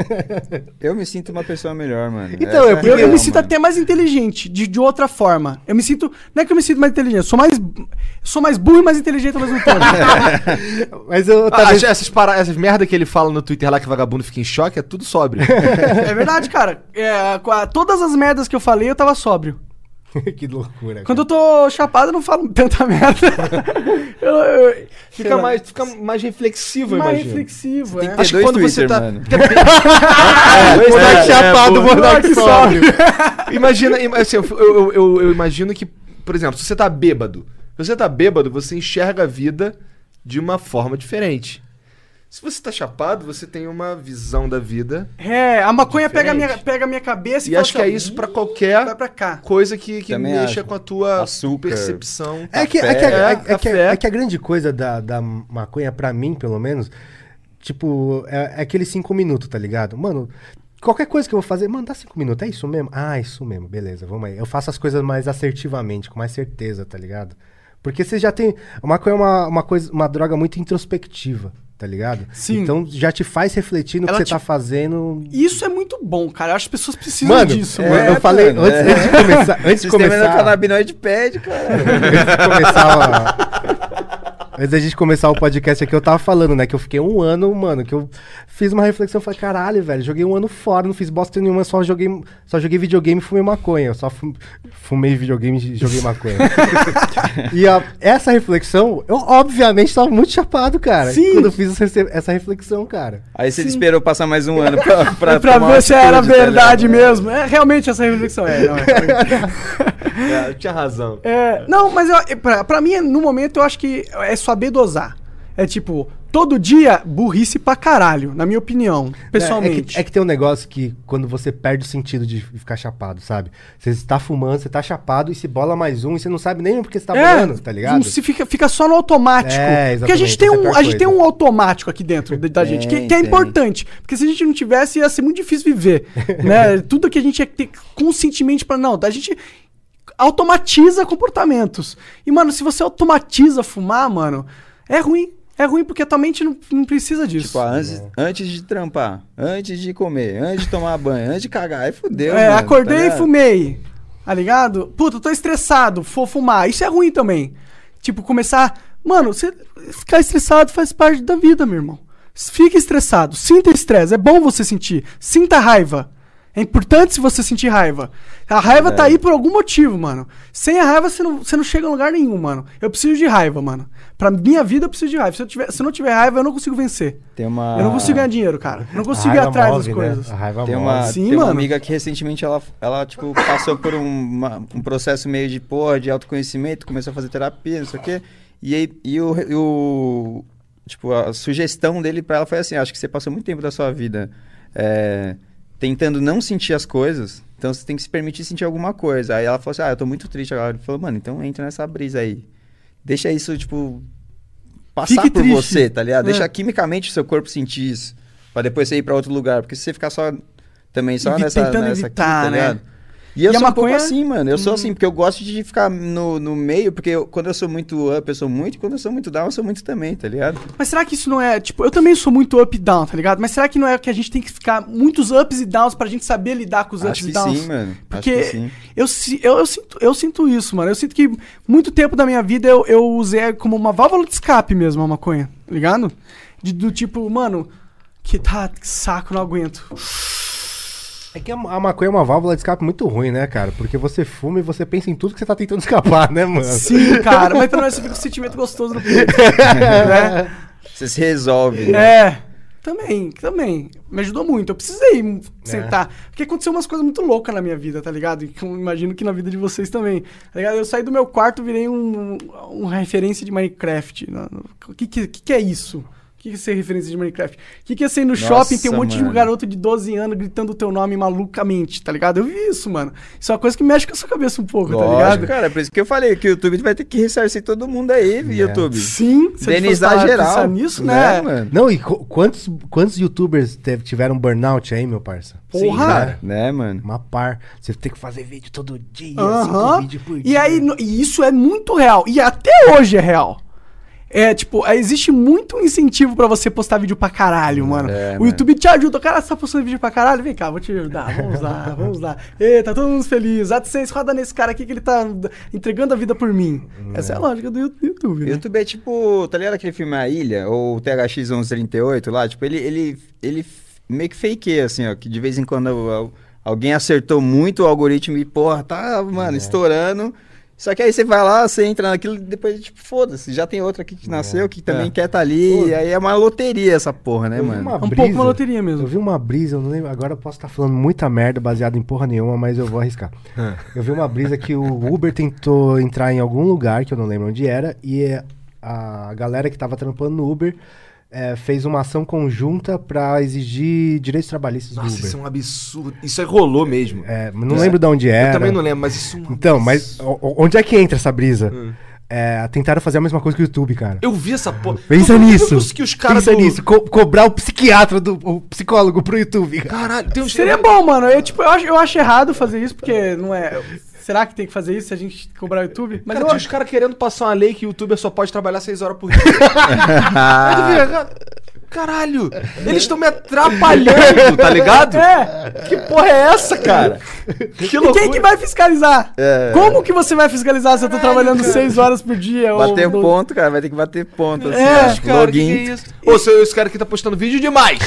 Eu me sinto uma pessoa melhor, mano. Então, eu- é Eu, me sinto mano. até mais inteligente, de, de outra forma. Eu me sinto. Não é que eu me sinto mais inteligente, eu sou mais. Sou mais burro e mais inteligente ao mesmo tempo. Mas eu Ah, talvez... essas, para... essas merda que ele fala no Twitter lá que vagabundo fica em choque, é tudo sóbrio. é verdade, cara. É, com a- todas as merdas que eu falei, eu tava sóbrio. que loucura. Quando eu tô chapado, eu não falo tanta merda. eu, eu- Fica mais, fica mais reflexivo, mais imagino. reflexivo. Tem é. Acho que quando você Twitter, tá. mano. Porque é- Monark é, chapado, boa. Monark sóbrio. Imagina, im- assim, eu, eu, eu- eu imagino que, por exemplo, se você tá bêbado, se você tá bêbado, você enxerga a vida de uma forma diferente. Se você tá chapado, você tem uma visão da vida. É, a maconha pega a, minha, pega a minha cabeça e, E fala acho que assim, é ó, isso pra qualquer pra cá. coisa que, que Também mexa acho. com a tua Açúcar. percepção. É que, é, que, É, é, é que, é que a grande coisa da, da maconha, pra mim, pelo menos, tipo, é, é aqueles cinco minutos, tá ligado? Mano, qualquer coisa que eu vou fazer, mano, dá cinco minutos, é isso mesmo? Ah, isso mesmo, beleza, vamos aí. Eu faço as coisas mais assertivamente, com mais certeza, tá ligado? Porque você já tem. A maconha é uma, uma, coisa, uma droga muito introspectiva, tá ligado? Sim. Então já te faz refletir no Ela que você te- tá fazendo. Isso é muito bom, cara. Eu acho que as pessoas precisam Mano, disso, eu, mano. eu falei, mano, antes, é. antes de começar. Antes de começar. endocannabinoide pede, cara. antes de começar a- Antes da gente começar o podcast aqui, eu tava falando, né? Que eu fiquei um ano, mano, que eu fiz uma reflexão, falei, caralho, velho, joguei um ano fora, não fiz bosta nenhuma, só joguei, só joguei videogame e fumei maconha. Eu só fu- fumei videogame e joguei maconha. e a- essa reflexão, eu obviamente tava muito chapado, cara. Sim. Quando eu fiz essa, reflexão, cara. Aí você esperou passar mais um ano pra, pra, Pra, ver se era tá verdade mesmo. É realmente essa reflexão. É, não, é. É, eu tinha razão. É, não, mas eu, pra, pra mim, no momento, eu acho que é saber dosar. É tipo, todo dia, burrice pra caralho, na minha opinião, É, pessoalmente. que, é que tem um negócio que quando você perde o sentido de ficar chapado, sabe? Você está fumando, você tá chapado e se bola mais um e você não sabe nem porque você tá É, bolando, tá ligado? não se fica, fica só no automático. É, porque a gente exatamente, tem essa é a um, a gente tem um automático aqui dentro da, gente, que, que é tem. importante. Porque se a gente não tivesse, ia ser muito difícil viver. né? Tudo que a gente ia ter conscientemente pra. Não, a gente automatiza comportamentos. E, mano, se você automatiza fumar, mano, é ruim. É ruim porque a tua mente não, não precisa disso. Tipo, antes, antes de trampar, antes de comer, antes de tomar banho, antes de cagar, aí fudeu. É, mano, acordei tá e fumei. Tá ligado? Puta, tô estressado, vou fumar. Isso é ruim também. Tipo, começar. Mano, você ficar estressado faz parte da vida, meu irmão. Fique estressado, sinta estresse. É bom você sentir. Sinta raiva. É importante se você sentir raiva. A raiva tá aí por algum motivo, mano. Sem a raiva você não, você não chega a lugar nenhum, mano. Eu preciso de raiva, mano. Pra minha vida eu preciso de raiva. Se eu, tiver, se eu não tiver raiva, eu não consigo vencer. Tem uma... Eu não consigo ganhar dinheiro, cara. Eu não consigo ir atrás move, das né? coisas. A raiva Tem uma, Sim, tem uma amiga que recentemente ela, ela tipo, passou por um, uma- um processo meio de porra, de autoconhecimento, começou a fazer terapia, não sei o quê. E, aí, e o, e o- Tipo, a sugestão dele pra ela foi assim: acho que você passou muito tempo da sua vida é, tentando não sentir as coisas, então você tem que se permitir sentir alguma coisa. Aí ela falou assim: ah, eu tô muito triste agora. Ele falou, mano, então entra nessa brisa aí. Deixa isso, tipo, passar Fique por triste. você, tá ligado? É. Deixa quimicamente o seu corpo sentir isso. Pra depois você ir pra outro lugar. Porque se você ficar só. Também só Evi- nessa, tentando nessa evitar, tá né? E eu E sou um pouco maconha- assim, mano. Eu sou Hum. assim, porque eu gosto de ficar no, no meio, porque eu- quando eu sou muito up, eu sou muito, e quando eu sou muito down, eu sou muito também, tá ligado? Mas será que isso não é, tipo, eu também sou muito up e down, tá ligado? Mas será que não é que a gente tem que ficar muitos ups e downs pra gente saber lidar com os ups e downs? sim, mano. Porque sim. eu, eu, eu, sinto, eu sinto isso, mano. Eu sinto que muito tempo da minha vida eu, eu usei como uma válvula de escape mesmo a maconha, tá ligado? De- do tipo, mano, que tá, que saco, não aguento. É que a, maconha é uma válvula de escape muito ruim, né, cara? Porque você fuma e você pensa em tudo que você tá tentando escapar, né, mano? Sim, cara, mas pelo menos você fica com um sentimento gostoso no peito. né? Você se resolve, né? É. Também, também. Me ajudou muito. Eu precisei sentar. Porque aconteceu umas coisas muito loucas na minha vida, tá ligado? E eu imagino que na vida de vocês também. Tá ligado? Eu saí do meu quarto virei um, um referência de Minecraft. O que, que, que é isso? O que, que é ser referência de Minecraft? O que, que é ser no Nossa, shopping tem um monte mano. de garoto de 12 anos gritando o teu nome malucamente, tá ligado? Eu vi isso, mano. Isso é uma coisa que mexe com a sua cabeça um pouco, tá Lógico, ligado? cara. Por isso que eu falei que o YouTube vai ter que ressarcir todo mundo aí, YouTube. Sim, fosse Denizar geral. pensar nisso, né? mano? Não, e qu- quantos, quantos youtubers teve- tiveram burnout aí, meu parça? Porra! cara. Né, mano? Uma par. Você tem que fazer vídeo todo dia, Aham. cinco vídeos por dia. E aí, no- e isso é muito real. E até hoje é real. É, tipo, é, existe muito incentivo pra você postar vídeo pra caralho, mano. É, o mano. YouTube te ajuda. O cara tá postando vídeo pra caralho. Vem cá, vou te ajudar. Vamos lá, vamos lá. Eita, todo mundo feliz. AdSense, roda nesse cara aqui que ele tá entregando a vida por mim. Essa é a lógica do YouTube, O né? YouTube é tipo, tá ligado aquele filme A Ilha, ou o THX 1138 lá? Tipo, ele, ele, ele meio que fakeia, assim, ó, que de vez em quando al- alguém acertou muito o algoritmo e, porra, tá, mano, estourando. Só que aí você vai lá, você entra naquilo e depois, tipo, foda-se, já tem outra aqui que nasceu, que também É. quer tá ali, e aí é uma loteria essa porra, né, mano? uma É um pouco uma loteria mesmo. Eu vi uma brisa, eu não lembro. Agora eu posso estar falando muita merda baseado em porra nenhuma, mas eu vou arriscar. eu vi uma brisa que o Uber tentou entrar em algum lugar, que eu não lembro onde era, e é, a galera que tava trampando no Uber é, fez uma ação conjunta pra exigir direitos trabalhistas Nossa, do Uber. isso é um absurdo. Isso aí rolou mesmo. É, não lembro de onde era. Eu também não lembro, mas isso é um Então, mas onde é que entra essa brisa? Hum. É, tentaram fazer a mesma coisa que o YouTube, cara. Eu vi essa porra. Pensa nisso. Que os, caras Pensa do... nisso. co- cobrar o psiquiatra, do, o psicólogo pro YouTube. cara. Caralho, tem uns... Seria bom, mano. Eu, tipo, eu, acho, eu acho errado fazer isso, porque não é. Será que tem que fazer isso se a gente cobrar o YouTube? Mas Cara, eu tinha os caras querendo passar uma lei que o youtuber só pode trabalhar 6 horas por dia. Caralho, eles estão me atrapalhando, tá ligado? É. Que porra é essa, cara? Que E quem que vai fiscalizar? Como que você vai fiscalizar se eu tô trabalhando seis horas por dia? Bater ou, ponto, cara, vai ter que bater ponto. Assim, É. Cara, que que login. é isso? Ô, seu- esse cara aqui tá postando vídeo demais.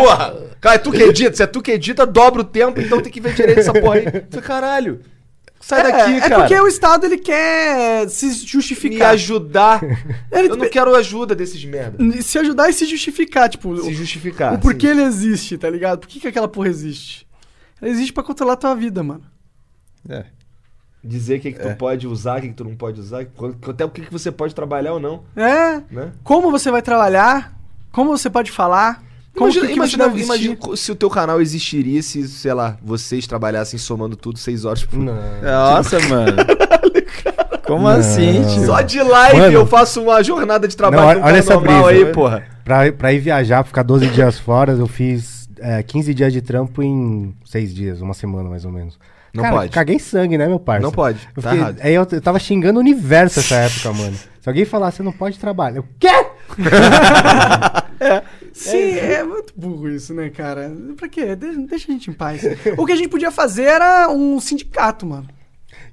Porra. Cara, é tu que edita. Se é tu que edita, dobra o tempo, então tem que ver direito essa porra aí. Caralho. Sai É, daqui, é cara. porque o Estado ele quer se Me justificar. ajudar. Ele Eu não quero ajuda desses merda. se ajudar e se justificar, tipo, Se justificar. o porquê sim. ele existe, tá ligado? Por que, que aquela porra existe? Ela existe pra controlar a tua vida, mano. É. Dizer o que, que tu pode usar, o que, que tu não pode usar, até o que, que você pode trabalhar ou não, É. né? Como você vai trabalhar? Como você pode falar? Como Imagina, imagina, imagina se o teu canal existiria se, sei lá, vocês trabalhassem somando tudo seis horas por Não. Nossa, mano. Como assim, tio? Só de live Mano. eu faço uma jornada de trabalho Não, com olha essa normal brisa. aí, porra. Pra, pra ir viajar, ficar 12 dias fora, eu fiz é, 15 dias de trampo em 6 dias, uma semana mais ou menos. Não Cara, pode. Caguei sangue, né, meu parça? Não pode, Eu tá fiquei- errado. Aí eu, eu tava xingando o universo essa época, mano. Se alguém falasse, você não pode trabalhar. Eu, quê? Sim, é muito burro isso, né, cara? Pra quê? De- Deixa a gente em paz. o que a gente podia fazer era um sindicato, mano.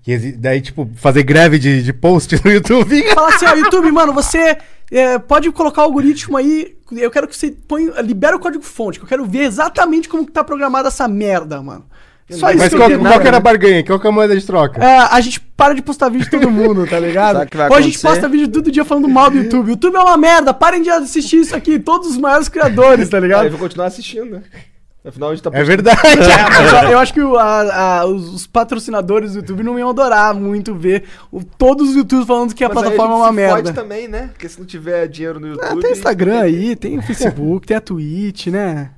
E daí, tipo, fazer greve de, de post no YouTube. Fala assim, ó, YouTube, mano, você é, pode colocar o algoritmo aí. Eu quero que você põe, libera o código-fonte, que eu quero ver exatamente como que tá programada essa merda, mano. Só isso Mas que qual, qual que era a barganha? Qual que é a moeda de troca? É, a gente para de postar vídeo de todo mundo, tá ligado? Sabe que vai Ou a gente posta vídeo todo dia falando mal do YouTube. O YouTube é uma merda, parem de assistir isso aqui, todos os maiores criadores, tá Aí eu ligado? vou continuar assistindo, né? Afinal, a gente tá É verdade. É, mas eu- acho que o- a- a- os, patrocinadores do YouTube não iam adorar muito ver o- todos os YouTubers falando que a Mas aí plataforma é gente uma se merda. também, né? Porque se não tiver dinheiro no YouTube... Ah, tem Instagram aí, tem o Facebook, tem a Twitch, né?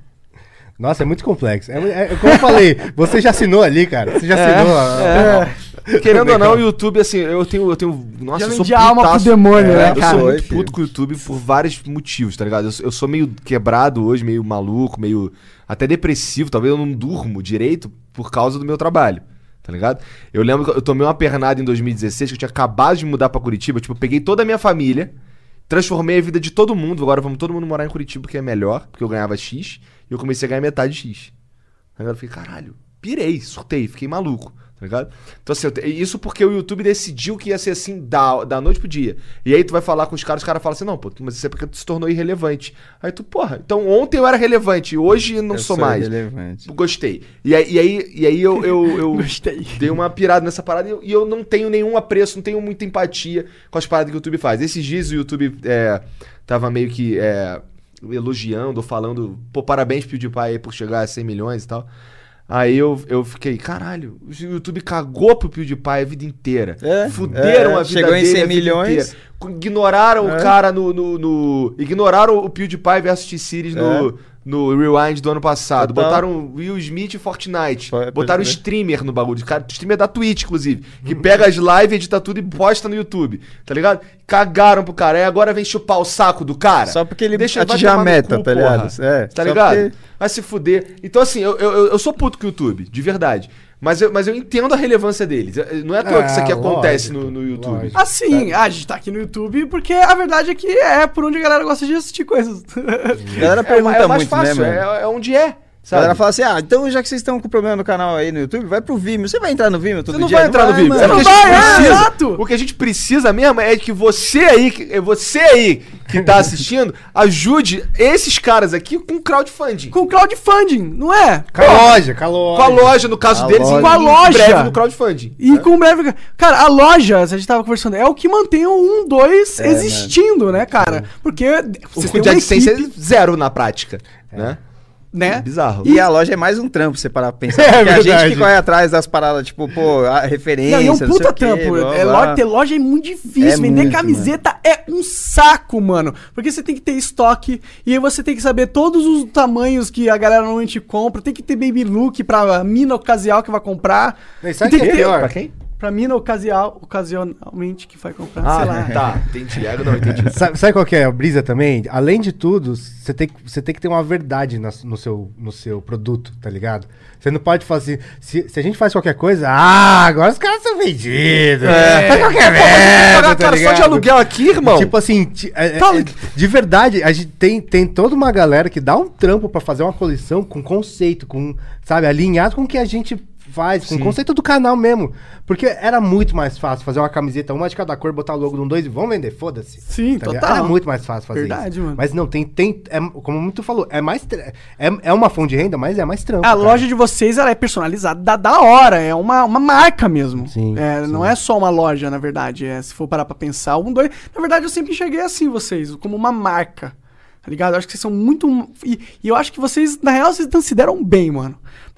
Nossa, é muito complexo. É, é- como eu falei, você já assinou ali, cara. Você já assinou. a- É. Querendo ou não, o YouTube, assim, eu tenho. Eu tenho nossa, eu sou a alma pro demônio, É, né, Eu cara? sou muito puto com o YouTube por vários motivos, tá ligado? Eu, sou- eu sou meio quebrado hoje, meio maluco, meio. até depressivo. Talvez eu não durmo direito por causa do meu trabalho. Tá ligado? Eu lembro que eu tomei uma pernada em 2016, que eu tinha acabado de mudar pra Curitiba. Tipo, eu peguei toda a minha família, transformei a vida de todo mundo. Agora vamos todo mundo morar em Curitiba, porque é melhor, porque eu ganhava X. E eu comecei a ganhar metade de X. Tá ligado? Eu fiquei, caralho, pirei, surtei, fiquei maluco. Tá ligado? Então, assim, te- isso porque o YouTube decidiu que ia ser assim da, da noite pro dia. E aí tu vai falar com os caras, os caras falam assim: não, pô, mas isso é porque tu se tornou irrelevante. Aí tu, porra, então ontem eu era relevante, hoje não Eu sou, sou mais. irrelevante. Gostei. E aí, e aí, e aí eu, eu, eu Gostei. dei uma pirada nessa parada e eu, e eu não tenho nenhum apreço, não tenho muita empatia com as paradas que o YouTube faz. Esses dias o YouTube é, tava meio que é, elogiando, falando, pô, parabéns PewDiePie aí por chegar a 100 milhões e tal. Aí eu, eu fiquei, caralho, o YouTube cagou pro PewDiePie a vida inteira. É, Fuderam é, a vida chegou em dele 100 a vida milhões. inteira. Ignoraram É. o cara no, no, no- Ignoraram o PewDiePie versus T-Series no, no Rewind do ano passado. Total. Botaram Will Smith e Fortnite. Botaram ver. streamer no bagulho. Cara, streamer da Twitch, inclusive. Que pega as lives, edita tudo e posta no YouTube. Tá ligado? Cagaram pro cara. Aí agora vem chupar o saco do cara. Só porque ele Deixa- vai atingiu a meta, cu, tá ligado? É, Tá ligado? porque- Vai se fuder. Então, assim, eu, eu- eu sou puto com o YouTube, de verdade. Mas eu, mas eu entendo a relevância deles. Não é à toa que isso aqui Ah, acontece lógico, no, no YouTube. lógico. Assim, a gente tá aqui no YouTube porque a verdade é que é por onde a galera gosta de assistir coisas. A galera É, pergunta é mais muito, fácil, né, é, é onde é. A Sabe? galera fala assim, ah, então já que vocês estão com problema no canal aí no YouTube, vai pro Vimeo. Você vai entrar no Vimeo todo Você não dia? vai entrar no Vimeo. o que Não a vai, é, precisa? exato. O que a gente precisa mesmo é que você aí, que- é você aí que tá assistindo, ajude esses caras aqui com crowdfunding. Com crowdfunding, não é? Com a loja, com a loja. Com a loja, no caso A deles, loja. em, Com a em loja. breve no crowdfunding. E com breve. Cara, a loja, a gente tava conversando, é o que mantém o 1, 2 existindo, né, cara? Porque O você custo de AdSense é zero na prática, né? Né? Bizarro. E a loja é mais um trampo, você parar pra pensar. É porque a gente que corre atrás das paradas, tipo, pô, a referência. Não, e é um sei puta o quê, trampo. blá, É, blá. loja, ter loja é muito difícil. É Vender muito, camiseta é um saco, mano. Porque você tem que ter estoque. E aí você tem que saber todos os tamanhos que a galera normalmente compra. Tem que ter baby look pra mina ocasial que vai comprar. Não, e sabe tem o que é que ter- pior? Pra quem? Pra mina ocasial, ocasionalmente que vai comprar. Ah, sei lá. tá. Entendi. É, Não, entendi. Sabe, sabe qual que é a brisa também? Além de tudo, você tem, que- você tem que ter uma verdade na- no, seu, no seu produto, tá ligado? Você não pode fazer. assim, Se, se a gente faz qualquer coisa, ah, agora os caras são vendidos. É. Faz qualquer merda, Pagar tá cara só de ligado? aluguel aqui, irmão. Tipo assim, ti- é- é- Tá. é- de verdade, a gente tem, tem toda uma galera que dá um trampo pra fazer uma coleção com conceito, com, sabe, alinhado com o que a gente faz, com o conceito do canal mesmo. Porque era muito mais fácil fazer uma camiseta, uma de cada cor, botar o logo num dois e vamos vender, foda-se. Sim, Tá ligado? total. Era muito mais fácil fazer Verdade, isso. mano. Mas não, tem, tem é, como muito falou, é mais, é, é uma fonte de renda, mas é mais trampo. A cara. loja de vocês ela é personalizada da, da hora, é uma, uma marca mesmo. Sim, É, sim. Não é só uma loja, na verdade. É, se for parar pra pensar, um, dois. Na verdade, eu sempre enxerguei assim vocês, como uma marca. Tá ligado? Eu acho que vocês são muito. E, e eu acho que vocês, na real, vocês consideram bem, mano.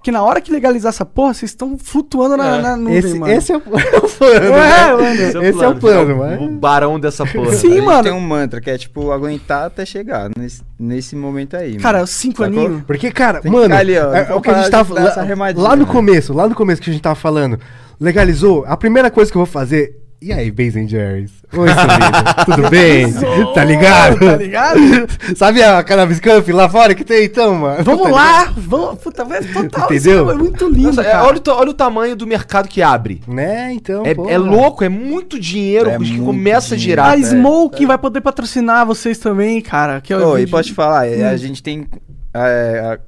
Porque na hora que legalizar essa porra, vocês estão flutuando na, na nuvem, Esse, mano. esse é o é o plano. É, né? mano. Esse é o plano, mas... O barão dessa porra. Sim, a gente mano. tem um mantra que é, tipo, aguentar até chegar nesse, nesse momento aí. Cara, mano. cinco Sacou? aninhos. Porque, cara, Tem mano, ali, ó, é, é o que a gente tava essa lá, lá no né? começo, lá no começo que a gente tava falando, legalizou, a primeira coisa que eu vou fazer, e aí, Bays and Jerry's? Oi, tudo bem? tá ligado? Tá ligado? Sabe a Cannabis Camp lá fora que tem então, mano? Vamos Tá lá! Vamos, puta, é total. Entendeu? isso É muito lindo, Nossa, é, cara. olha, o, olha o tamanho do mercado que abre. Né, então, É, pô, é louco, é muito dinheiro É que muito começa a dinheiro. girar. A Smoke vai poder patrocinar vocês também, cara. Que é eu Ô, e te falar, é, Hum. a gente tem é, a-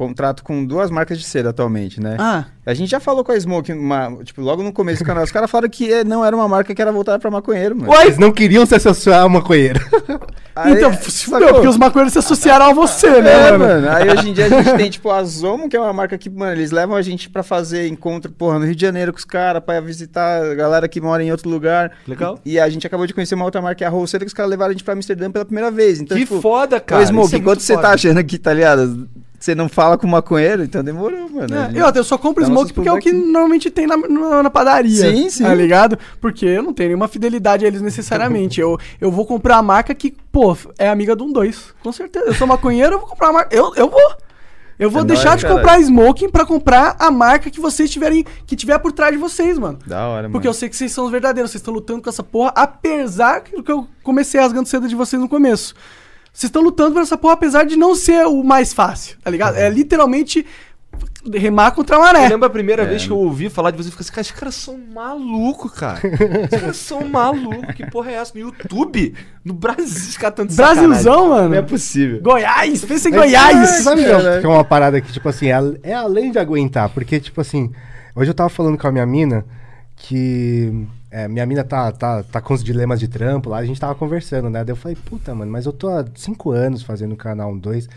contrato com duas marcas de seda atualmente, né? Ah, A gente já falou com a Smoke, uma- tipo, logo no começo do canal, os caras falaram que é, não era uma marca que era voltada pra maconheiro, mano. Eles não queriam se associar a maconheiro. Aí- então, se sacou? fudeu, porque os maconheiros se associaram a você, É, né, mano? mano. Aí hoje em dia a gente tem, tipo, a Zomo, que é uma marca que, mano, eles levam a gente pra fazer encontro, porra, no Rio de Janeiro com os caras, pra visitar a galera que mora em outro lugar. Legal. E, e a gente acabou de conhecer uma outra marca, que é a Wholesale, que os caras levaram a gente pra Amsterdã pela primeira vez. Então, que tipo, foda, Cara. Ô, Smoke, é enquanto você foda. tá achando que, tá ligado? Você não fala com maconheiro, então demorou, mano. É, eu, eu só compro smoke porque é o que normalmente tem na, na, na padaria. Sim, sim. Tá ligado? Porque eu não tenho nenhuma fidelidade a eles necessariamente. eu, eu vou comprar a marca que, pô, é amiga de um dois. Com certeza. Eu sou maconheiro, eu vou comprar a marca. Eu, eu vou. Eu vou É deixar nóis, de caralho. comprar smoking pra comprar a marca que vocês tiverem. Que tiver por trás de vocês, mano. Da hora, mano. Porque eu sei que vocês são os verdadeiros, vocês estão lutando com essa porra, apesar que eu comecei rasgando cedo de vocês no começo. Vocês estão lutando por essa porra, apesar de não ser o mais fácil, tá ligado? É literalmente remar contra a Eu maré. lembro a primeira É. vez que eu ouvi falar de você, eu fiquei assim, cara, esses caras são malucos, cara. Esses caras são malucos. Que porra é essa? No YouTube? No Brasil, esses caras de Brasilzão, sacanagem. mano. Não é possível. Goiás, pensa em É, Goiás. Sabe Caralho. que é uma parada que, tipo assim, é, é além de aguentar. Porque, tipo assim, hoje eu tava falando com a minha mina que. É, minha mina tá, tá, tá com os dilemas de trampo lá, a gente tava conversando, né? Daí eu falei, puta, mano, mas eu tô há cinco anos fazendo o canal 1, 2.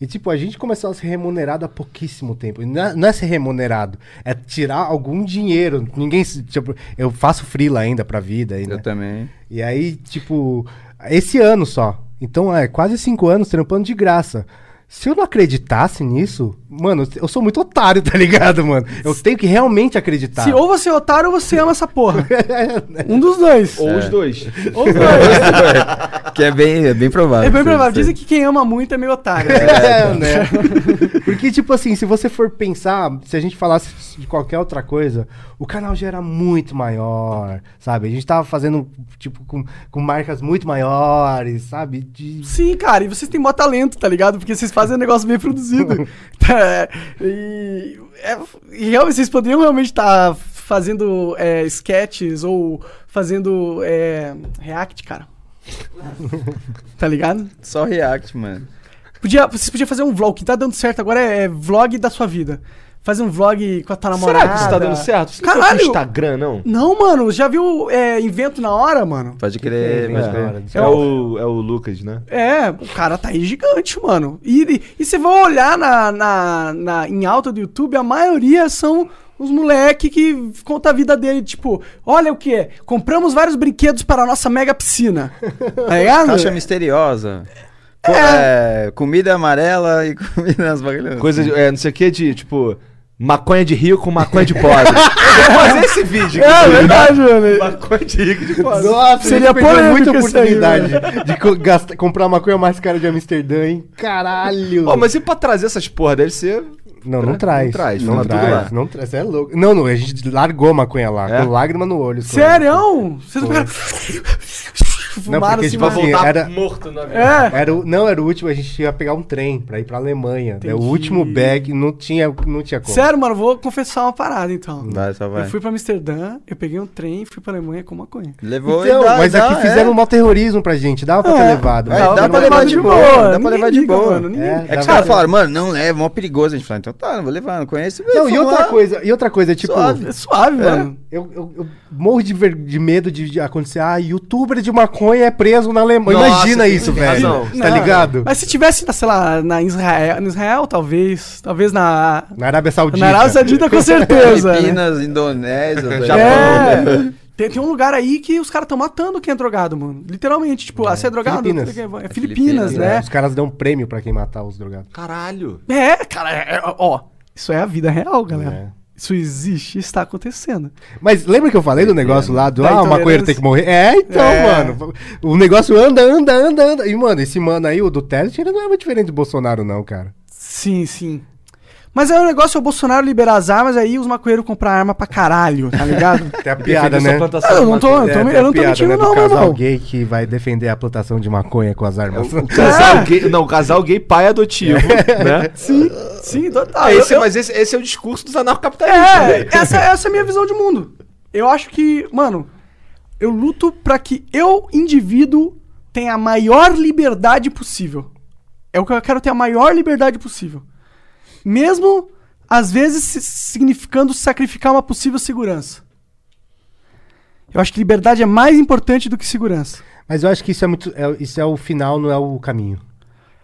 E, tipo, a gente começou a ser remunerado há pouquíssimo tempo. Não é, não é ser remunerado, é tirar algum dinheiro. Ninguém. Tipo, eu faço freela ainda pra vida. Aí, né? Eu também. E aí, tipo, esse ano só. Então, é quase cinco anos trampando de graça. Se eu não acreditasse nisso, mano, eu sou muito otário, tá ligado, mano? Eu tenho que realmente acreditar. Se ou você é otário ou você ama essa porra. um dos dois. Ou os dois. Ou os dois. que é bem, é bem provável. É bem provável. Dizem que quem ama muito é meio otário. É, né? Porque, tipo assim, se você for pensar, se a gente falasse de qualquer outra coisa, o canal já era muito maior, sabe? A gente tava fazendo, tipo, com, com marcas muito maiores, sabe? De... Sim, cara, e vocês têm mó talento, tá ligado? Porque vocês fazem um negócio bem produzido. Tá, e, é, e realmente, vocês poderiam realmente estar fazendo é, sketches ou fazendo é, react, cara. tá ligado? Só react, mano. Podia, vocês podiam fazer um vlog, o que tá dando certo agora é, é vlog da sua vida. Fazer um vlog com a tua namorada. Será que isso tá dando certo? Você não Caralho! pro Instagram, não? Não, mano, já viu é, invento na hora, mano? Pode crer, É, pode é, crer. hora de- É o, é o Lucas, né? É, o cara tá aí gigante, mano. E, e, e você vai olhar na, na, na- em alta do YouTube, a maioria são os moleque que conta a vida dele, tipo, olha o que? Compramos vários brinquedos para a nossa mega piscina. Tá ligado? Caixa misteriosa. Co- é, comida amarela e comida nas bagulhas. Coisa de, é, não sei o que, de tipo, maconha de rio com maconha de pobre. Vou fazer esse vídeo. É inclusive. verdade, mano. Maconha de rico de pobre. Nossa, Seria polêmico muita isso aí, oportunidade de co- gastar- comprar maconha mais cara de Amsterdã, hein? Caralho! Pô, mas e pra trazer essas porra? Deve ser. Não, não traz. Não traz, não tudo traz. Não traz, você é louco. Não, não, a gente largou a maconha lá, É? com lágrima no olho. Sério? Vocês não Fumaram porque, assim, tipo assim, era- morto na É. Era o, não, era o último, a gente ia pegar um trem pra ir pra Alemanha. Daí O último bag não tinha, não tinha como. Sério, mano, vou confessar uma parada então. Vai, só vai. Eu fui pra Amsterdã, eu peguei um trem e fui pra Alemanha com maconha. Levou Então, e dá, mas dá, aqui é. fizeram um mau terrorismo pra gente, dava pra ter É. levado. É, dá não pra levar de boa, dá pra levar de boa. mano, ninguém É. É que dá os caras falaram, mano, não leva, mó perigoso. A gente falou, então tá, não vou levar, não conheço. Não, e outra coisa, e outra coisa, tipo, Suave. É suave, mano. eu, morro de, de medo de, de acontecer, ah, youtuber de maconha é preso na Alemanha. Nossa, Imagina isso, velho. razão. Tá ligado? Mas se tivesse, sei lá, na Israel, no Israel, talvez. Talvez na. Na Arábia Saudita. Na Arábia Saudita, com certeza. né? Filipinas, Indonésia, Japão. É. Tem, tem um lugar aí que os caras estão matando quem é drogado, mano. Literalmente, tipo, ah, você é drogado? Filipinas. É Filipinas, Filipinas, né? Os caras dão um prêmio pra quem matar os drogados. Caralho. É, cara, é- é- ó. Isso é a vida real, galera. É. Isso existe, está acontecendo. Mas lembra que eu falei do negócio lá do ah, o maconheiro tem que morrer? É, então, É. mano. O negócio anda, anda, anda, anda. E, mano, esse mano aí, o do Teste, ele não é muito diferente do Bolsonaro, não, cara. Sim, sim. Mas aí o negócio é o Bolsonaro liberar as armas, aí os maconheiros comprar arma pra caralho, tá ligado? Tem a piada, né? Ah, eu não tô, eu, É, tô, tem eu não tô piada, mentindo, né, não, casal irmão. gay que vai defender a plantação de maconha com as armas. O casal gay. Não, o casal gay pai adotivo. Né? Sim, sim, total. Ah, Eu- esse, eu- mas esse, esse é o discurso dos anarcocapitalistas. É, velho. essa, essa é a minha visão de mundo. Eu acho que, mano, eu luto pra que eu, indivíduo, tenha a maior liberdade possível. É o que eu quero ter a maior liberdade possível. Mesmo, às vezes, si- significando sacrificar uma possível segurança. Eu acho que liberdade é mais importante do que segurança. Mas eu acho que isso é muito. é- isso é o final, não é o caminho.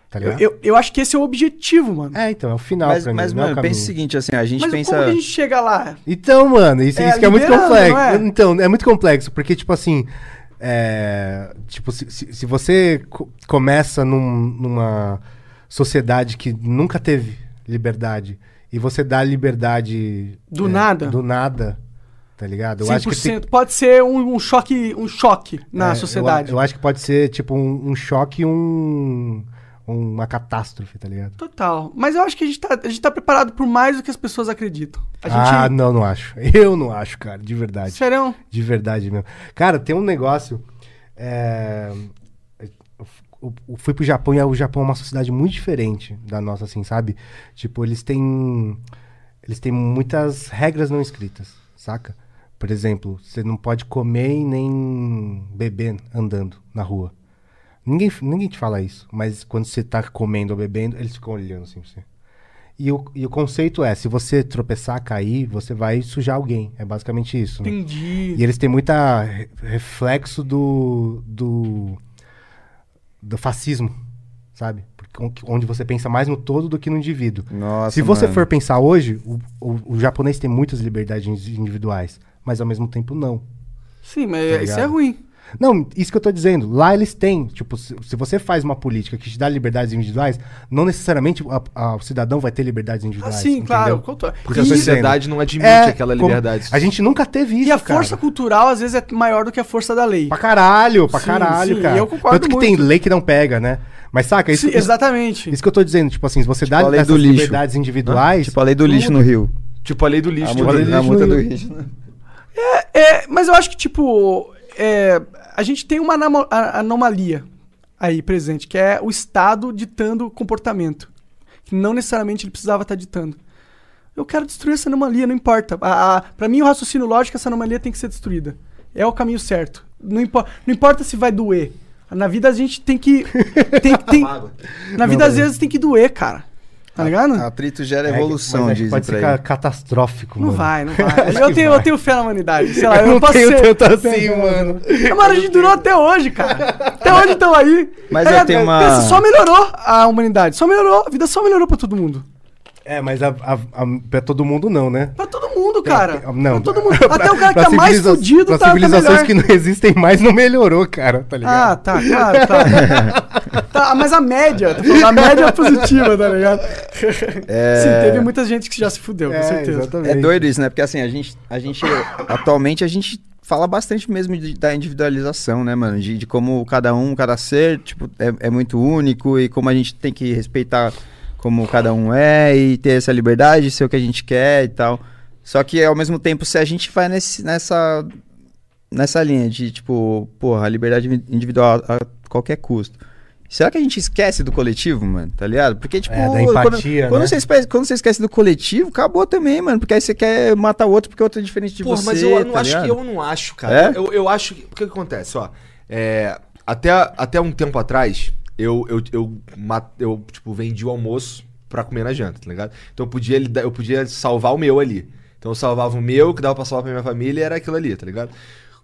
Tá Eu, ligado? eu, eu acho que esse é o objetivo, mano. É, então, é o final Mas, pra mim. mas não é o mano, caminho. pensa o seguinte, assim, a gente Mas pensa... como a gente chega lá? Então, mano, isso, É, isso que é muito complexo. é? Então, é muito complexo, porque, tipo assim. é, tipo, se, se, se você co- começa num- numa sociedade que nunca teve liberdade e você dá liberdade. Do é, nada? Do nada, tá ligado? Eu acho que tem- 100%. Pode ser um, um choque, um choque na é, sociedade. Eu, eu acho que pode ser, tipo, um, um choque e um, uma catástrofe, tá ligado? Total. Mas eu acho que a gente, tá, a gente tá preparado por mais do que as pessoas acreditam. A gente. Ah, não, não acho. Eu não acho, cara, de verdade. Serão? De verdade mesmo. Cara, tem um negócio. é, Eu fui pro Japão e o Japão é uma sociedade muito diferente da nossa, assim, sabe? Tipo, eles têm. Eles têm muitas regras não escritas, saca? Por exemplo, você não pode comer e nem beber andando na rua. Ninguém, ninguém te fala isso, mas quando você tá comendo ou bebendo, eles ficam olhando assim pra você. E o, e o conceito é, se você tropeçar, cair, você vai sujar alguém. É basicamente isso. né? Entendi. E eles têm muita re- reflexo do, do do fascismo, sabe? Porque on- onde você pensa mais no todo do que no indivíduo. Nossa, Se você mano. for pensar hoje, o, o, o japonês tem muitas liberdades individuais, mas ao mesmo tempo não. Sim, mas Tá isso é ruim. Não, isso que eu tô dizendo. Lá eles têm. Tipo, se, se você faz uma política que te dá liberdades individuais, não necessariamente a- a- o cidadão vai ter liberdades Ah, individuais. sim, claro. entendeu? conto- Porque a E- sociedade não admite É, aquela como- liberdade. A gente nunca teve isso, E a cara. força cultural, às vezes, é maior do que a força da lei. Pra caralho, pra Sim, caralho, sim, cara. eu concordo Tanto que muito. tem lei que não pega, né? Mas saca, isso, Sim, isso, exatamente. isso que eu tô dizendo, tipo assim, se você dá a lei essas do lixo. liberdades individuais, Tipo a lei do lixo no Rio. Tipo a lei do lixo. A multa, lixo a multa no do Rio. lixo. né? É, mas eu acho que, tipo, é, a gente tem uma anomalia aí presente, que é o Estado ditando o comportamento. Que não necessariamente ele precisava estar ditando. Eu quero destruir essa anomalia, não importa. A, a, pra mim, o raciocínio lógico, essa anomalia tem que ser destruída. É o caminho certo. Não, impo não importa se vai doer. Na vida a gente tem que. Tem, tem, na vida, às vezes, tem que doer, cara. Tá ligado? Atrito gera é, evolução, mas é dizem pode pra ca- ele. catastrófico, Não mano. vai, não vai. Eu tenho, vai. eu tenho fé na humanidade. Sei lá, Eu eu, não posso tenho ser. tanto assim, mano. Mano, a gente durou até hoje, cara. Até hoje estão aí. Mas É, eu tenho uma- pensa, Só melhorou a humanidade. Só melhorou. A vida só melhorou pra todo mundo. É, mas a, a, a- pra todo mundo não, né? Pra todo cara. Não, todo mundo. Até o cara que tá mais fudido tá, tá civilizações melhor. que não existem mais não melhorou, cara, tá Ah, ligado? tá, claro, tá. tá. Mas a média, a média é positiva, tá ligado? Sim, teve muita gente que já se fudeu, com certeza. exatamente. É doido isso, né? Porque assim, a gente, a gente atualmente a gente fala bastante mesmo de- da individualização, né, mano? De, de como cada um, cada ser, tipo, é, é muito único e como a gente tem que respeitar como cada um é e ter essa liberdade de ser o que a gente quer e tal. Só que ao mesmo tempo, se a gente vai nesse, nessa, nessa linha de, tipo, porra, a liberdade individual a qualquer custo. Será que a gente esquece do coletivo, mano? Tá ligado? Porque, tipo, É, da quando- empatia, quando, né? você espe- quando você esquece do coletivo, acabou também, mano. Porque aí você quer matar o outro porque o outro é diferente de Porra, você. mas eu não tá acho que eu não acho, cara. É? Eu, eu acho que. O que, acontece? Ó, é, até, até um tempo atrás, eu, eu, eu, eu, tipo, vendi o almoço pra comer na janta, tá ligado? Então eu podia, eu podia salvar o meu ali. Então eu salvava o meu, que dava pra salvar pra minha família, e era aquilo ali, tá ligado?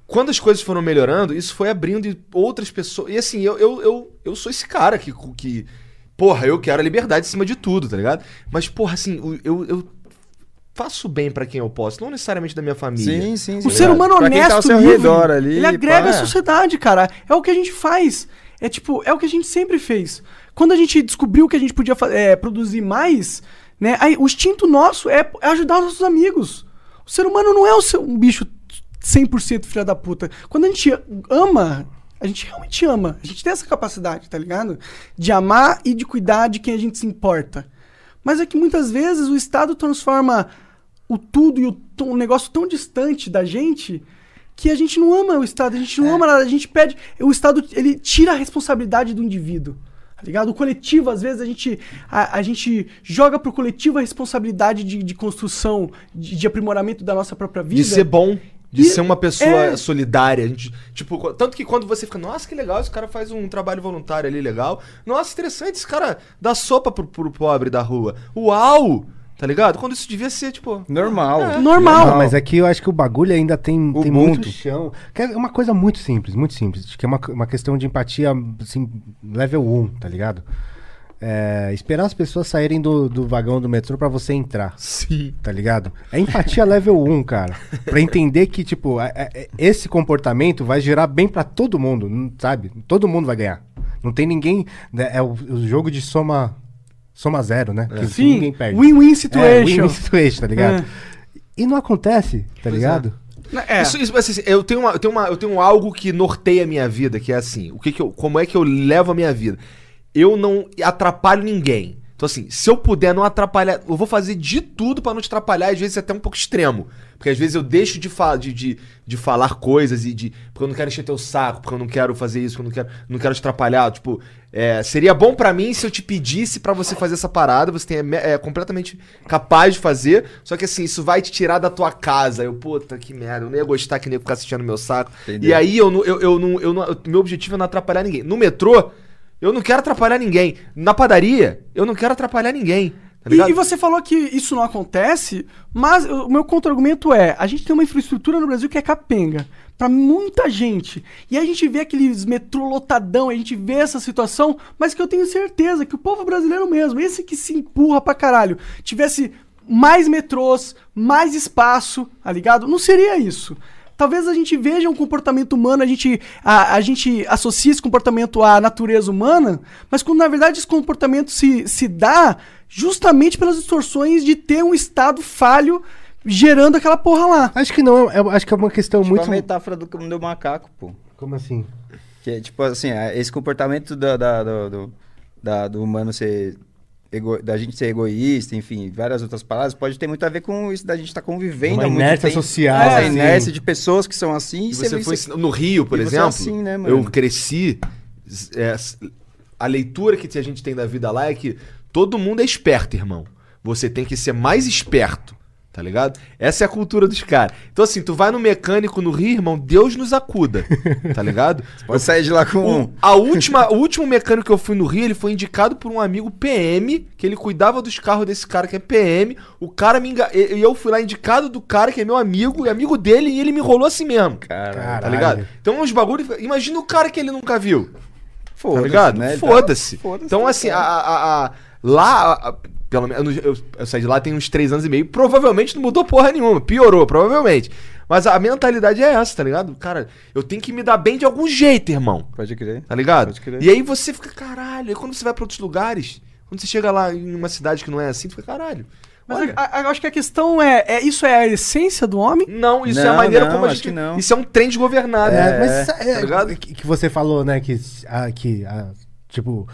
Quando as coisas foram melhorando, isso foi abrindo outras pessoas. E assim, eu, eu, eu, eu sou esse cara que, que. Porra, eu quero a liberdade acima de tudo, tá ligado? Mas, porra, assim, eu, eu faço bem pra quem eu posso, não necessariamente da minha família. Sim, sim, sim. O ser humano Pra quem honesto, tá ao seu livre, redor ali, ele agrega pá, a sociedade, cara. É o que a gente faz. É tipo, é o que a gente sempre fez. Quando a gente descobriu que a gente podia é, produzir mais, né? aí o instinto nosso é é ajudar os nossos amigos. O ser humano não é seu- um bicho 100% filha da puta. Quando a gente ama, a gente realmente ama. A gente tem essa capacidade, tá ligado? De amar e de cuidar de quem a gente se importa. Mas é que muitas vezes o Estado transforma o tudo e o um negócio tão distante da gente que a gente não ama o Estado, a gente não ama nada, a gente pede. O Estado, ele tira a responsabilidade do indivíduo. Tá ligado? O coletivo, às vezes, a gente, a, a gente joga pro coletivo a responsabilidade de, de construção, de, de aprimoramento da nossa própria vida. De ser bom. De E- ser uma pessoa é. solidária. Gente, tipo, tanto que quando você fica, nossa, que legal, esse cara faz um trabalho voluntário ali legal. Nossa, interessante, esse cara dá sopa pro, pro pobre da rua. Uau! Tá ligado? Quando isso devia ser, tipo. Normal. Normal. Não, mas é que eu acho que o bagulho ainda tem, tem muito chão. Que é uma coisa muito simples, muito simples. Acho que é uma, uma questão de empatia, assim, level 1, tá ligado? É, esperar as pessoas saírem do, do vagão do metrô pra você entrar, Sim. tá ligado? É empatia level 1, cara. Pra entender que, tipo, é- é- é- esse comportamento vai gerar bem pra todo mundo, não- sabe? Todo mundo vai ganhar. Não tem ninguém. né, É o, o jogo de soma, soma zero, né? Que Sim, ninguém perde. win-win É, situation. win-win situation, tá ligado? É. E não acontece, tá ligado? É. Isso, isso, assim, eu, tenho uma, eu, tenho uma, eu tenho algo que norteia a minha vida, que é assim: o que que eu, como é que eu levo a minha vida? Eu não atrapalho ninguém. Então, assim, se eu puder não atrapalhar, eu vou fazer de tudo pra não te atrapalhar, às vezes até um pouco extremo. Porque às vezes eu deixo de, fa de, de, de falar coisas e de. Porque eu não quero encher teu saco, porque eu não quero fazer isso, porque eu não quero, não quero te atrapalhar. Tipo, é, seria bom pra mim se eu te pedisse pra você fazer essa parada, você tem, é, é completamente capaz de fazer, só que assim, isso vai te tirar da tua casa. Eu, puta, que merda, eu não ia gostar que nem ficar assistindo meu saco. Entendeu. E aí eu não, eu, eu não, eu não, meu objetivo é não atrapalhar ninguém. No metrô, eu não quero atrapalhar ninguém. Na padaria, eu não quero atrapalhar ninguém. Tá E, e você falou que isso não acontece, mas o meu contra-argumento é: a gente tem uma infraestrutura no Brasil que é capenga pra muita gente. E a gente vê aqueles metrô lotadão, a gente vê essa situação, mas que eu tenho certeza que o povo brasileiro mesmo, esse que se empurra pra caralho, tivesse mais metrôs, mais espaço, tá ligado? Não seria isso. Talvez a gente veja um comportamento humano, a gente, a, a gente associa esse comportamento à natureza humana, mas quando na verdade esse comportamento se, se dá justamente pelas distorções de ter um estado falho gerando aquela porra lá. Acho que não, é, eu acho que é uma questão Tipo muito. a metáfora do, do macaco, pô. Como assim? Que é tipo assim, é, esse comportamento da, da- do, do, da- do humano ser. ego- da gente ser egoísta, enfim, várias outras palavras, pode ter muito a ver com isso da gente estar convivendo Uma muito inércia tempo. social, Essa assim. inércia de pessoas que são assim. E você você foi ensin- no Rio, por e você é exemplo, assim, né, mano? eu cresci. é, a leitura que a gente tem da vida lá é que todo mundo é esperto, irmão. Você tem que ser mais esperto, tá ligado? Essa é a cultura dos caras. Então, assim, tu vai no mecânico no Rio, irmão, Deus nos acuda, tá ligado? Pode sair de lá com um. O, a última, o último mecânico que eu fui no Rio, ele foi indicado por um amigo PM, que ele cuidava dos carros desse cara que é PM. O cara me enga... E eu fui lá indicado do cara que é meu amigo, e amigo dele, e ele me enrolou assim mesmo. Cara, Tá Caralho. ligado? Então uns bagulho. Imagina o cara que ele nunca viu. Tá foda-se, ligado? né? Tá- Foda-se. foda-se, então, assim, a, a- a- Lá, a- pelo menos, eu, eu saí de lá tem uns três anos e meio, provavelmente não mudou porra nenhuma, piorou, provavelmente. Mas a mentalidade é essa, tá ligado? Cara, eu tenho que me dar bem de algum jeito, irmão. Pode crer. Tá ligado? Pode crer. E aí você fica, caralho. E quando você vai pra outros lugares, quando você chega lá em uma cidade que não é assim, tu fica, caralho. Mas eu acho que a questão é, é: isso é a essência do homem? não, isso é a Não, maneira não, como a acho gente. que não. Isso é um trem desgovernado. É, né? mas é, tá ligado? que, que você falou, né, que, a, que a- tipo,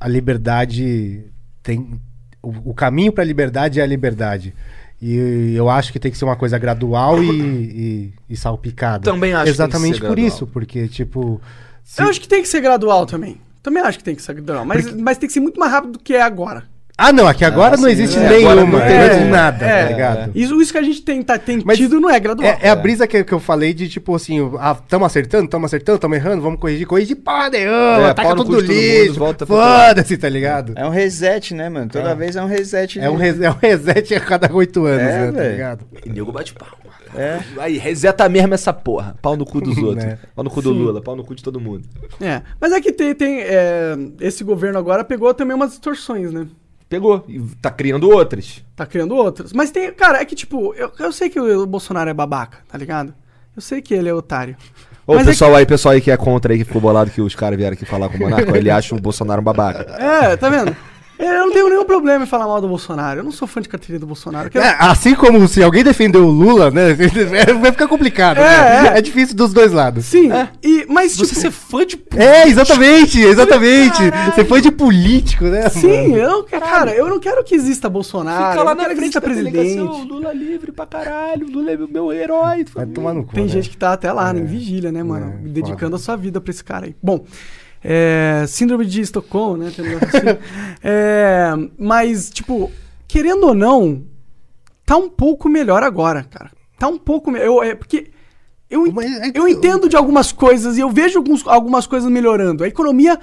a liberdade tem... O, o caminho pra liberdade é a liberdade. E eu acho que tem que ser uma coisa gradual e, e, e salpicada. Também acho que tem que Exatamente ser por gradual. isso, porque, tipo... se- Eu acho que tem que ser gradual também. Também acho que tem que ser gradual. Mas, mas tem que ser muito mais rápido do que é agora. Ah, não, aqui agora Ah, não sim, existe é. nenhuma, não tem. existe nada, É, tá ligado? Isso, isso que a gente tem, tá, tem Mas tido não é gradual. É, é a brisa que, que eu falei de tipo assim, ah, tamo acertando, tamo acertando, tamo errando, vamos corrigir, corrigir, porra nenhuma, É, taca pau no tudo todo lixo, foda-se, tá ligado? É um reset, né, mano? Toda É. vez é um reset. É um, res- é um reset a cada oito anos, É, né, tá ligado? E nego bate palma. É. Aí, reseta mesmo essa porra. Pau no cu dos outros. Né? Pau no cu do Lula, pau no cu de todo mundo. É. Mas é que tem, tem é, esse governo agora pegou também umas distorções, né? Pegou. E tá criando outras. Tá criando outras. Mas tem, cara, é que tipo, eu, eu sei que o Bolsonaro é babaca, tá ligado? Eu sei que ele é otário. Ô, Mas é pessoal aí, pessoal aí que é contra aí, que ficou bolado que os caras vieram aqui falar com o Monarco, ele acha o Bolsonaro um babaca. É, tá vendo? Eu não tenho nenhum problema em falar mal do Bolsonaro. Eu não sou fã de carteirinha do Bolsonaro. Eu É, assim como se alguém defendeu o Lula, né? Vai ficar complicado. É, né? é. difícil dos dois lados. Sim, e, mas tipo, Você ser fã de. É, exatamente, exatamente. Você foi de político, né? Sim, mano? eu não quero, cara, eu não quero que exista Bolsonaro. Fica eu lá não na frente da presidente. Lula livre pra caralho, Lula é meu herói. Vai tomar no cu. Tem né? gente que tá até lá, em vigília, né, mano? É, dedicando a sua vida pra esse cara aí. Bom, é, síndrome de Estocolmo, né? assim. É, mas, tipo, querendo ou não, tá um pouco melhor agora, cara. Tá um pouco melhor. É, porque eu, é eu eu- entendo de algumas coisas e eu vejo alguns, algumas coisas melhorando. A economia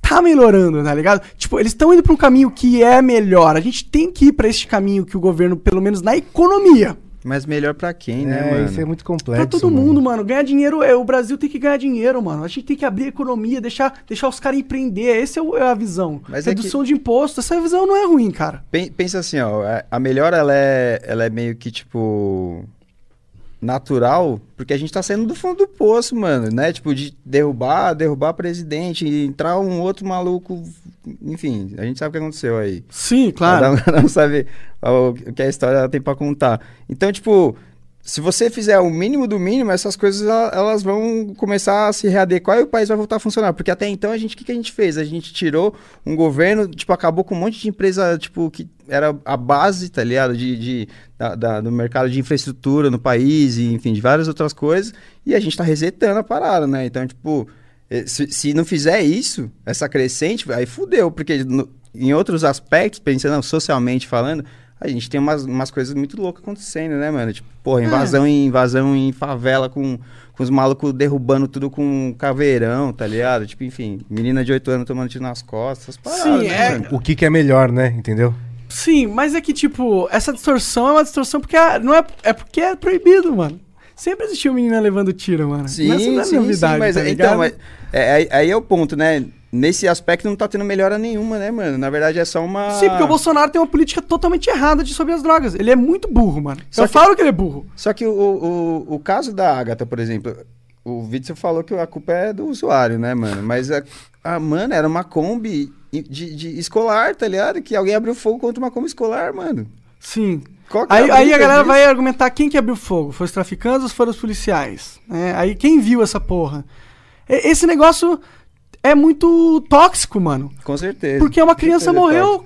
tá melhorando, tá ligado? Tipo, eles estão indo pra um caminho que é melhor. A gente tem que ir pra este caminho que o governo, pelo menos na economia, Mas melhor pra quem, né, É, mano? isso é muito complexo. Pra todo mano. mundo, mano. Ganhar dinheiro, é, o Brasil tem que ganhar dinheiro, mano. A gente tem que abrir a economia, deixar, deixar os caras empreender. Essa é, é a visão. Mas é Redução de imposto, essa visão não é ruim, cara. Pen- Pensa assim, ó, a- a melhor ela é, ela é meio que tipo natural, porque a gente tá saindo do fundo do poço, mano, né? Tipo de derrubar, derrubar presidente, e entrar um outro maluco, enfim, a gente sabe o que aconteceu aí. Sim, claro. Cada um, um sabe o que a história tem pra contar. Então, tipo, se você fizer o mínimo do mínimo, essas coisas ela- elas vão começar a se readequar e o país vai voltar a funcionar. Porque até então a gente, o que, que a gente fez? A gente tirou um governo, tipo, acabou com um monte de empresa, tipo, que era a base, tá ligado? De, de- da- da- do mercado de infraestrutura no país, e, enfim, de várias outras coisas. E a gente tá resetando a parada, né? Então, tipo, eh, se, se não fizer isso, essa crescente, aí fudeu, porque no- em outros aspectos, pensando socialmente falando, a gente tem umas, umas coisas muito loucas acontecendo, né, mano? Tipo, porra, invasão, em, invasão em favela com, com os malucos derrubando tudo com caveirão, tá ligado? Tipo, enfim, menina de 8 anos tomando tiro nas costas, paradas, Sim, né, é- mano? O que, que é melhor, né? Entendeu? Sim, mas é que, tipo, essa distorção é uma distorção porque a- não é, é porque é proibido, mano. Sempre existiu menina levando tiro, mano. Sim, não é sim, novidade, sim, mas tá então, mas, é, aí- aí é o ponto, né? Nesse aspecto não tá tendo melhora nenhuma, né, mano? Na verdade é só uma. Sim, porque o Bolsonaro tem uma política totalmente errada de sobre as drogas. Ele é muito burro, mano. Só Eu que- falo que ele é burro. Só que o, o, o caso da Agatha, por exemplo, o Witzel falou que a culpa é do usuário, né, mano? Mas a, a mano, era uma Kombi de, de escolar, tá ligado? Que alguém abriu fogo contra uma Kombi escolar, mano. Sim. Que é Aí, a aí galera disso? vai argumentar quem que abriu fogo. Foi os traficantes ou foram os policiais? né? aí quem viu essa porra? Esse negócio é muito tóxico, mano. Com certeza. Porque uma criança certeza, morreu.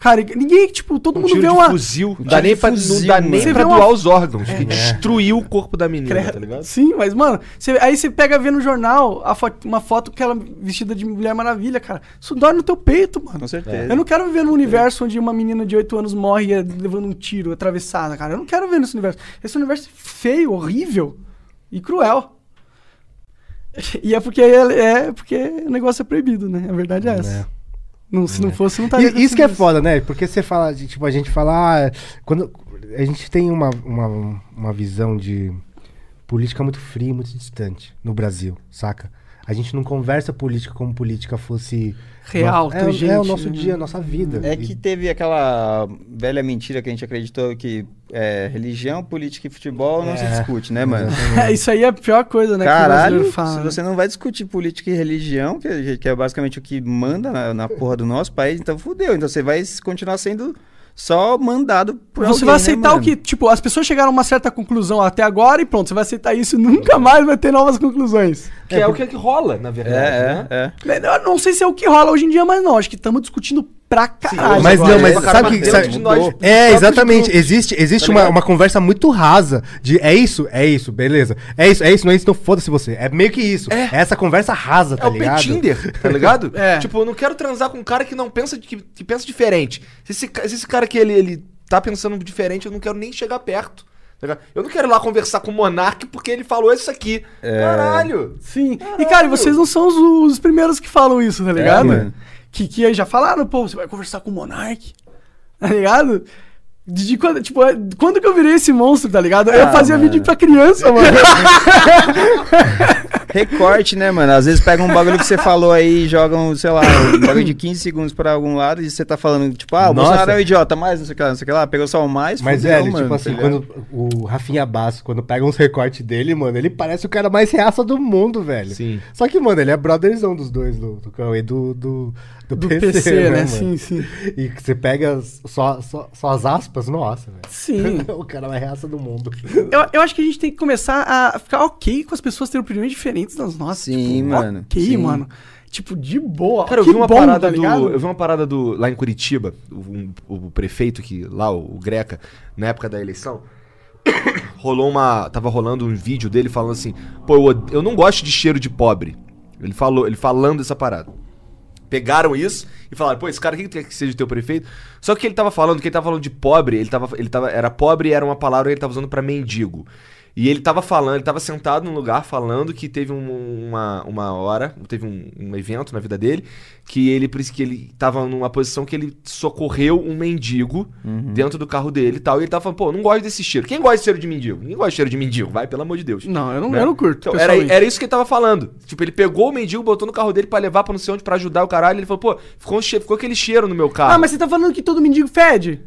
Cara, e ninguém, tipo, todo Um mundo vê uma. fuzil. Um Dá nem de pra, não fuzil, dá mano. nem Você pra doar uma- os órgãos. Que destruiu o corpo da menina, Credo. tá ligado? Sim, mas, mano, você- aí você pega ver no jornal a fo- uma foto que ela vestida de Mulher Maravilha, cara. Isso dói no teu peito, mano. Com certeza. Eu não quero viver num universo onde uma menina de 8 anos morre levando um tiro atravessada, cara. Eu não quero ver nesse universo. Esse universo é feio, horrível e cruel. E é porque é, é porque o negócio é proibido, né? A verdade é essa. Não, se não fosse, não estaria. Isso que é foda, né? Porque você fala, tipo, a gente fala. ah, quando a gente tem uma, uma, uma visão de política muito fria, muito distante no Brasil, saca? A gente não conversa política como política fosse. Real, é, tangente, é o nosso né? dia, a nossa vida. É E- que teve aquela velha mentira que a gente acreditou que é, religião, política e futebol não se É, discute, né, mano? É, isso aí é a pior coisa, né? que o Caralho, se fala, né? você não vai discutir política e religião, que, é- que é basicamente o que manda na, na porra do nosso país, então fudeu. Então você vai continuar sendo só mandado por Você alguém, vai né, aceitar o mano? que, tipo, as pessoas chegaram a uma certa conclusão até agora e pronto, você vai aceitar isso e nunca mais vai ter novas conclusões. Que é, o que, que rola, na verdade. né? É, é, é. Eu não sei se é o que rola hoje em dia, mas não. Acho que estamos discutindo pra caralho. Mas não, mas é, sabe mas que. dentro sabe- de nós, é, exatamente. grupos, existe existe tá uma, uma conversa muito rasa de é isso, é isso, beleza. É isso, é isso, não é isso, então foda-se você. É meio que isso. É, essa conversa rasa, tá É o ligado? Petinder, tá ligado? É. Tipo, eu não quero transar com um cara que não pensa, que, que pensa diferente. Se esse, se esse cara que ele, ele tá pensando diferente, eu não quero nem chegar perto. tá? Eu não quero ir lá conversar com o Monark porque ele falou isso aqui. É. Caralho! Sim. E, cara, e vocês não são os, os primeiros que falam isso, tá ligado? mano. Que, que aí já falaram, pô, você vai conversar com o Monark, tá ligado? De, de quando, tipo, é- quando que eu virei esse monstro, tá ligado? eu Ah, fazia mano. vídeo pra criança, mano. Recorte, né, mano? Às vezes pega um bagulho que você falou aí e jogam, sei lá, um bagulho de 15 segundos pra algum lado e você tá falando, tipo, ah, o Nossa. Bolsonaro é um idiota, mais não sei o que lá, não sei o que lá, pegou só o mais, Mas, fudeu, velho, mano, tipo tá assim, ligado? quando o Rafinha Basso, quando pega uns recortes dele, mano, ele parece o cara mais reaça do mundo, velho. Sim. Só que, mano, ele é brotherzão dos dois, do, do Cauê e do, do, do, Do PC, PC, né? mano? Sim, sim. E que você pega só, só, só as aspas, nossa, velho. Sim. o cara mais reaça do mundo. Eu, eu acho que a gente tem que começar a ficar ok com as pessoas terem opiniões diferentes das nossas. Sim, tipo, mano. Ok, Sim. mano. Tipo, de boa. Cara, eu que vi uma bom, parada tá do. Eu vi uma parada do. Lá em Curitiba, o, o prefeito que. Lá, o, o Greca, na época da eleição. rolou uma. Tava rolando um vídeo dele falando assim, pô, eu, eu não gosto de cheiro de pobre. Ele falou, ele falando essa parada. Pegaram isso e falaram, pô, esse cara aqui quer que seja teu prefeito. Só que ele tava falando, que ele tava falando de pobre, ele tava. Ele tava. Era pobre e era uma palavra que ele tava usando pra mendigo. E ele tava falando, ele tava sentado num lugar falando que teve um- uma, uma hora, teve um, um evento na vida dele, que ele, por isso que ele tava numa posição que ele socorreu um mendigo dentro do carro dele e tal. E ele tava falando, pô, não gosto desse cheiro. Quem gosta de cheiro de mendigo? Ninguém gosta de cheiro de mendigo, vai, pelo amor de Deus. Não, eu não, Né? eu não curto. Então, era, era isso que ele tava falando. Tipo, ele pegou o mendigo, botou no carro dele pra levar pra não sei onde pra ajudar o caralho. Ele falou, pô, ficou, um che- ficou aquele cheiro no meu carro. Ah, mas você tá falando que todo mendigo fede?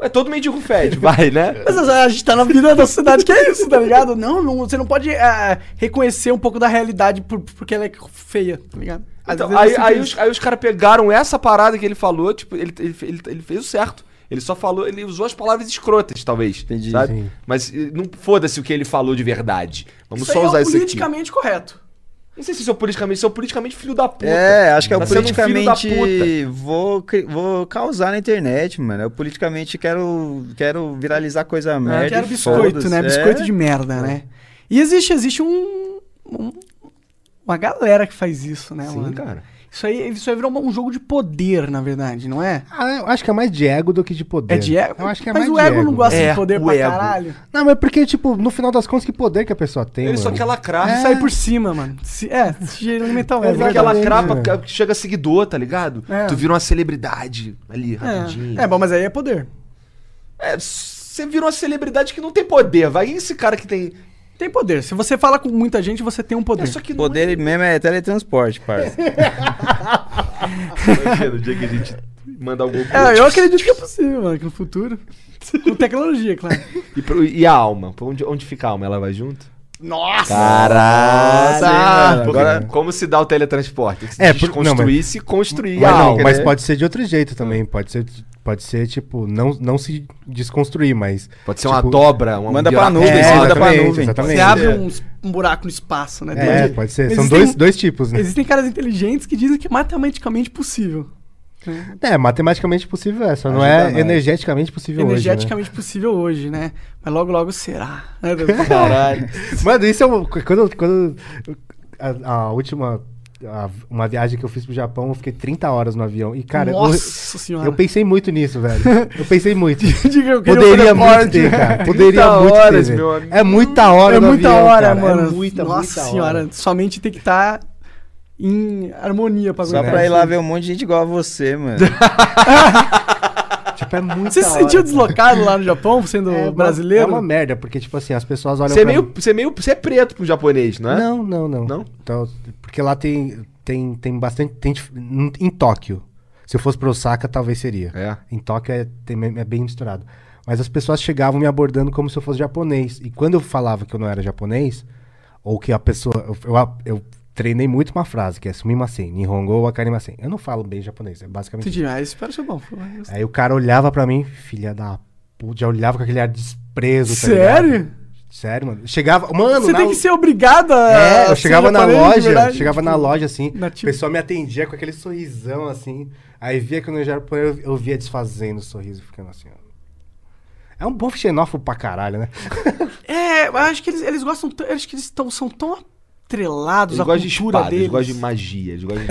Ué, todo mendigo fede, vai, né? Mas a gente tá na vida da sociedade que é isso, tá ligado? Não, não você não pode ah, reconhecer um pouco da realidade por- porque ela é feia, tá ligado? Às Então, aí, aí os, aí os caras pegaram essa parada que ele falou, tipo, ele, ele, ele, ele fez o certo. Ele só falou, ele usou as palavras escrotas, talvez. Entendi, sabe? sim. Mas não foda-se o que ele falou de verdade. Vamos Isso só aí usar é isso aqui. politicamente correto. Não sei se sou politicamente, sou politicamente filho da puta. É, acho que é o Tá sendo um filho da politicamente. vou, vou causar na internet, mano. Eu politicamente quero, quero viralizar coisa merda. É, que era e biscoito, né? É. Biscoito de merda, né? E existe, existe um, um- Uma galera que faz isso, né, Sim, mano? cara. Isso aí, isso aí virou um jogo de poder, na verdade, não é? Ah, eu acho que é mais de ego do que de poder. É de ego? Eu acho que é Mas mais o de ego não gosta É, de poder pra ego. caralho. Não, mas porque, tipo, no final das contas, que poder que a pessoa tem, Ele só mano? quer lacrar. De sair por cima, mano. Se- é, se alimentar o É ego. Ele quer Exatamente, lacrar né? pra que chega seguidor, tá ligado? É. Tu vira uma celebridade ali, rapidinho. É. é, bom, mas aí é poder. É, você vira uma celebridade que não tem poder. Vai esse cara que tem. Tem poder. Se você fala com muita gente, você tem um poder. É, só que não Poder mesmo é teletransporte, parça. Imagina o dia que a gente manda algum. É, eu acredito que é possível, mano, que no futuro. Com tecnologia, claro. E, pro- e a alma? Pra Onde, onde fica a alma? Ela vai junto? Nossa! Caralho! mano. Agora, como se dá o teletransporte? Se É, por- desconstruir não, se construir Mas, a não, alma. mas né? pode ser de outro jeito também. Pode ser, pode ser tipo, não, não se desconstruir, mas. Pode ser uma tipo, dobra, uma Manda pra nuvem, É, você manda pra nuvem. exatamente. Você abre É. uns- um buraco no espaço, né? É, pode ser. São Existem- dois, dois tipos, né? Existem caras inteligentes que dizem que é matematicamente possível. É, matematicamente possível é, só não é nós. energeticamente possível Energeticamente possível hoje, né? Mas logo, logo será. né? Caralho. hoje. Né? Mano, isso é um, quando, quando a, a última a- uma viagem que eu fiz pro Japão, eu fiquei 30 horas no avião e cara, eu, Nossa senhora. eu pensei muito nisso, velho. Eu pensei muito. Diga, eu Poderia muito ter, cara. 30 Poderia muito horas, ter. meu amigo. É muita hora É muita avião, hora, cara. mano. É muita, Nossa muita senhora, hora. sua mente tem que estar em harmonia pra Só pra ir lá ver um monte de gente igual a você, mano. é muito Você se sentiu cara. deslocado lá no Japão, sendo É brasileiro? É uma merda, porque, tipo assim, as pessoas olham Você é pra meio, você é meio, você é preto pro japonês, não é? Não, não, não. Não? Então, porque lá tem, tem, tem bastante. Tem, em, Tóquio. Se eu fosse pra Osaka, talvez seria. É. Em Tóquio é, tem- é bem misturado. Mas as pessoas chegavam me abordando como se eu fosse japonês. E quando eu falava que eu não era japonês, ou que a pessoa. Eu, eu, eu treinei muito uma frase, que é sumimasen, nihongo wakarimasen. Eu não falo bem japonês, é basicamente Entendi, mas espero ser bom. Aí o cara olhava pra mim, filha da puta, já olhava com aquele ar de desprezo, tá ligado? Sério? Sério, mano. Chegava, mano, Você na- tem que ser obrigado a. é, eu chegava na loja, chegava na tipo, loja assim, nativo. o pessoal me atendia com aquele sorrisão assim. Aí via que eu não era japonês, eu, via desfazendo o sorriso, ficando assim, ó. É um bom xenófobo pra caralho, né? É, eu acho que eles, eles gostam. Acho que eles tão, são tão atrelados Eles à gostam de cultura espada, deles. eles gostam de magia, eles gostam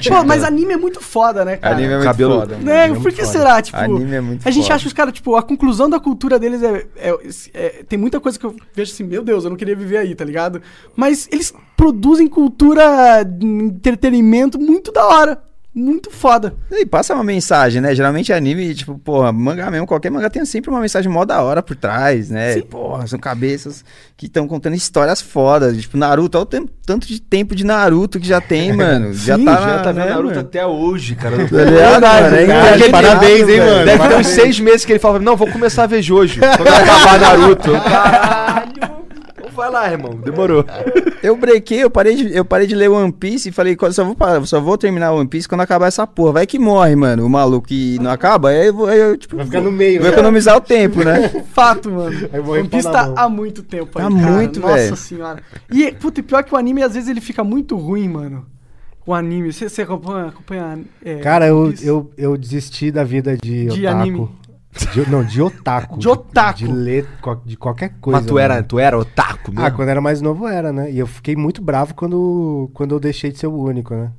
de... Pô, mas anime é muito foda, né, cara? Anime é muito Cabelo- foda. Né? é Por que foda. será? Tipo, Anime é muito a gente foda. acha os caras, tipo, a conclusão da cultura deles é, é- é- Tem muita coisa que eu vejo assim, meu Deus, eu não queria viver aí, tá ligado? Mas eles produzem cultura, de entretenimento muito da hora. Muito foda. E passa uma mensagem, né? Geralmente anime, tipo, porra, mangá mesmo, qualquer mangá tem sempre uma mensagem mó da hora por trás, né? Porra, são cabeças que estão contando histórias fodas. Tipo, Naruto, olha o tempo- tanto de tempo de Naruto que já tem, mano. já Sim, tá, Já tá vendo né, Naruto mano? até hoje, cara. Ligado, mano? É Cara, parabéns, hein, mano? Deve ter uns seis meses que ele fala, não, vou começar a ver Jojo. Quando acabar Naruto. Caralho. Vai lá, irmão. Demorou. Eu brequei, eu parei, de, eu parei de ler One Piece e falei, "Quando- só vou, parar, só vou terminar One Piece quando acabar essa porra. Vai que morre, mano, o maluco e não acaba. Aí eu, vou- aí eu tipo, Vai ficar no meio, Vou né? economizar o tempo, né? Fato, mano. One Piece tá há muito tempo Tá aí, cara. muito, Nossa velho. senhora. E, puta, e pior que o anime, às vezes, ele fica muito ruim, mano. O anime. Você, você acompanha... acompanha é, Cara, eu, eu, eu desisti da vida de, De otaku. anime. De- não, de otaku. De otaku. De, ler co- de qualquer coisa. Mas tu era, mano. tu era otaku mesmo? Ah, quando era mais novo era, né? E eu fiquei muito bravo quando, quando eu deixei de ser o único, né?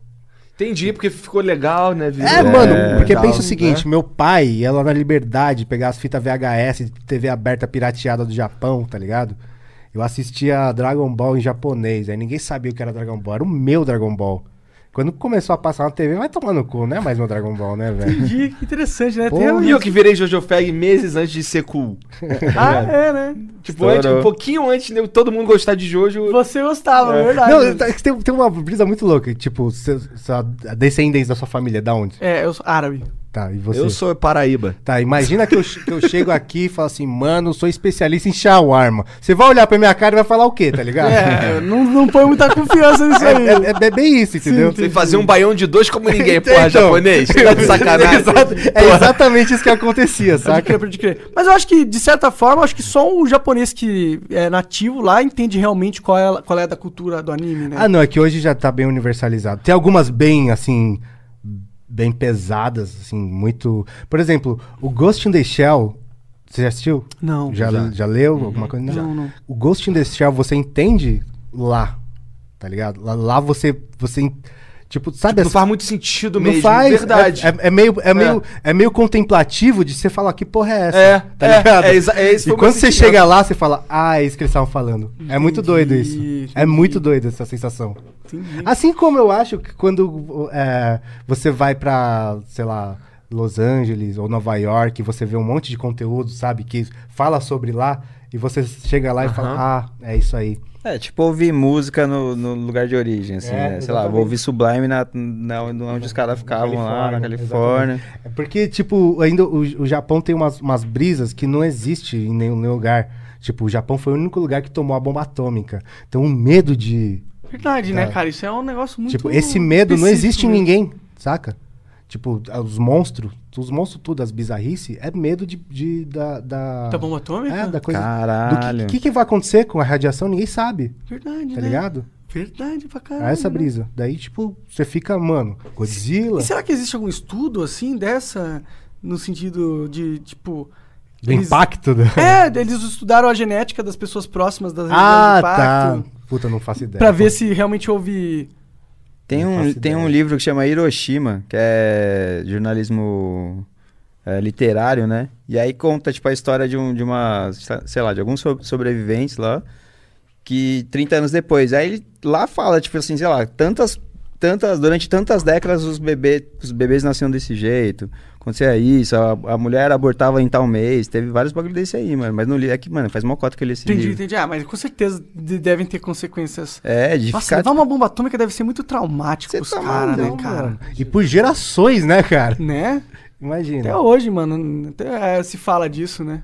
Entendi, porque ficou legal, né? virou- É, mano, porque tal, pensa o seguinte, né? meu pai ia lá na Liberdade pegar as fitas VHS de TV aberta pirateada do Japão, tá ligado? Eu assistia Dragon Ball em japonês, aí ninguém sabia o que era Dragon Ball, era o meu Dragon Ball. Quando começou a passar na TV, vai tomar no cu, não é mais meu Dragon Ball, né, velho? Entendi, que interessante, né? Pô, Tem E eu que virei Jojo Fag meses antes de ser cool. Ah, é, né? Tipo, antes, um pouquinho antes de todo mundo gostar de Jojo. Você gostava, é verdade. Não, tá- tem, tem uma brisa muito louca, tipo, sua descendência da sua família, da onde? É, eu sou árabe. Tá, e você? Eu sou Paraíba. Tá, imagina que eu, que eu chego aqui e falo assim, mano, sou especialista em shawarma. Você vai olhar pra minha cara e vai falar o quê, tá ligado? É, não, não põe muita confiança nisso aí. É, é- é bem isso, entendeu? Você fazer um baião de dois como ninguém, Então, porra, japonês. Tá de sacanagem. Exato, é exatamente isso que acontecia, Pode saca? crer, pode crer. Mas eu acho que, de certa forma, acho que só o japonês que é nativo lá entende realmente qual é, qual é da cultura do anime, né? Ah, não, é que hoje já tá bem universalizado. Tem algumas bem, assim, bem pesadas, assim, muito... Por exemplo, o Ghost in the Shell, você já assistiu? Não. Já, já. leu alguma coisa? Não, não. O Ghost in the Shell você entende lá, tá ligado? Lá, lá você, você, tipo, sabe... Não essa- faz muito sentido não mesmo, faz, verdade. É, é- é meio, é, Meio, é meio contemplativo de você falar que porra é essa, É, tá é, ligado? é é e quando você chega lá, você fala, ah, é isso que eles estavam falando. É muito doido isso. Entendi, É muito doido essa sensação. Entendi. Assim como eu acho que quando é, você vai pra, sei lá, Los Angeles ou Nova York, você vê um monte de conteúdo, sabe, que fala sobre lá, e você chega lá e fala, ah, é isso aí. É, tipo ouvir música no, no lugar de origem, assim, É, né? Sei lá, exatamente. vou ouvir Sublime na, na, onde os caras ficavam lá, na Califórnia. É porque, tipo, ainda o, o Japão tem umas, umas brisas que não existe em nenhum, nenhum lugar. Tipo, o Japão foi o único lugar que tomou a bomba atômica. Então, o medo de. Verdade, né, Tá. cara? Isso é um negócio muito. tipo, esse medo não existe em mesmo. ninguém, saca? Tipo, os monstros, os monstros tudo, as bizarrices, é medo de, de- da, da. Da bomba atômica? É, da coisa. Caralho. Do que, que, que vai acontecer com a radiação, ninguém sabe, Verdade, tá né? ligado? Verdade pra caralho. É essa né? brisa. Daí, tipo, você fica, mano, Godzilla. E será que existe algum estudo, assim, dessa, no sentido de, tipo... Do eles- impacto do... É, eles estudaram a genética das pessoas próximas das Ah, tá. impacto. Puta, não faço ideia. Pra ver se realmente houve... Tem um, tem um livro que chama Hiroshima, que é jornalismo é, literário, né? E aí conta, tipo, a história de, um, de uma, sei lá, de alguns so- sobreviventes lá, que 30 anos depois, aí ele lá fala, tipo assim, sei lá, tantas tantas, durante tantas décadas os, bebê, os bebês nasciam desse jeito. Acontecia isso, a, a mulher abortava em tal mês. Teve vários bagulho desse aí, mano. Mas não li. É que, mano, faz uma cota que eu li esse Entendi, livro. entendi. Ah, mas com certeza de- devem ter consequências. É, de Nossa, ficar. levar uma bomba atômica deve ser muito traumático Cê pros tá caras, né, cara? Mano, E por gerações, né, cara? Né? Imagina. Até hoje, mano, até, é, se fala disso, né?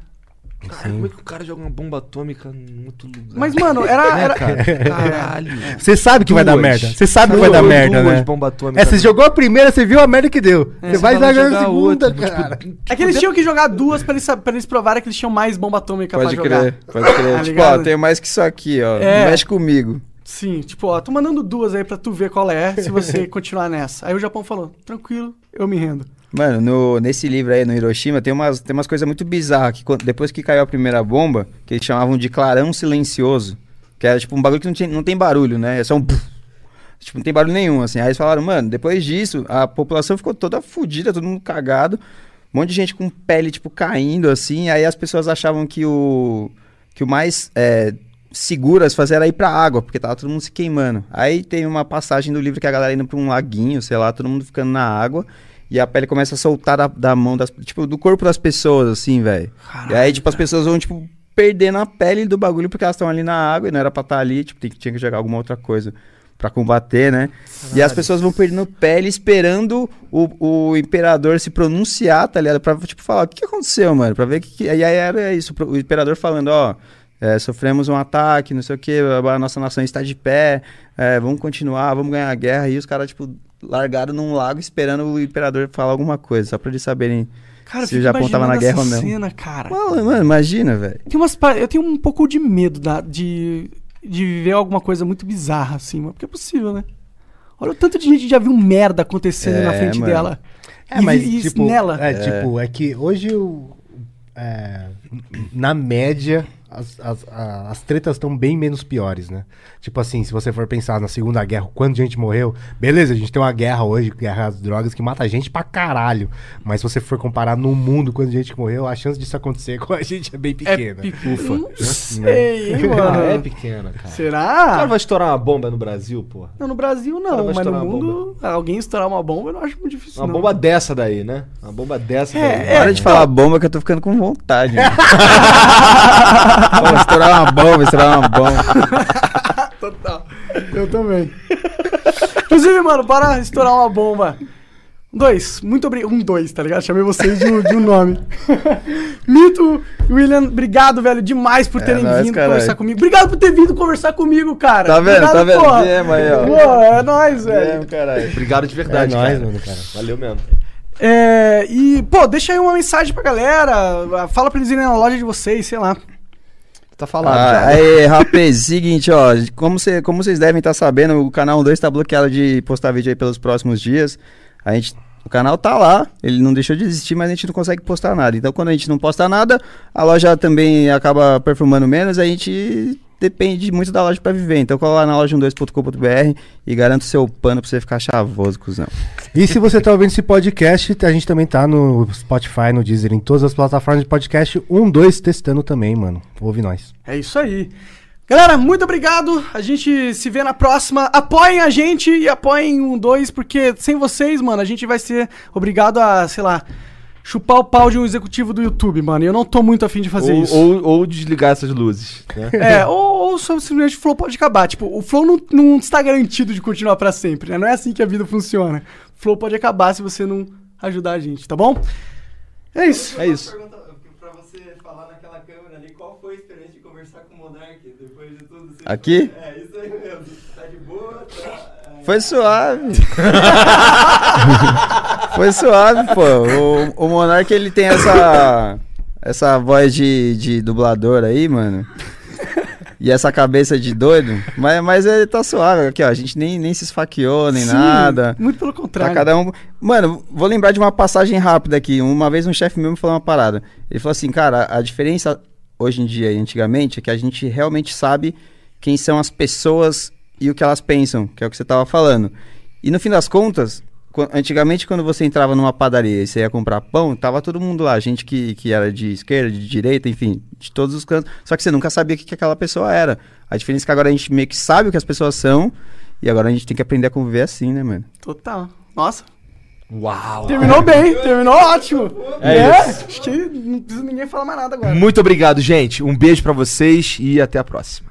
Cara, como é que o cara joga uma bomba atômica em outro lugar? Mas, mano, era. Né, era... cara? Caralho. Você sabe que vai dar Duas. merda. Você sabe que vai Duas, dar merda, duas né? bombas atômicas. É, você jogou a primeira, você viu a merda que deu. É, você vai vai jogar a jogar segunda, outra, tipo, cara. É que eles tinham que jogar duas pra eles, pra eles provarem que eles tinham mais bomba atômica Pode pra jogar. crer, pode crer. Tá tipo, ó, tem mais que isso aqui, ó. É. Mexe comigo. Sim, tipo, ó, tô mandando duas aí pra tu ver qual é, se você continuar nessa. Aí o Japão falou, tranquilo, eu me rendo. Mano, no- nesse livro aí, no Hiroshima, tem umas, tem umas coisas muito bizarras. Que depois que caiu a primeira bomba, que eles chamavam de clarão silencioso. Que era tipo um bagulho que não, tinha, não tem barulho, né? É só um. Tipo, não tem barulho nenhum, assim. Aí eles falaram, mano, depois disso, a população ficou toda fodida, todo mundo cagado. Um monte de gente com pele, tipo, caindo, assim. Aí as pessoas achavam que o. Que o mais é, seguro a se fazer era ir pra água, porque tava todo mundo se queimando. Aí tem uma passagem do livro que a galera indo pra um laguinho, sei lá, todo mundo ficando na água. E a pele começa a soltar da, da mão das. Tipo, do corpo das pessoas, assim, velho. E aí, tipo, as pessoas vão, tipo, perdendo a pele do bagulho porque elas estão ali na água e não era pra estar ali, tipo, tem- tinha que jogar alguma outra coisa pra combater, né? E as pessoas vão perdendo pele esperando o, o imperador se pronunciar, tá ligado? Pra, tipo, falar, o que, que aconteceu, mano? Pra ver que, que... E aí era isso, o imperador falando, ó... é, sofremos um ataque, não sei o que, a nossa nação está de pé, é, vamos continuar, vamos ganhar a guerra. E os caras, tipo, largaram num lago esperando o imperador falar alguma coisa, só pra eles saberem Cara, eu se o Japão tava na guerra ou não. cena, cara. Mano, mano, imagina, velho. Tem umas Eu tenho um pouco de medo da- de, de viver alguma coisa muito bizarra, assim. Porque é possível, né? Olha o tanto de gente que já viu merda acontecendo É, na frente mano. dela. É, E mas e tipo, nela. É, tipo, é que hoje o. é, na média, as, as, a- as tretas estão bem menos piores, né? Tipo assim, se você for pensar na Segunda Guerra, quando gente morreu, beleza, a gente tem uma guerra hoje, guerra às drogas, que mata gente pra caralho. Mas se você for comparar no mundo quando gente morreu, a chance disso acontecer com a gente é bem pequena. É, Ufa. Não sei, hein, Ah, é mano. pequena, cara. O cara Será? vai estourar uma bomba no Brasil, porra. Não, no Brasil não, mas no mundo, alguém estourar uma bomba eu não acho muito difícil. Uma não. bomba dessa daí, né? Uma bomba dessa É, daí. é. Para de falar bomba que eu tô ficando com vontade. Pô, estourar uma bomba, estourar uma bomba. Total. Eu também. Inclusive, mano, para estourar uma bomba. Dois, muito obrigado. Um, dois, tá ligado? Chamei vocês de, um- de um nome. Mito, William, obrigado, velho, demais por É terem nóis, vindo caralho. conversar comigo. Obrigado por ter vindo conversar comigo, cara. Tá vendo? Obrigado, Tá vendo? porra. Viemos aí, ó. Pô, é nóis, velho. Viemos, caralho. Obrigado de verdade, É nóis, cara. mano, cara. Valeu mesmo. É, e, pô, deixa aí uma mensagem pra galera. Fala pra eles irem na loja de vocês, sei lá. Tá falado Ah, aí, rapaz, seguinte, ó, como, cê, como vocês devem estar sabendo, o canal 2 tá bloqueado de postar vídeo aí pelos próximos dias. A gente, o canal tá lá, ele não deixou de existir, mas a gente não consegue postar nada. Então, quando a gente não posta nada, a loja também acaba perfumando menos, a gente depende muito da loja pra viver. Então, cola lá na loja12.com.br e garanta o seu pano pra você ficar chavoso, cuzão. E se você tá ouvindo esse podcast, a gente também tá no Spotify, no Deezer, em todas as plataformas de podcast. Um, dois, testando também, mano. Ouve nós. É isso aí. Galera, muito obrigado. A gente se vê na próxima. Apoiem a gente e apoiem um dois, porque sem vocês, mano, a gente vai ser obrigado a, sei lá, chupar o pau de um executivo do YouTube, mano. E eu não tô muito afim de fazer Ou, isso. ou, ou desligar essas luzes. Né? É, ou, ou simplesmente o Flow pode acabar. Tipo, o Flow não, não está garantido de continuar pra sempre, né? Não é assim que a vida funciona. O Flow pode acabar se você não ajudar a gente, tá bom? É isso. É isso. Pra você falar naquela câmera ali, qual foi a experiência de conversar com o Monark depois de tudo? Aqui? É, isso aí mesmo. Tá de boa? Tá... é, Foi suave. Foi suave, pô. O, o Monark, ele tem essa. Essa voz de, de dublador aí, mano. E essa cabeça de doido. Mas, mas ele tá suave. Aqui, ó. A gente nem, nem se esfaqueou, nem Sim, nada. Muito pelo Tá contrário. cada um. Mano, vou lembrar de uma passagem rápida aqui. Uma vez um chefe meu me falou uma parada. Ele falou assim, cara, a diferença hoje em dia e antigamente é que a gente realmente sabe quem são as pessoas e o que elas pensam, que é o que você tava falando. E no fim das contas, antigamente quando você entrava numa padaria e você ia comprar pão, tava todo mundo lá, gente que, que era de esquerda, de direita, enfim, de todos os cantos. Só que você nunca sabia o que, que aquela pessoa era. A diferença é que agora a gente meio que sabe o que as pessoas são E agora a gente tem que aprender a conviver assim, né, mano? Total. Nossa, Uau! terminou bem, terminou ótimo. É É, isso. acho que não precisa ninguém falar mais nada agora. Muito obrigado, gente. Um beijo pra vocês e até a próxima.